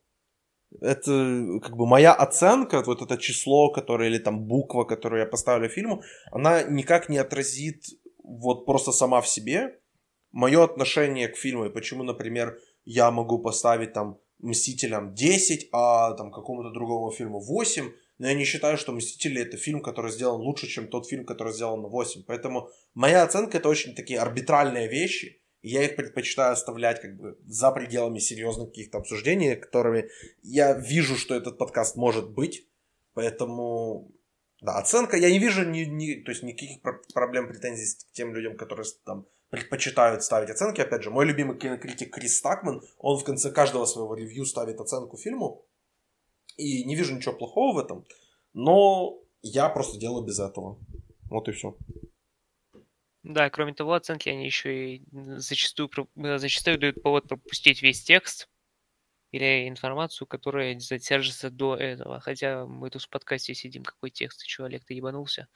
Это как бы моя оценка, вот это число, которое или там буква, которую я поставлю фильму, она никак не отразит вот просто сама в себе мое отношение к фильму. И почему, например, я могу поставить там Мстителям 10, а там какому-то другому фильму 8, но я не считаю, что Мстители это фильм, который сделан лучше, чем тот фильм, который сделан на 8. Поэтому моя оценка это очень такие арбитральные вещи, я их предпочитаю оставлять как бы за пределами серьезных каких-то обсуждений, которыми я вижу, что этот подкаст может быть. Поэтому, да, оценка, я не вижу ни, ни, то есть никаких проблем, претензий к тем людям, которые там предпочитают ставить оценки. Опять же, мой любимый кинокритик Крис Стакман, он в конце каждого своего ревью ставит оценку фильму. И не вижу ничего плохого в этом. Но я просто делаю без этого. Вот и все. Да, кроме того, оценки они еще и зачастую, зачастую дают повод пропустить весь текст или информацию, которая задержится до этого. Хотя мы тут в подкасте сидим, какой текст, ты что, Олег, ты ебанулся?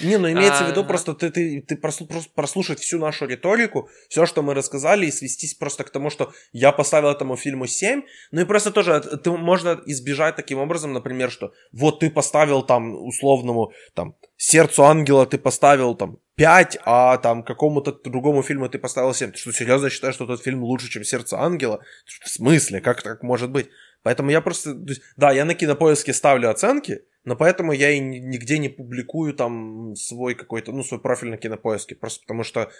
Не, ну имеется в виду просто ты, ты, ты прослушать всю нашу риторику, все, что мы рассказали, и свестись просто к тому, что я поставил этому фильму 7. Ну и просто тоже ты, можно избежать таким образом, например, что вот ты поставил там условному там сердцу ангела ты поставил там 5, а там какому-то другому фильму ты поставил 7. Ты что, серьезно считаешь, что этот фильм лучше, чем сердце ангела? В смысле? Как так может быть? Поэтому я просто... Да, я на кинопоиске ставлю оценки, но поэтому я и нигде не публикую там свой какой-то, ну, свой профиль на кинопоиске. Просто потому что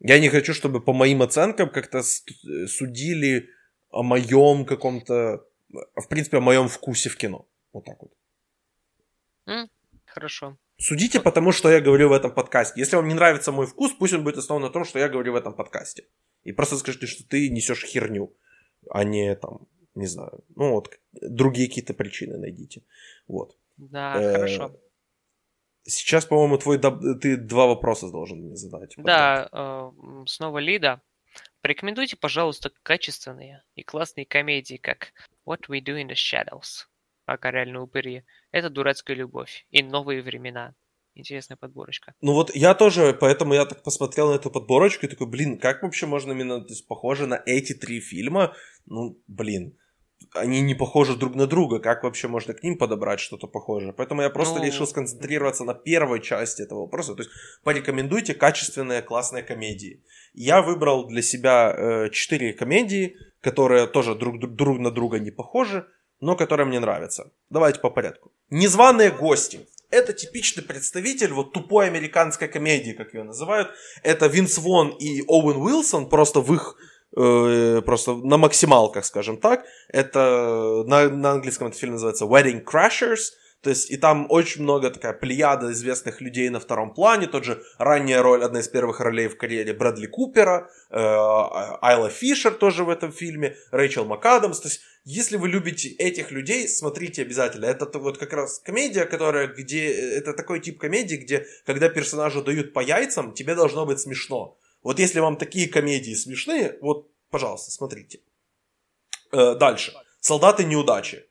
я не хочу, чтобы по моим оценкам как-то судили о моем каком-то, в принципе, о моем вкусе в кино. Вот так вот. Mm, хорошо. Судите потому, что я говорю в этом подкасте. Если вам не нравится мой вкус, пусть он будет основан на том, что я говорю в этом подкасте. И просто скажите, что ты несешь херню, а не там, не знаю, ну вот, другие какие-то причины найдите. Вот. Да, э, хорошо. Сейчас, по-моему, твой ты два вопроса должен мне задать. Да, э, снова Лида. Порекомендуйте, пожалуйста, качественные и классные комедии, как What We Do in the Shadows, пока реально упыри. Это дурацкая любовь и новые времена. Интересная подборочка. Ну вот я тоже, поэтому я так посмотрел на эту подборочку и такой, блин, как вообще можно именно, то есть похоже на эти три фильма? Ну, блин они не похожи друг на друга, как вообще можно к ним подобрать что-то похожее? Поэтому я просто ну... решил сконцентрироваться на первой части этого вопроса. То есть порекомендуйте качественные классные комедии. Я выбрал для себя э, четыре комедии, которые тоже друг, друг на друга не похожи, но которые мне нравятся. Давайте по порядку. Незваные гости. Это типичный представитель вот тупой американской комедии, как ее называют. Это Винс Вон и Оуэн Уилсон, просто в их э, просто на максималках, скажем так. Это на, на английском этот фильм называется Wedding Crashers, то есть и там очень много такая плеяда известных людей на втором плане. Тот же ранняя роль, одна из первых ролей в карьере Брэдли Купера, э, Айла Фишер тоже в этом фильме, Рэйчел МакАдамс. То есть если вы любите этих людей, смотрите обязательно. Это вот как раз комедия, которая, где... Это такой тип комедии, где когда персонажу дают по яйцам, тебе должно быть смешно. Вот если вам такие комедии смешные, вот, пожалуйста, смотрите. Э, дальше. Солдаты неудачи.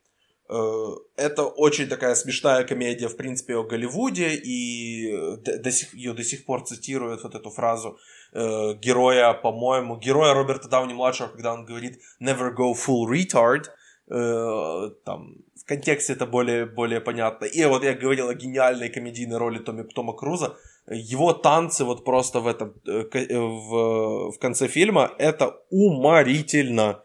Э, это очень такая смешная комедия, в принципе, о Голливуде, и до сих, ее до сих пор цитируют вот эту фразу э, героя, по-моему, героя Роберта Дауни-младшего, когда он говорит «never go full retard», э, там, в контексте это более, более понятно. И вот я говорил о гениальной комедийной роли Томи, Тома Круза, его танцы вот просто в этом, э, э, в, в конце фильма, это уморительно.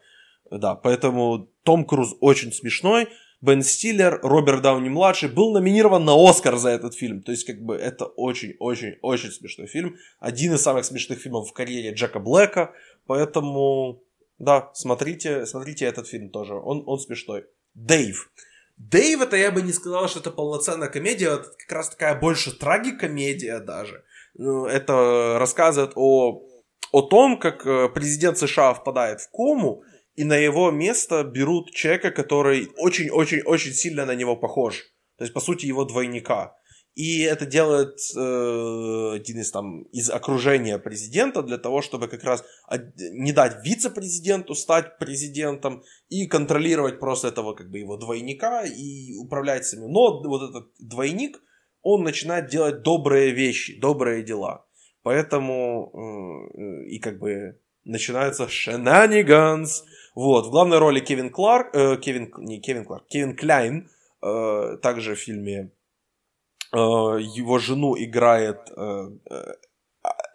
Да, поэтому Том Круз очень смешной, Бен Стиллер, Роберт Дауни-младший, был номинирован на Оскар за этот фильм. То есть, как бы, это очень-очень-очень смешной фильм. Один из самых смешных фильмов в карьере Джека Блэка. Поэтому, да, смотрите, смотрите этот фильм тоже. Он, он смешной. Дэйв. Дэйв, это я бы не сказал, что это полноценная комедия. Это как раз такая больше трагикомедия даже. Ну, это рассказывает о, о том, как э, президент США впадает в кому, и на его место берут человека, который очень-очень-очень сильно на него похож. То есть, по сути, его двойника. И это делает э, один из там из окружения президента для того, чтобы как раз не дать вице-президенту стать президентом и контролировать просто этого как бы его двойника и управлять с ним. Но вот этот двойник, он начинает делать добрые вещи, добрые дела. Поэтому э, и как бы начинается shenanigans, вот, в главной роли Кевин Кларк, э, Кевин, не Кевин Кларк, Кевин Кляйн, э, также в фильме его жену играет э, э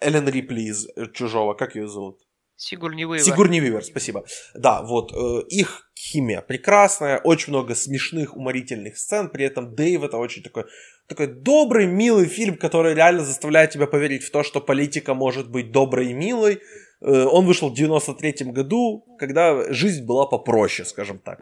Эллен Рипли из «Чужого», как ее зовут? Сигурни Вивер. Сигурни Вивер, спасибо. Да, вот, э, их химия прекрасная, очень много смешных, уморительных сцен, при этом Дэйв это очень такой, такой добрый, милый фильм, который реально заставляет тебя поверить в то, что политика может быть доброй и милой, Э, он вышел в 93 году, когда жизнь была попроще, скажем так.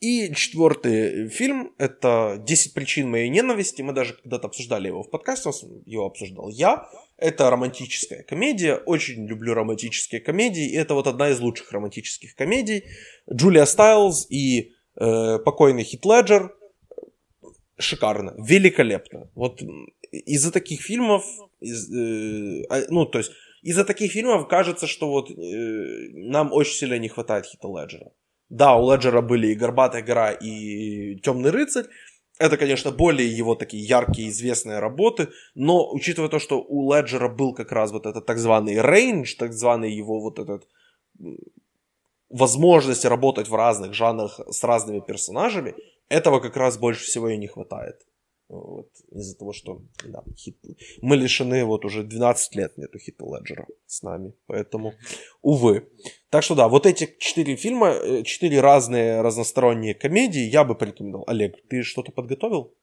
И четвертый фильм – это «10 причин моей ненависти». Мы даже когда-то обсуждали его в подкасте, его обсуждал я. Это романтическая комедия. Очень люблю романтические комедии. И это вот одна из лучших романтических комедий. Джулия Стайлз и э, покойный Хит Леджер. Шикарно, великолепно. Вот из-за таких фильмов, из, э, а, ну, то есть из-за таких фильмов кажется, что вот э, нам очень сильно не хватает Хита Леджера. Да, у Леджера были и «Горбатая гора», и «Темный рыцарь». Это, конечно, более его такие яркие, известные работы, но учитывая то, что у Леджера был как раз вот этот так званый рейндж, так званый его вот этот возможность работать в разных жанрах с разными персонажами, этого как раз больше всего и не хватает. Вот, из-за того, что да, хит... мы лишены вот уже 12 лет нету хита Леджера с нами. Поэтому, увы. Так что да, вот эти четыре фильма, э, четыре разные разносторонние комедии я бы порекомендовал. Олег, ты что-то подготовил?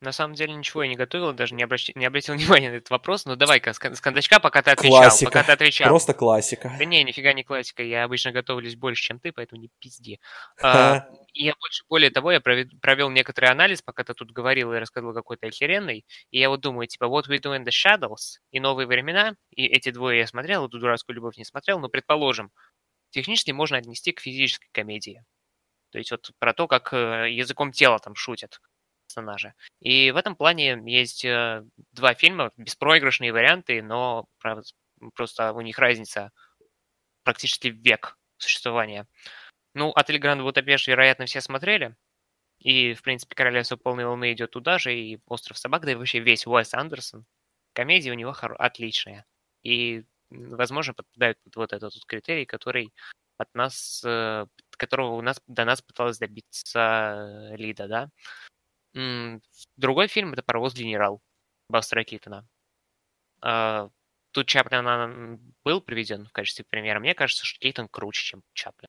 На самом деле ничего я не готовил, даже не, обращ... не обратил <laughs> внимания на этот вопрос. Но давай-ка с кондачка, пока ты отвечал. Классика. Пока ты отвечал. Просто классика. Да не, нифига не классика. Я обычно готовлюсь больше, чем ты, поэтому не пизди. <laughs> А, я больше, более того, я провел некоторый анализ, пока ты тут говорил и рассказывал какой-то охеренный. И я вот думаю, типа, What We Do in the Shadows и Новые времена. И эти двое я смотрел, эту дурацкую любовь не смотрел, но, предположим, технически можно отнести к физической комедии. То есть вот про то, как э, языком тела там шутят персонажа. И в этом плане есть э, два фильма, беспроигрышные варианты, но просто у них разница практически век существования. Ну, «Отель Гранд Будапешт», вероятно, все смотрели. И, в принципе, «Королевство полной луны» идет туда же, и «Остров собак», да и вообще весь Уэс Андерсон. Комедия у него хор- отличная. И, возможно, подпадает под вот этот вот критерий, который от нас, э, которого у нас до нас пыталась добиться Лида, да. Другой фильм это «Паровоз генерал» Бастера Китона. А, тут Чаплин был приведен в качестве примера. Мне кажется, что Кейтон круче, чем Чаплин.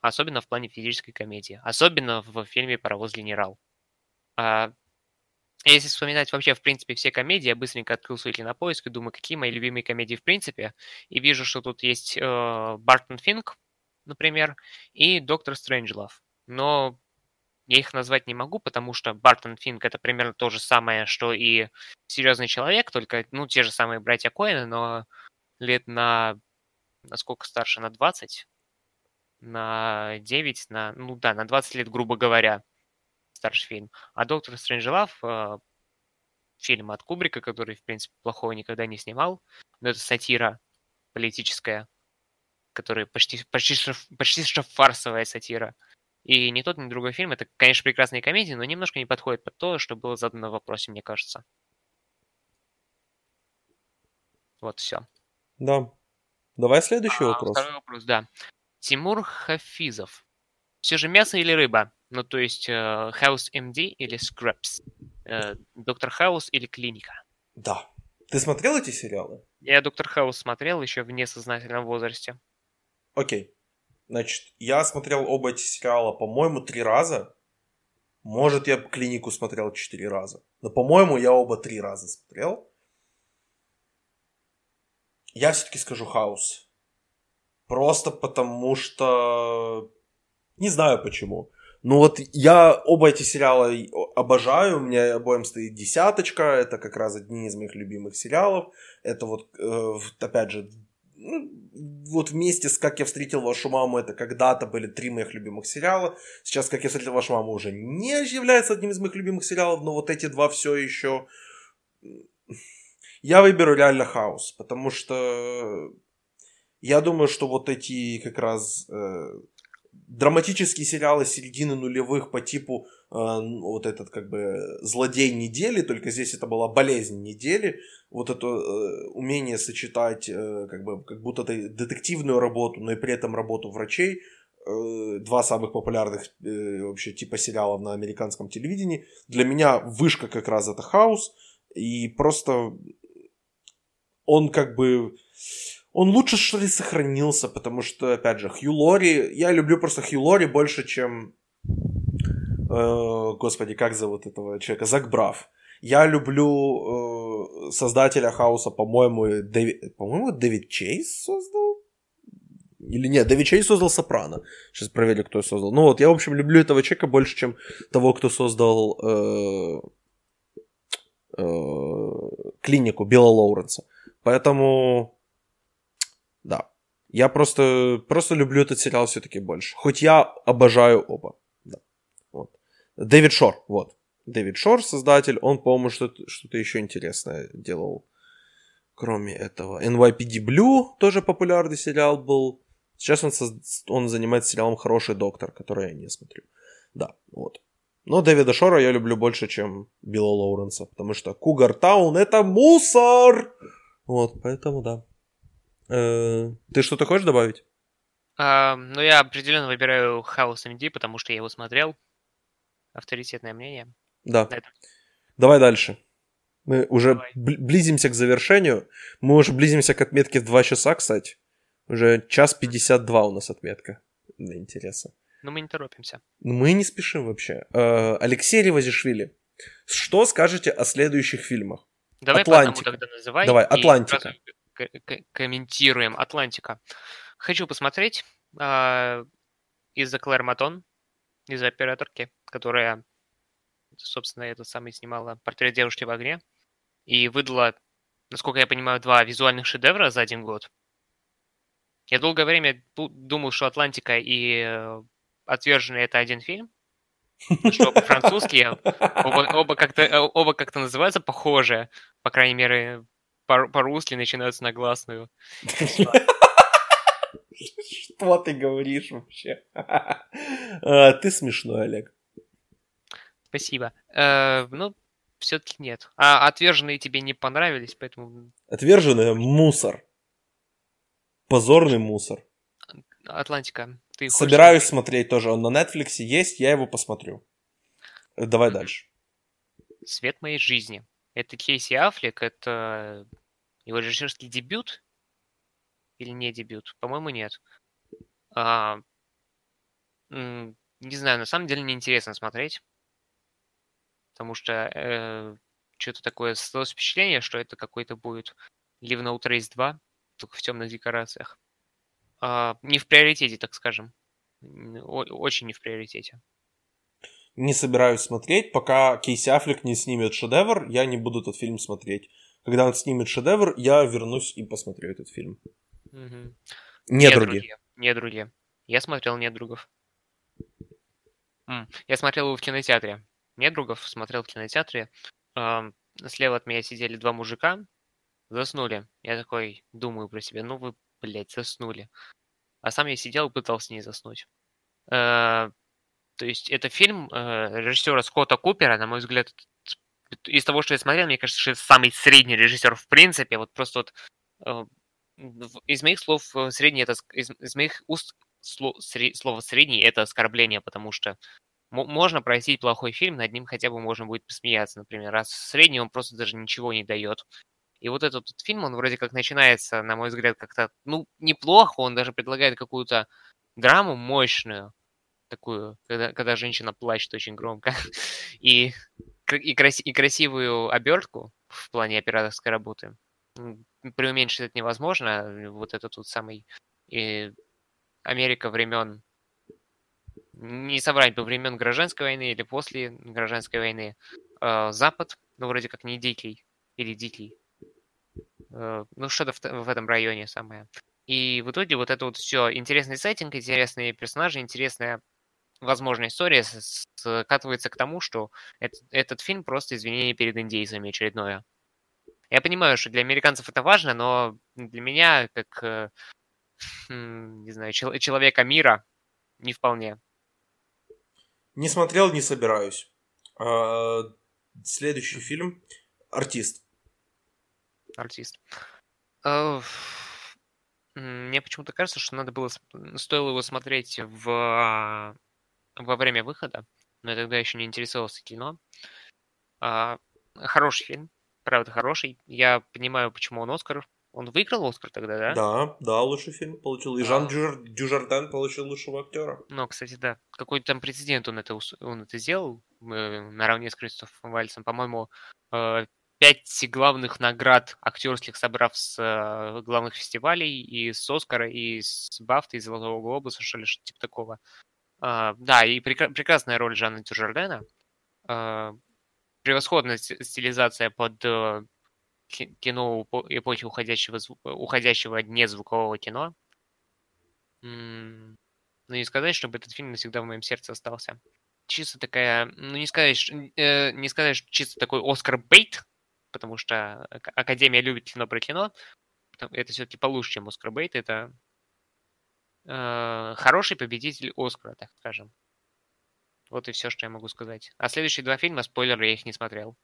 Особенно в плане физической комедии. Особенно в фильме «Паровоз генерал». А, Если вспоминать вообще, в принципе, все комедии, я быстренько открыл свой кинопоиск и думаю, какие мои любимые комедии в принципе. И вижу, что тут есть э, Бартон Финк, например, и Доктор Стрэнджлов. Но я их назвать не могу, потому что Бартон Финк это примерно то же самое, что и Серьезный человек, только, ну, те же самые братья Коэны, но лет на, насколько старше, на 20, на 9, на, ну да, на 20 лет, грубо говоря, старший фильм. А Доктор Стрэнджлав, э, фильм от Кубрика, который, в принципе, плохого никогда не снимал, но это сатира политическая, которая почти, почти, почти что фарсовая сатира. И ни тот, ни другой фильм, это, конечно, прекрасные комедии, но немножко не подходит под то, что было задано в вопросе, мне кажется. Вот все. Да. Давай следующий а, вопрос. Второй вопрос, да. Тимур Хафизов. Все же мясо или рыба? Ну, то есть э, House MD или Scraps? Э, Доктор Хаус или Клиника? Да. Ты смотрел эти сериалы? Я Доктор Хаус смотрел еще в несознательном возрасте. Окей. Значит, я смотрел оба эти сериала, по-моему, три раза. Может, я клинику смотрел четыре раза. Но, по-моему, я оба три раза смотрел. Я все-таки скажу хаос. Просто потому что... Не знаю почему. Ну вот я оба эти сериала обожаю, у меня обоим стоит десяточка, это как раз одни из моих любимых сериалов. Это вот, э, опять же, ну, вот вместе с «Как я встретил вашу маму» это когда-то были три моих любимых сериала. Сейчас «Как я встретил вашу маму» уже не является одним из моих любимых сериалов, но вот эти два все еще... Я выберу реально «Хаус», потому что я думаю, что вот эти как раз э, драматические сериалы середины нулевых по типу э, вот этот как бы злодей недели, только здесь это была болезнь недели, вот это э, умение сочетать э, как бы как будто это детективную работу, но и при этом работу врачей, э, два самых популярных э, вообще типа сериалов на американском телевидении. Для меня вышка как раз это хаус, и просто он как бы он лучше, что ли, сохранился, потому что, опять же, Хью Лори... Я люблю просто Хью Лори больше, чем... Э, господи, как зовут этого человека? Зак Брав. Я люблю э, создателя Хауса, по-моему, Дэви... по-моему, Дэвид Чейз создал? Или нет, Дэвид Чейз создал Сопрано. Сейчас проверю, кто создал. Ну вот, я, в общем, люблю этого человека больше, чем того, кто создал э, э, клинику Билла Лоуренса. Поэтому да. Я просто, просто люблю этот сериал все-таки больше. Хоть я обожаю оба. Да. Вот. Дэвид Шор, вот. Дэвид Шор, создатель, он, по-моему, что-то, что-то еще интересное делал. Кроме этого. NYPD Blue тоже популярный сериал был. Сейчас он, соз... он занимается сериалом «Хороший доктор», который я не смотрю. Да, вот. Но Дэвида Шора я люблю больше, чем Билла Лоуренса, потому что Кугар Таун — это мусор! Вот, поэтому да. Э, ты что-то хочешь добавить? А, ну, я определенно выбираю House MD, потому что я его смотрел. Авторитетное мнение. Да. Давай дальше. Мы уже Давай. близимся к завершению. Мы уже близимся к отметке в 2 часа, кстати. Уже час 52 у нас отметка. Да, интересно. Но мы не торопимся. Мы не спешим вообще. Э, Алексей Ревазишвили, что скажете о следующих фильмах? Давай Атлантика. по одному тогда называй. Давай, Атлантика комментируем. Атлантика. Хочу посмотреть э, из-за Клэр Матон, из-за операторки, которая, собственно, этот самый снимала «Портрет девушки в огне» и выдала, насколько я понимаю, два визуальных шедевра за один год. Я долгое время думал, что «Атлантика» и э, «Отверженные» — это один фильм, что по-французски оба, оба как-то оба как-то называются похоже, по крайней мере, по-русски начинаются на гласную. Что ты говоришь вообще? А, ты смешной, Олег. Спасибо. Э, ну, все-таки нет. А отверженные тебе не понравились, поэтому... Отверженные мусор. Позорный мусор. Атлантика. Ты Собираюсь хочешь... смотреть тоже. Он на Netflix есть, я его посмотрю. Давай дальше. Свет моей жизни. Это Кейси Аффлек, это его режиссерский дебют или не дебют? По-моему, нет. А, не знаю, на самом деле неинтересно смотреть. потому что э, что-то такое создалось впечатление, что это какой-то будет Live No Trace 2, только в темных декорациях. А, не в приоритете, так скажем. О- очень не в приоритете. Не собираюсь смотреть, пока Кейси Аффлек не снимет шедевр, я не буду этот фильм смотреть. Когда он снимет шедевр, я вернусь и посмотрю этот фильм. Мгм. Недруги. Недруги. Я смотрел «Недругов». Я смотрел его в кинотеатре. «Недругов» смотрел в кинотеатре. Слева от меня сидели два мужика, заснули. Я такой думаю про себя, ну вы, блядь, заснули. А сам я сидел и пытался не заснуть. То есть это фильм э, режиссера Скотта Купера, на мой взгляд, из того, что я смотрел, мне кажется, что это самый средний режиссер в принципе. Вот просто вот э, из моих слов э, средний это из, из моих уст сло- сре- слово средний это оскорбление, потому что мо- можно простить плохой фильм, над ним хотя бы можно будет посмеяться, например. А средний он просто даже ничего не дает. И вот этот вот фильм, он вроде как начинается, на мой взгляд, как-то, ну, неплохо, он даже предлагает какую-то драму мощную, такую, когда, когда женщина плачет очень громко, <laughs> и, и, краси- и красивую обертку в плане операторской работы. Преуменьшить это невозможно. Вот этот вот самый э, Америка времен не соврать бы времен гражданской войны или после гражданской войны. Э, Запад, ну вроде как не дикий или дикий, Э, ну что-то в, в этом районе самое. И в итоге вот это вот все интересный сеттинг, интересные персонажи, интересная возможная история скатывается к тому, что эт- этот фильм просто извинение перед индейцами очередное. Я понимаю, что для американцев это важно, но для меня, как, э, м, не знаю, чел- человека мира, не вполне. Не смотрел, не собираюсь. А, Следующий фильм «Артист». артист. Э, Мне почему-то кажется, что надо было, стоило его смотреть в, а, во время выхода, но я тогда еще не интересовался кино. А, Хороший фильм, правда хороший. Я понимаю, почему он Оскар. Он выиграл Оскар тогда, да? Да, да, лучший фильм получил. И А. Жан Дюжар- Дюжарден получил лучшего актера. Ну, кстати, да. Какой-то там прецедент он это, он это сделал э, наравне с Кристофом Вальцем. По-моему, э, пять главных наград актерских собрав с э, главных фестивалей, и с Оскара, и с Бафта, и Золотого Глобуса, что ли, что-то типа такого. А, да, и прекра- прекрасная роль Жанна Тюжардена. А, превосходная ст- стилизация под э, ки- кино эпохи уходящего, уходящего незвукового кино. М, Ну, не сказать, чтобы этот фильм навсегда в моем сердце остался. Чисто такая, ну, не сказать, э, не сказать, что чисто такой Оскар Бейт, потому что Ак- Академия любит кино про кино. Это все-таки получше, чем Оскар Бейт. Это э, хороший победитель Оскара, так скажем. Вот и все, что я могу сказать. А следующие два фильма, спойлер, я их не смотрел.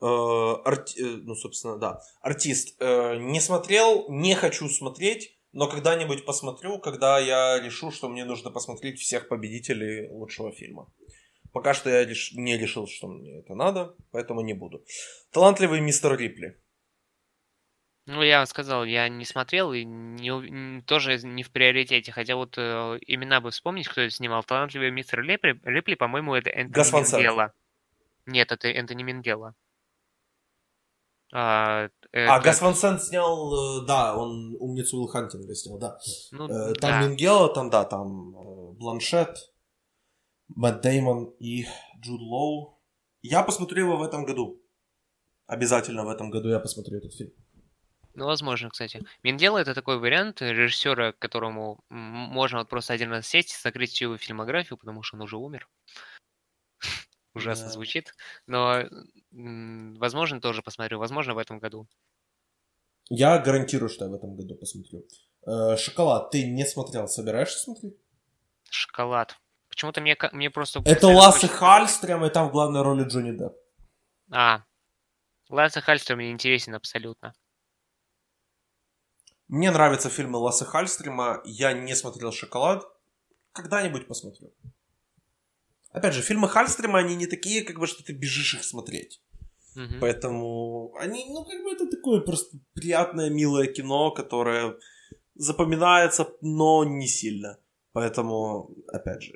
Э, э, Ну, собственно, да. Артист. Не смотрел, не хочу смотреть, но когда-нибудь посмотрю, когда я решу, что мне нужно посмотреть всех победителей лучшего фильма. Пока что я реш- не решил, что мне это надо, поэтому не буду. Талантливый мистер Рипли. Ну, я сказал, я не смотрел и не, тоже не в приоритете. Хотя вот э, имена бы вспомнить, кто это снимал. Талантливый мистер Рипли, Рипли по-моему, это Энтони Гас. Мингелла. Нет, это Энтони Мингелла. А, А, это- Гас Ван Сент снял, э, да, он «Умницу Уилл Хантинга» снял, да. ну, Э, да. Там Мингело, там, да, там э, Бланшет, Мэтт Деймон и Джуд Лоу. Я посмотрю его в этом году. Обязательно в этом году я посмотрю этот фильм. Ну, возможно, кстати. Мингелла это такой вариант режиссера, которому можно вот просто один раз сесть, закрыть всю его фильмографию, потому что он уже умер. <laughs> Ужасно Да. звучит. Но, возможно, тоже посмотрю. Возможно, в этом году. Я гарантирую, что я в этом году посмотрю. Э, Шоколад, ты не смотрел, собираешься смотреть? Шоколад. Почему-то мне, мне просто... Это Лассе Хальстрем, и там в главной роли Джонни Депп. А, Лассе Хальстром мне интересен абсолютно. Мне нравятся фильмы Лассе Хальстрема. Я не смотрел «Шоколад». Когда-нибудь посмотрю. Опять же, фильмы Хальстрема, они не такие, как бы, что ты бежишь их смотреть. Мгм. Поэтому они, ну, как бы это такое просто приятное, милое кино, которое запоминается, но не сильно. Поэтому, опять же,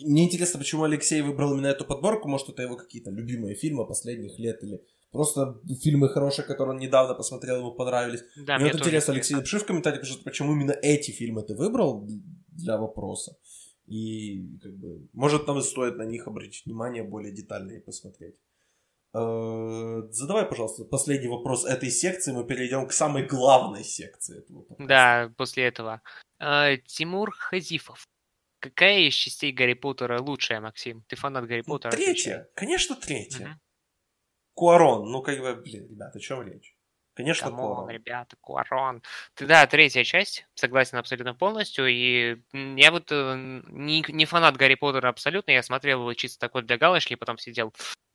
мне интересно, почему Алексей выбрал именно эту подборку. Может, это его какие-то любимые фильмы последних лет или просто фильмы хорошие, которые он недавно посмотрел, ему понравились. Да, мне вот интересно, Алексей, напиши в комментариях, почему именно эти фильмы ты выбрал для вопроса. И как бы, может, нам стоит на них обратить внимание более детально и посмотреть. Э, задавай, пожалуйста, последний вопрос этой секции. Мы перейдем к самой главной секции этого подкаста. Да, после этого. Э, Тимур Хазифов. Какая из частей Гарри Поттера лучшая, Максим? Ты фанат Гарри ну, Поттера? Третья. Отвечай. Конечно, третья. Угу. Куарон. Ну, как бы, блин, ребята, о чем речь? Конечно, come on, Куарон. ребята, Куарон. Ты, да, третья часть, согласен абсолютно полностью. И я вот э, не, не фанат Гарри Поттера абсолютно. Я смотрел его чисто такой для галочки, потом сидел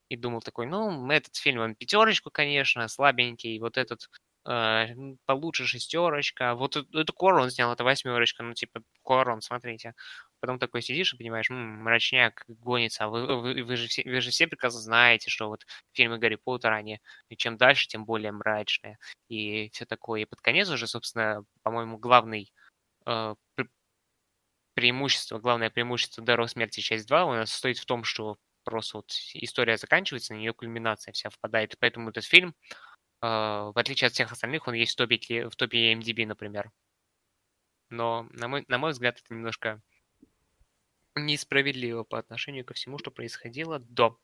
и думал такой, ну, этот фильм, он пятерочку, конечно, слабенький, вот этот э, получше шестерочка, вот это Корон снял, это восьмерочка, ну, типа, Корон, смотрите. Потом такой сидишь и понимаешь, м-м, мрачняк гонится, а вы, вы, вы, же все, вы же все прекрасно знаете, что вот фильмы Гарри Поттера, они чем дальше, тем более мрачные, и все такое. И под конец уже, собственно, по-моему, главный э, преимущество, главное преимущество Даров смерти часть 2 у нас состоит в том, что просто вот история заканчивается, на нее кульминация вся впадает. Поэтому этот фильм, э, в отличие от всех остальных, он есть в топе, в топе MDB, например. Но, на мой, на мой взгляд, это немножко несправедливо по отношению ко всему, что происходило до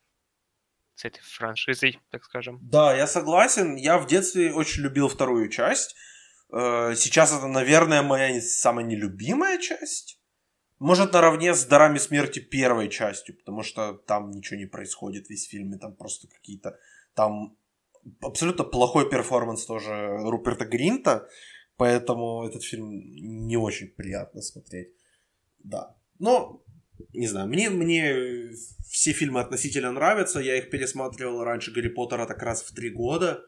с этой франшизой, так скажем. Да, я согласен. Я в детстве очень любил вторую часть. Э, сейчас это, наверное, моя самая нелюбимая часть. Может, наравне с «Дарами смерти» первой частью, потому что там ничего не происходит весь фильм, и там просто какие-то... Там абсолютно плохой перформанс тоже Руперта Гринта, поэтому этот фильм не очень приятно смотреть. Да. Но, не знаю, мне, мне все фильмы относительно нравятся, я их пересматривал раньше Гарри Поттера так раз в три года.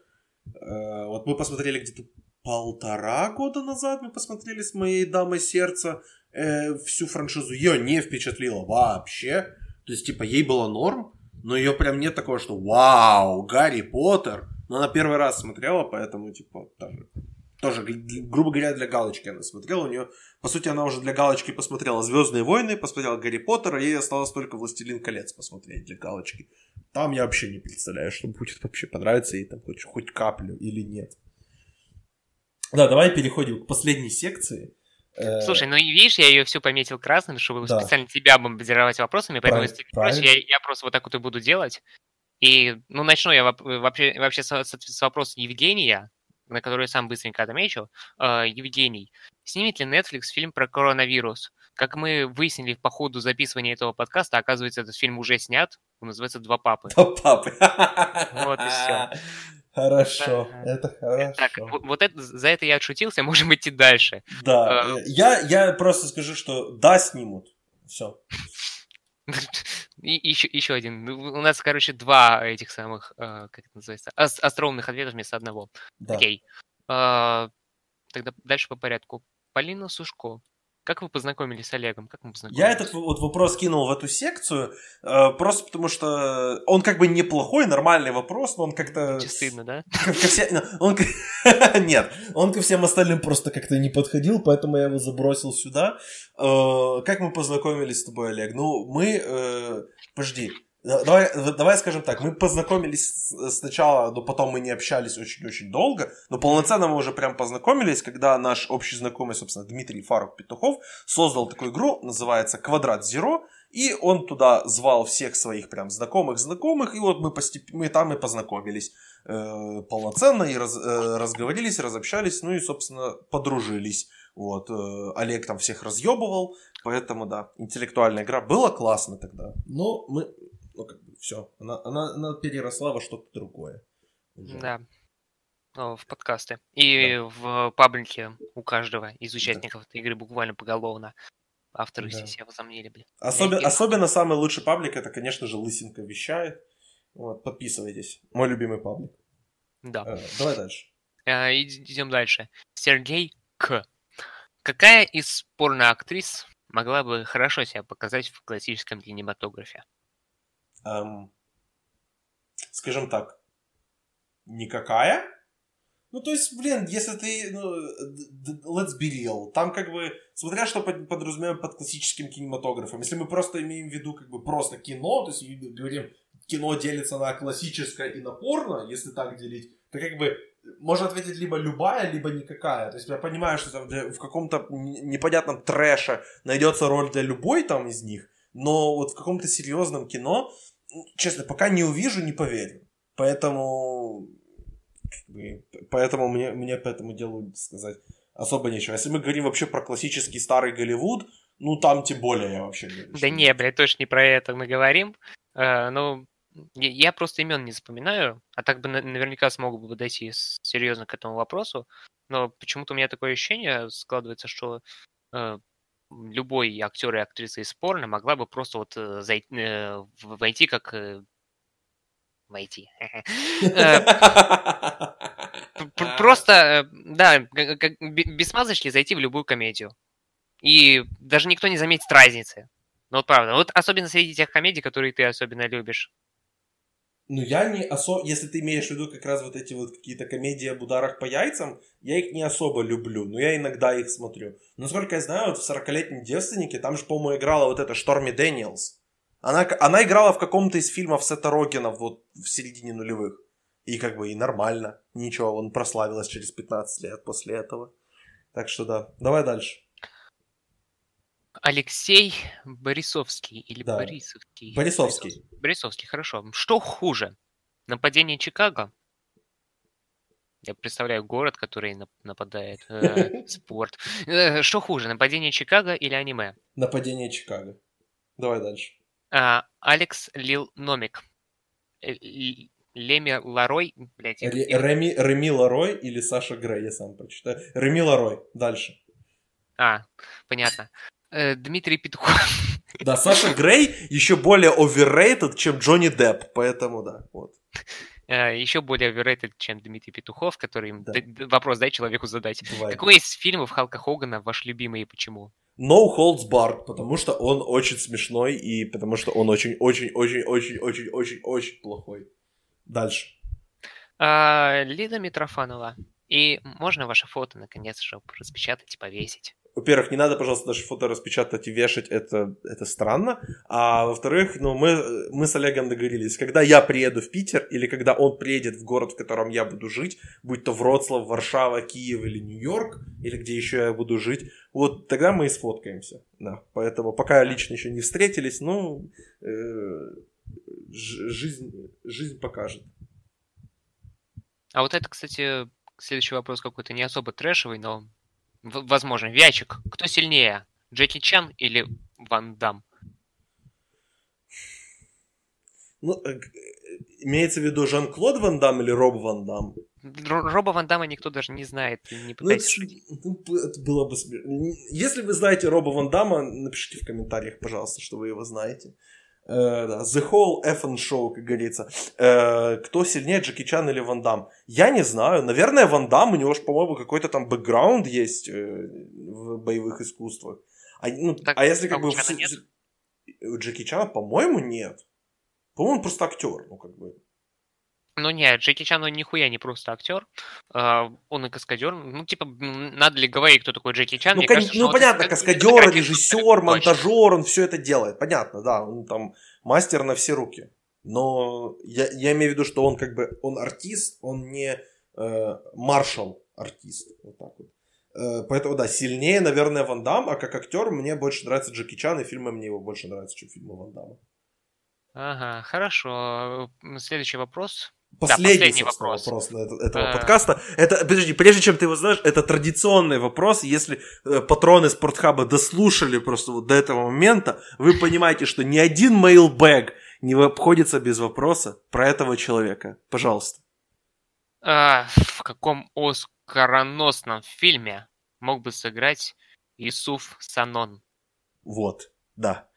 Э, вот мы посмотрели где-то полтора года назад, мы посмотрели с моей дамой сердца э, всю франшизу ее не впечатлило вообще. То есть, типа, ей было норм, но ее прям нет такого, что вау, Гарри Поттер. Но она первый раз смотрела, поэтому, типа, тоже, тоже грубо говоря, для галочки она смотрела. У нее, по сути, она уже для галочки посмотрела Звездные войны, посмотрела Гарри Поттера, ей осталось только Властелин колец посмотреть для галочки. Там я вообще не представляю, что будет вообще понравится ей там хоть, хоть каплю или нет. Да, давай переходим к последней секции. Э, Слушай, ну и видишь, я ее всю пометил красным, чтобы да. специально тебя бомбардировать вопросами, поэтому Прав... если ты просишь, я, я просто вот так вот и буду делать. И, ну, начну я вообще, вообще с, с, с вопроса Евгения, на который я сам быстренько отмечу. Э, Евгений, снимет ли Netflix фильм про коронавирус? Как мы выяснили по ходу записывания этого подкаста, оказывается, этот фильм уже снят. Он называется «Два папы». «Два папы». Вот и все. Хорошо, это хорошо. Так, вот, это, за это я отшутился, <laughs> можем идти дальше. Да, uh, я, я просто скажу, что да, снимут. Все. <laughs> И еще, еще один. Ну, у нас, короче, два этих самых, uh, как это называется, остроумных ответа вместо одного. Да. Окей. Uh, тогда дальше по порядку. Полина Сушко. Как вы познакомились с Олегом? Как мы познакомились? Я этот вот вопрос кинул в эту секцию, э, просто потому что он как бы неплохой, нормальный вопрос, но он как-то... Стыдно, да? Ко, ко все... он... <laughs> Нет, он ко всем остальным просто как-то не подходил, поэтому я его забросил сюда. Э, как мы познакомились с тобой, Олег? Ну, мы... Э... Подожди, Давай, давай скажем так, мы познакомились сначала, но потом мы не общались очень-очень долго, но полноценно мы уже прям познакомились, когда наш общий знакомый, собственно, Дмитрий Фарук Петухов создал такую игру, называется «Квадрат Зеро», и он туда звал всех своих прям знакомых-знакомых, и вот мы, постеп... мы там и познакомились э, полноценно, и раз, э, разговорились, разобщались, ну и, собственно, подружились. Вот, э, Олег там всех разъебывал, поэтому, да, интеллектуальная игра. Было классно тогда. Но мы ну, как бы, все. Она, она, она переросла во что-то другое. Уже. Да. Ну, в подкасты. И да. в паблике у каждого из участников да. этой игры буквально поголовно. Авторы да. все себя возомнили, блин. Особенно, Я... особенно самый лучший паблик, это, конечно же, Лысенко вещает. Вот, подписывайтесь. Мой любимый паблик. Да. Э, давай дальше. Э, идем дальше. Сергей К. Какая из порно-актрис могла бы хорошо себя показать в классическом кинематографе? Эм, скажем так, никакая. Ну, то есть, блин, если ты, ну, let's be real, там как бы, смотря что подразумеваем под классическим кинематографом, если мы просто имеем в виду как бы просто кино, то есть говорим, кино делится на классическое и на порно, если так делить, то как бы можно ответить либо любая, либо никакая. То есть я понимаю, что там в каком-то непонятном трэше найдется роль для любой там из них, но вот в каком-то серьезном кино, честно, пока не увижу, не поверю. Поэтому Поэтому мне, мне по этому делу сказать особо нечего. Если мы говорим вообще про классический старый Голливуд, ну там тем более я вообще говорю. Да не, блядь, точно не про это мы говорим. Uh, ну, я просто имен не запоминаю, а так бы наверняка смог бы подойти серьезно к этому вопросу, но почему-то у меня такое ощущение складывается, что э, любой актер и актриса из порно могла бы просто вот э, зайти, э, войти как э, войти. <laughs> Просто, да, без смазочки зайти в любую комедию. И даже никто не заметит разницы. Ну вот правда. Вот особенно среди тех комедий, которые ты особенно любишь. Ну, я не особо... Если ты имеешь в виду как раз вот эти вот какие-то комедии об ударах по яйцам, я их не особо люблю, но я иногда их смотрю. Насколько я знаю, вот в «40-летнем девственнике» там же, по-моему, играла вот эта Шторми Дэниелс. Она, она играла в каком-то из фильмов Сета Рогена вот в середине нулевых. И как бы и нормально. Ничего, он прославилась через 15 лет после этого. Так что да. Давай дальше. Алексей Борисовский или да. Борисовский? Борисовский. Борисовский, хорошо. Что хуже? Нападение Чикаго? Я представляю город, который нападает. Э, <laughs> спорт. Э, что хуже, нападение Чикаго или аниме? Нападение Чикаго. Давай дальше. А, Алекс Лил Номик. Э, Леми Ларой, блядь. Реми, Реми Ларой или Саша Грей, я сам прочитаю. Реми Ларой, дальше. А, понятно. Э, Дмитрий Петухов. <laughs> Да, Саша Грей еще более overrated, чем Джонни Депп, поэтому да, вот. Э, еще более overrated, чем Дмитрий Петухов, который... Да. Вопрос дай человеку задать. Давай. Какой из фильмов Халка Хогана ваш любимый и почему? No Holds Barred, потому что он очень смешной и потому что он очень-очень-очень-очень-очень-очень плохой. Дальше. А, Лида Митрофанова. И можно ваше фото, наконец, чтобы распечатать и повесить? Во-первых, не надо, пожалуйста, даже фото распечатать и вешать, это, это странно. А во-вторых, ну, мы, мы с Олегом договорились, когда я приеду в Питер или когда он приедет в город, в котором я буду жить, будь то Вроцлав, Варшава, Киев или Нью-Йорк, или где еще я буду жить, вот тогда мы и сфоткаемся. Да. Поэтому пока лично еще не встретились, ну, э, жизнь, жизнь покажет. А вот это, кстати, следующий вопрос какой-то не особо трэшевый, но возможно. Вячик, кто сильнее? Джеки Чан или Ван Дам? Ну, э, имеется в виду Жан-Клод Ван Дам или Роб Ван Дам? Роба Ван Дамма никто даже не знает, не пытается ну, это, ну, это было бы. Если вы знаете Роба Ван Дамма, напишите в комментариях, пожалуйста, что вы его знаете. Да, The Whole Effing Show, как говорится. Uh, кто сильнее, Джеки Чан или Ван Дам? Я не знаю. Наверное, Ван Дам, у него же, по-моему, какой-то там бэкграунд есть uh, в боевых искусствах. А, ну, так, а если как бы... В... У Джеки Чана, по-моему, нет. По-моему, он просто актер, ну, как бы. Ну нет, Джеки Чан, он нихуя не просто актер, он и каскадер. Ну, типа, надо ли говорить, кто такой Джеки Чан? Ну, кон... кажется, ну понятно, каскадер, режиссер, монтажер, он все это делает. Понятно, да, он там мастер на все руки. Но я, я имею в виду, что он как бы, он артист, он не э, маршал-артист. Вот так вот. Э, поэтому, да, сильнее, наверное, Ван Дам, а как актер мне больше нравится Джеки Чан, и фильмы мне его больше нравятся, чем фильмы Ван Дамма. Ага, хорошо. Следующий вопрос. Последний, да, последний вопрос, вопрос на это, этого а... подкаста. Это, подожди, прежде чем ты его знаешь, это традиционный вопрос. Если э, патроны Спортхаба дослушали просто вот до этого момента, вы понимаете, что ни один мейлбэг не обходится без вопроса про этого человека. Пожалуйста. А, в каком оскароносном фильме мог бы сыграть Исуф Санон? Вот, да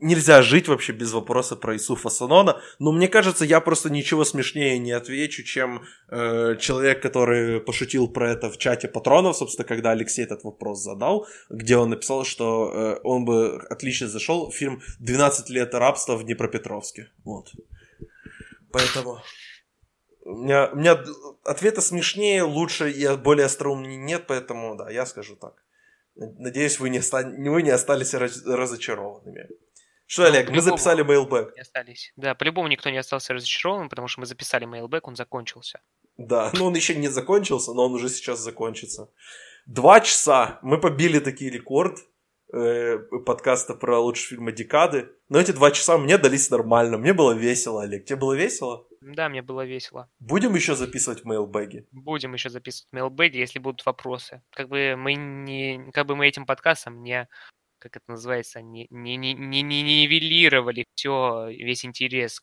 нельзя жить вообще без вопроса про Исуфа Санона, но мне кажется, я просто ничего смешнее не отвечу, чем э, человек, который пошутил про это в чате патронов, собственно, когда Алексей этот вопрос задал, где он написал, что э, он бы отлично зашел в фильм «12 лет рабства в Днепропетровске». Вот. Поэтому... У меня, у меня ответа смешнее, лучше и более остроумнее нет, поэтому да, я скажу так. Надеюсь, вы не, оста... вы не остались раз... разочарованными. Что, ну, Олег, мы записали mailbag. Остались. Да, по-любому никто не остался разочарованным, потому что мы записали mailbag, он закончился. Да, ну он еще не закончился, но он уже сейчас закончится. Два часа мы побили такие рекорд э, подкаста про лучшие фильмы декады. Но эти два часа мне дались нормально. Мне было весело, Олег. Тебе было весело? Да, мне было весело. Будем еще записывать mailbag и? Будем еще записывать мейлбэги, если будут вопросы. Как бы мы не, как бы мы этим подкастом не как это называется, не, не, не, не, не нивелировали все, весь интерес.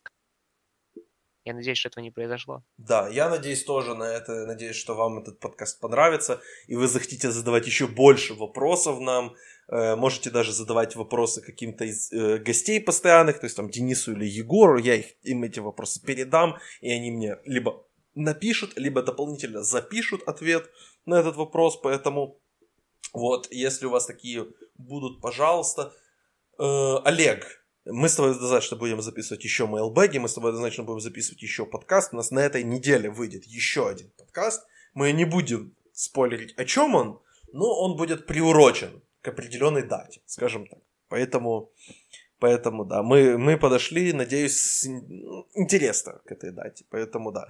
Я надеюсь, что этого не произошло. Да, я надеюсь тоже на это, надеюсь, что вам этот подкаст понравится, и вы захотите задавать еще больше вопросов нам, э, можете даже задавать вопросы каким-то из э, гостей постоянных, то есть там Денису или Егору, я их, им эти вопросы передам, и они мне либо напишут, либо дополнительно запишут ответ на этот вопрос, поэтому вот, если у вас такие будут, пожалуйста. Э, Олег, мы с тобой однозначно будем записывать еще мейлбэги, мы с тобой однозначно будем записывать еще подкаст. У нас на этой неделе выйдет еще один подкаст. Мы не будем спойлерить, о чем он, но он будет приурочен к определенной дате, скажем так. Поэтому, поэтому да, мы, мы подошли, надеюсь, интересно к этой дате. Поэтому да.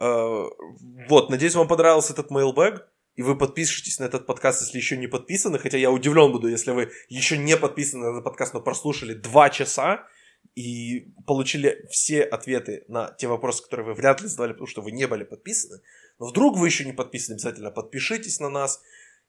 Э, вот, надеюсь, вам понравился этот мейлбэг и вы подпишетесь на этот подкаст, если еще не подписаны, хотя я удивлен буду, если вы еще не подписаны на этот подкаст, но прослушали два часа и получили все ответы на те вопросы, которые вы вряд ли задавали, потому что вы не были подписаны. Но вдруг вы еще не подписаны, обязательно подпишитесь на нас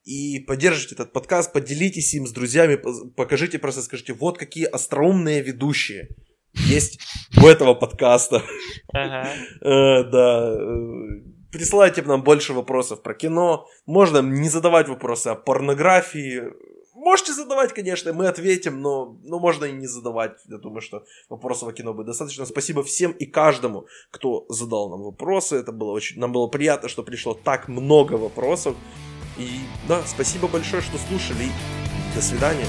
и поддержите этот подкаст, поделитесь им с друзьями, покажите просто, скажите, вот какие остроумные ведущие есть у этого подкаста. <laughs> Э, да, э, присылайте нам больше вопросов про кино. Можно не задавать вопросы о порнографии. Можете задавать, конечно, мы ответим, но, но можно и не задавать. Я думаю, что вопросов о кино будет достаточно. Спасибо всем и каждому, кто задал нам вопросы. Это было очень, нам было приятно, что пришло так много вопросов. И да, спасибо большое, что слушали. До свидания.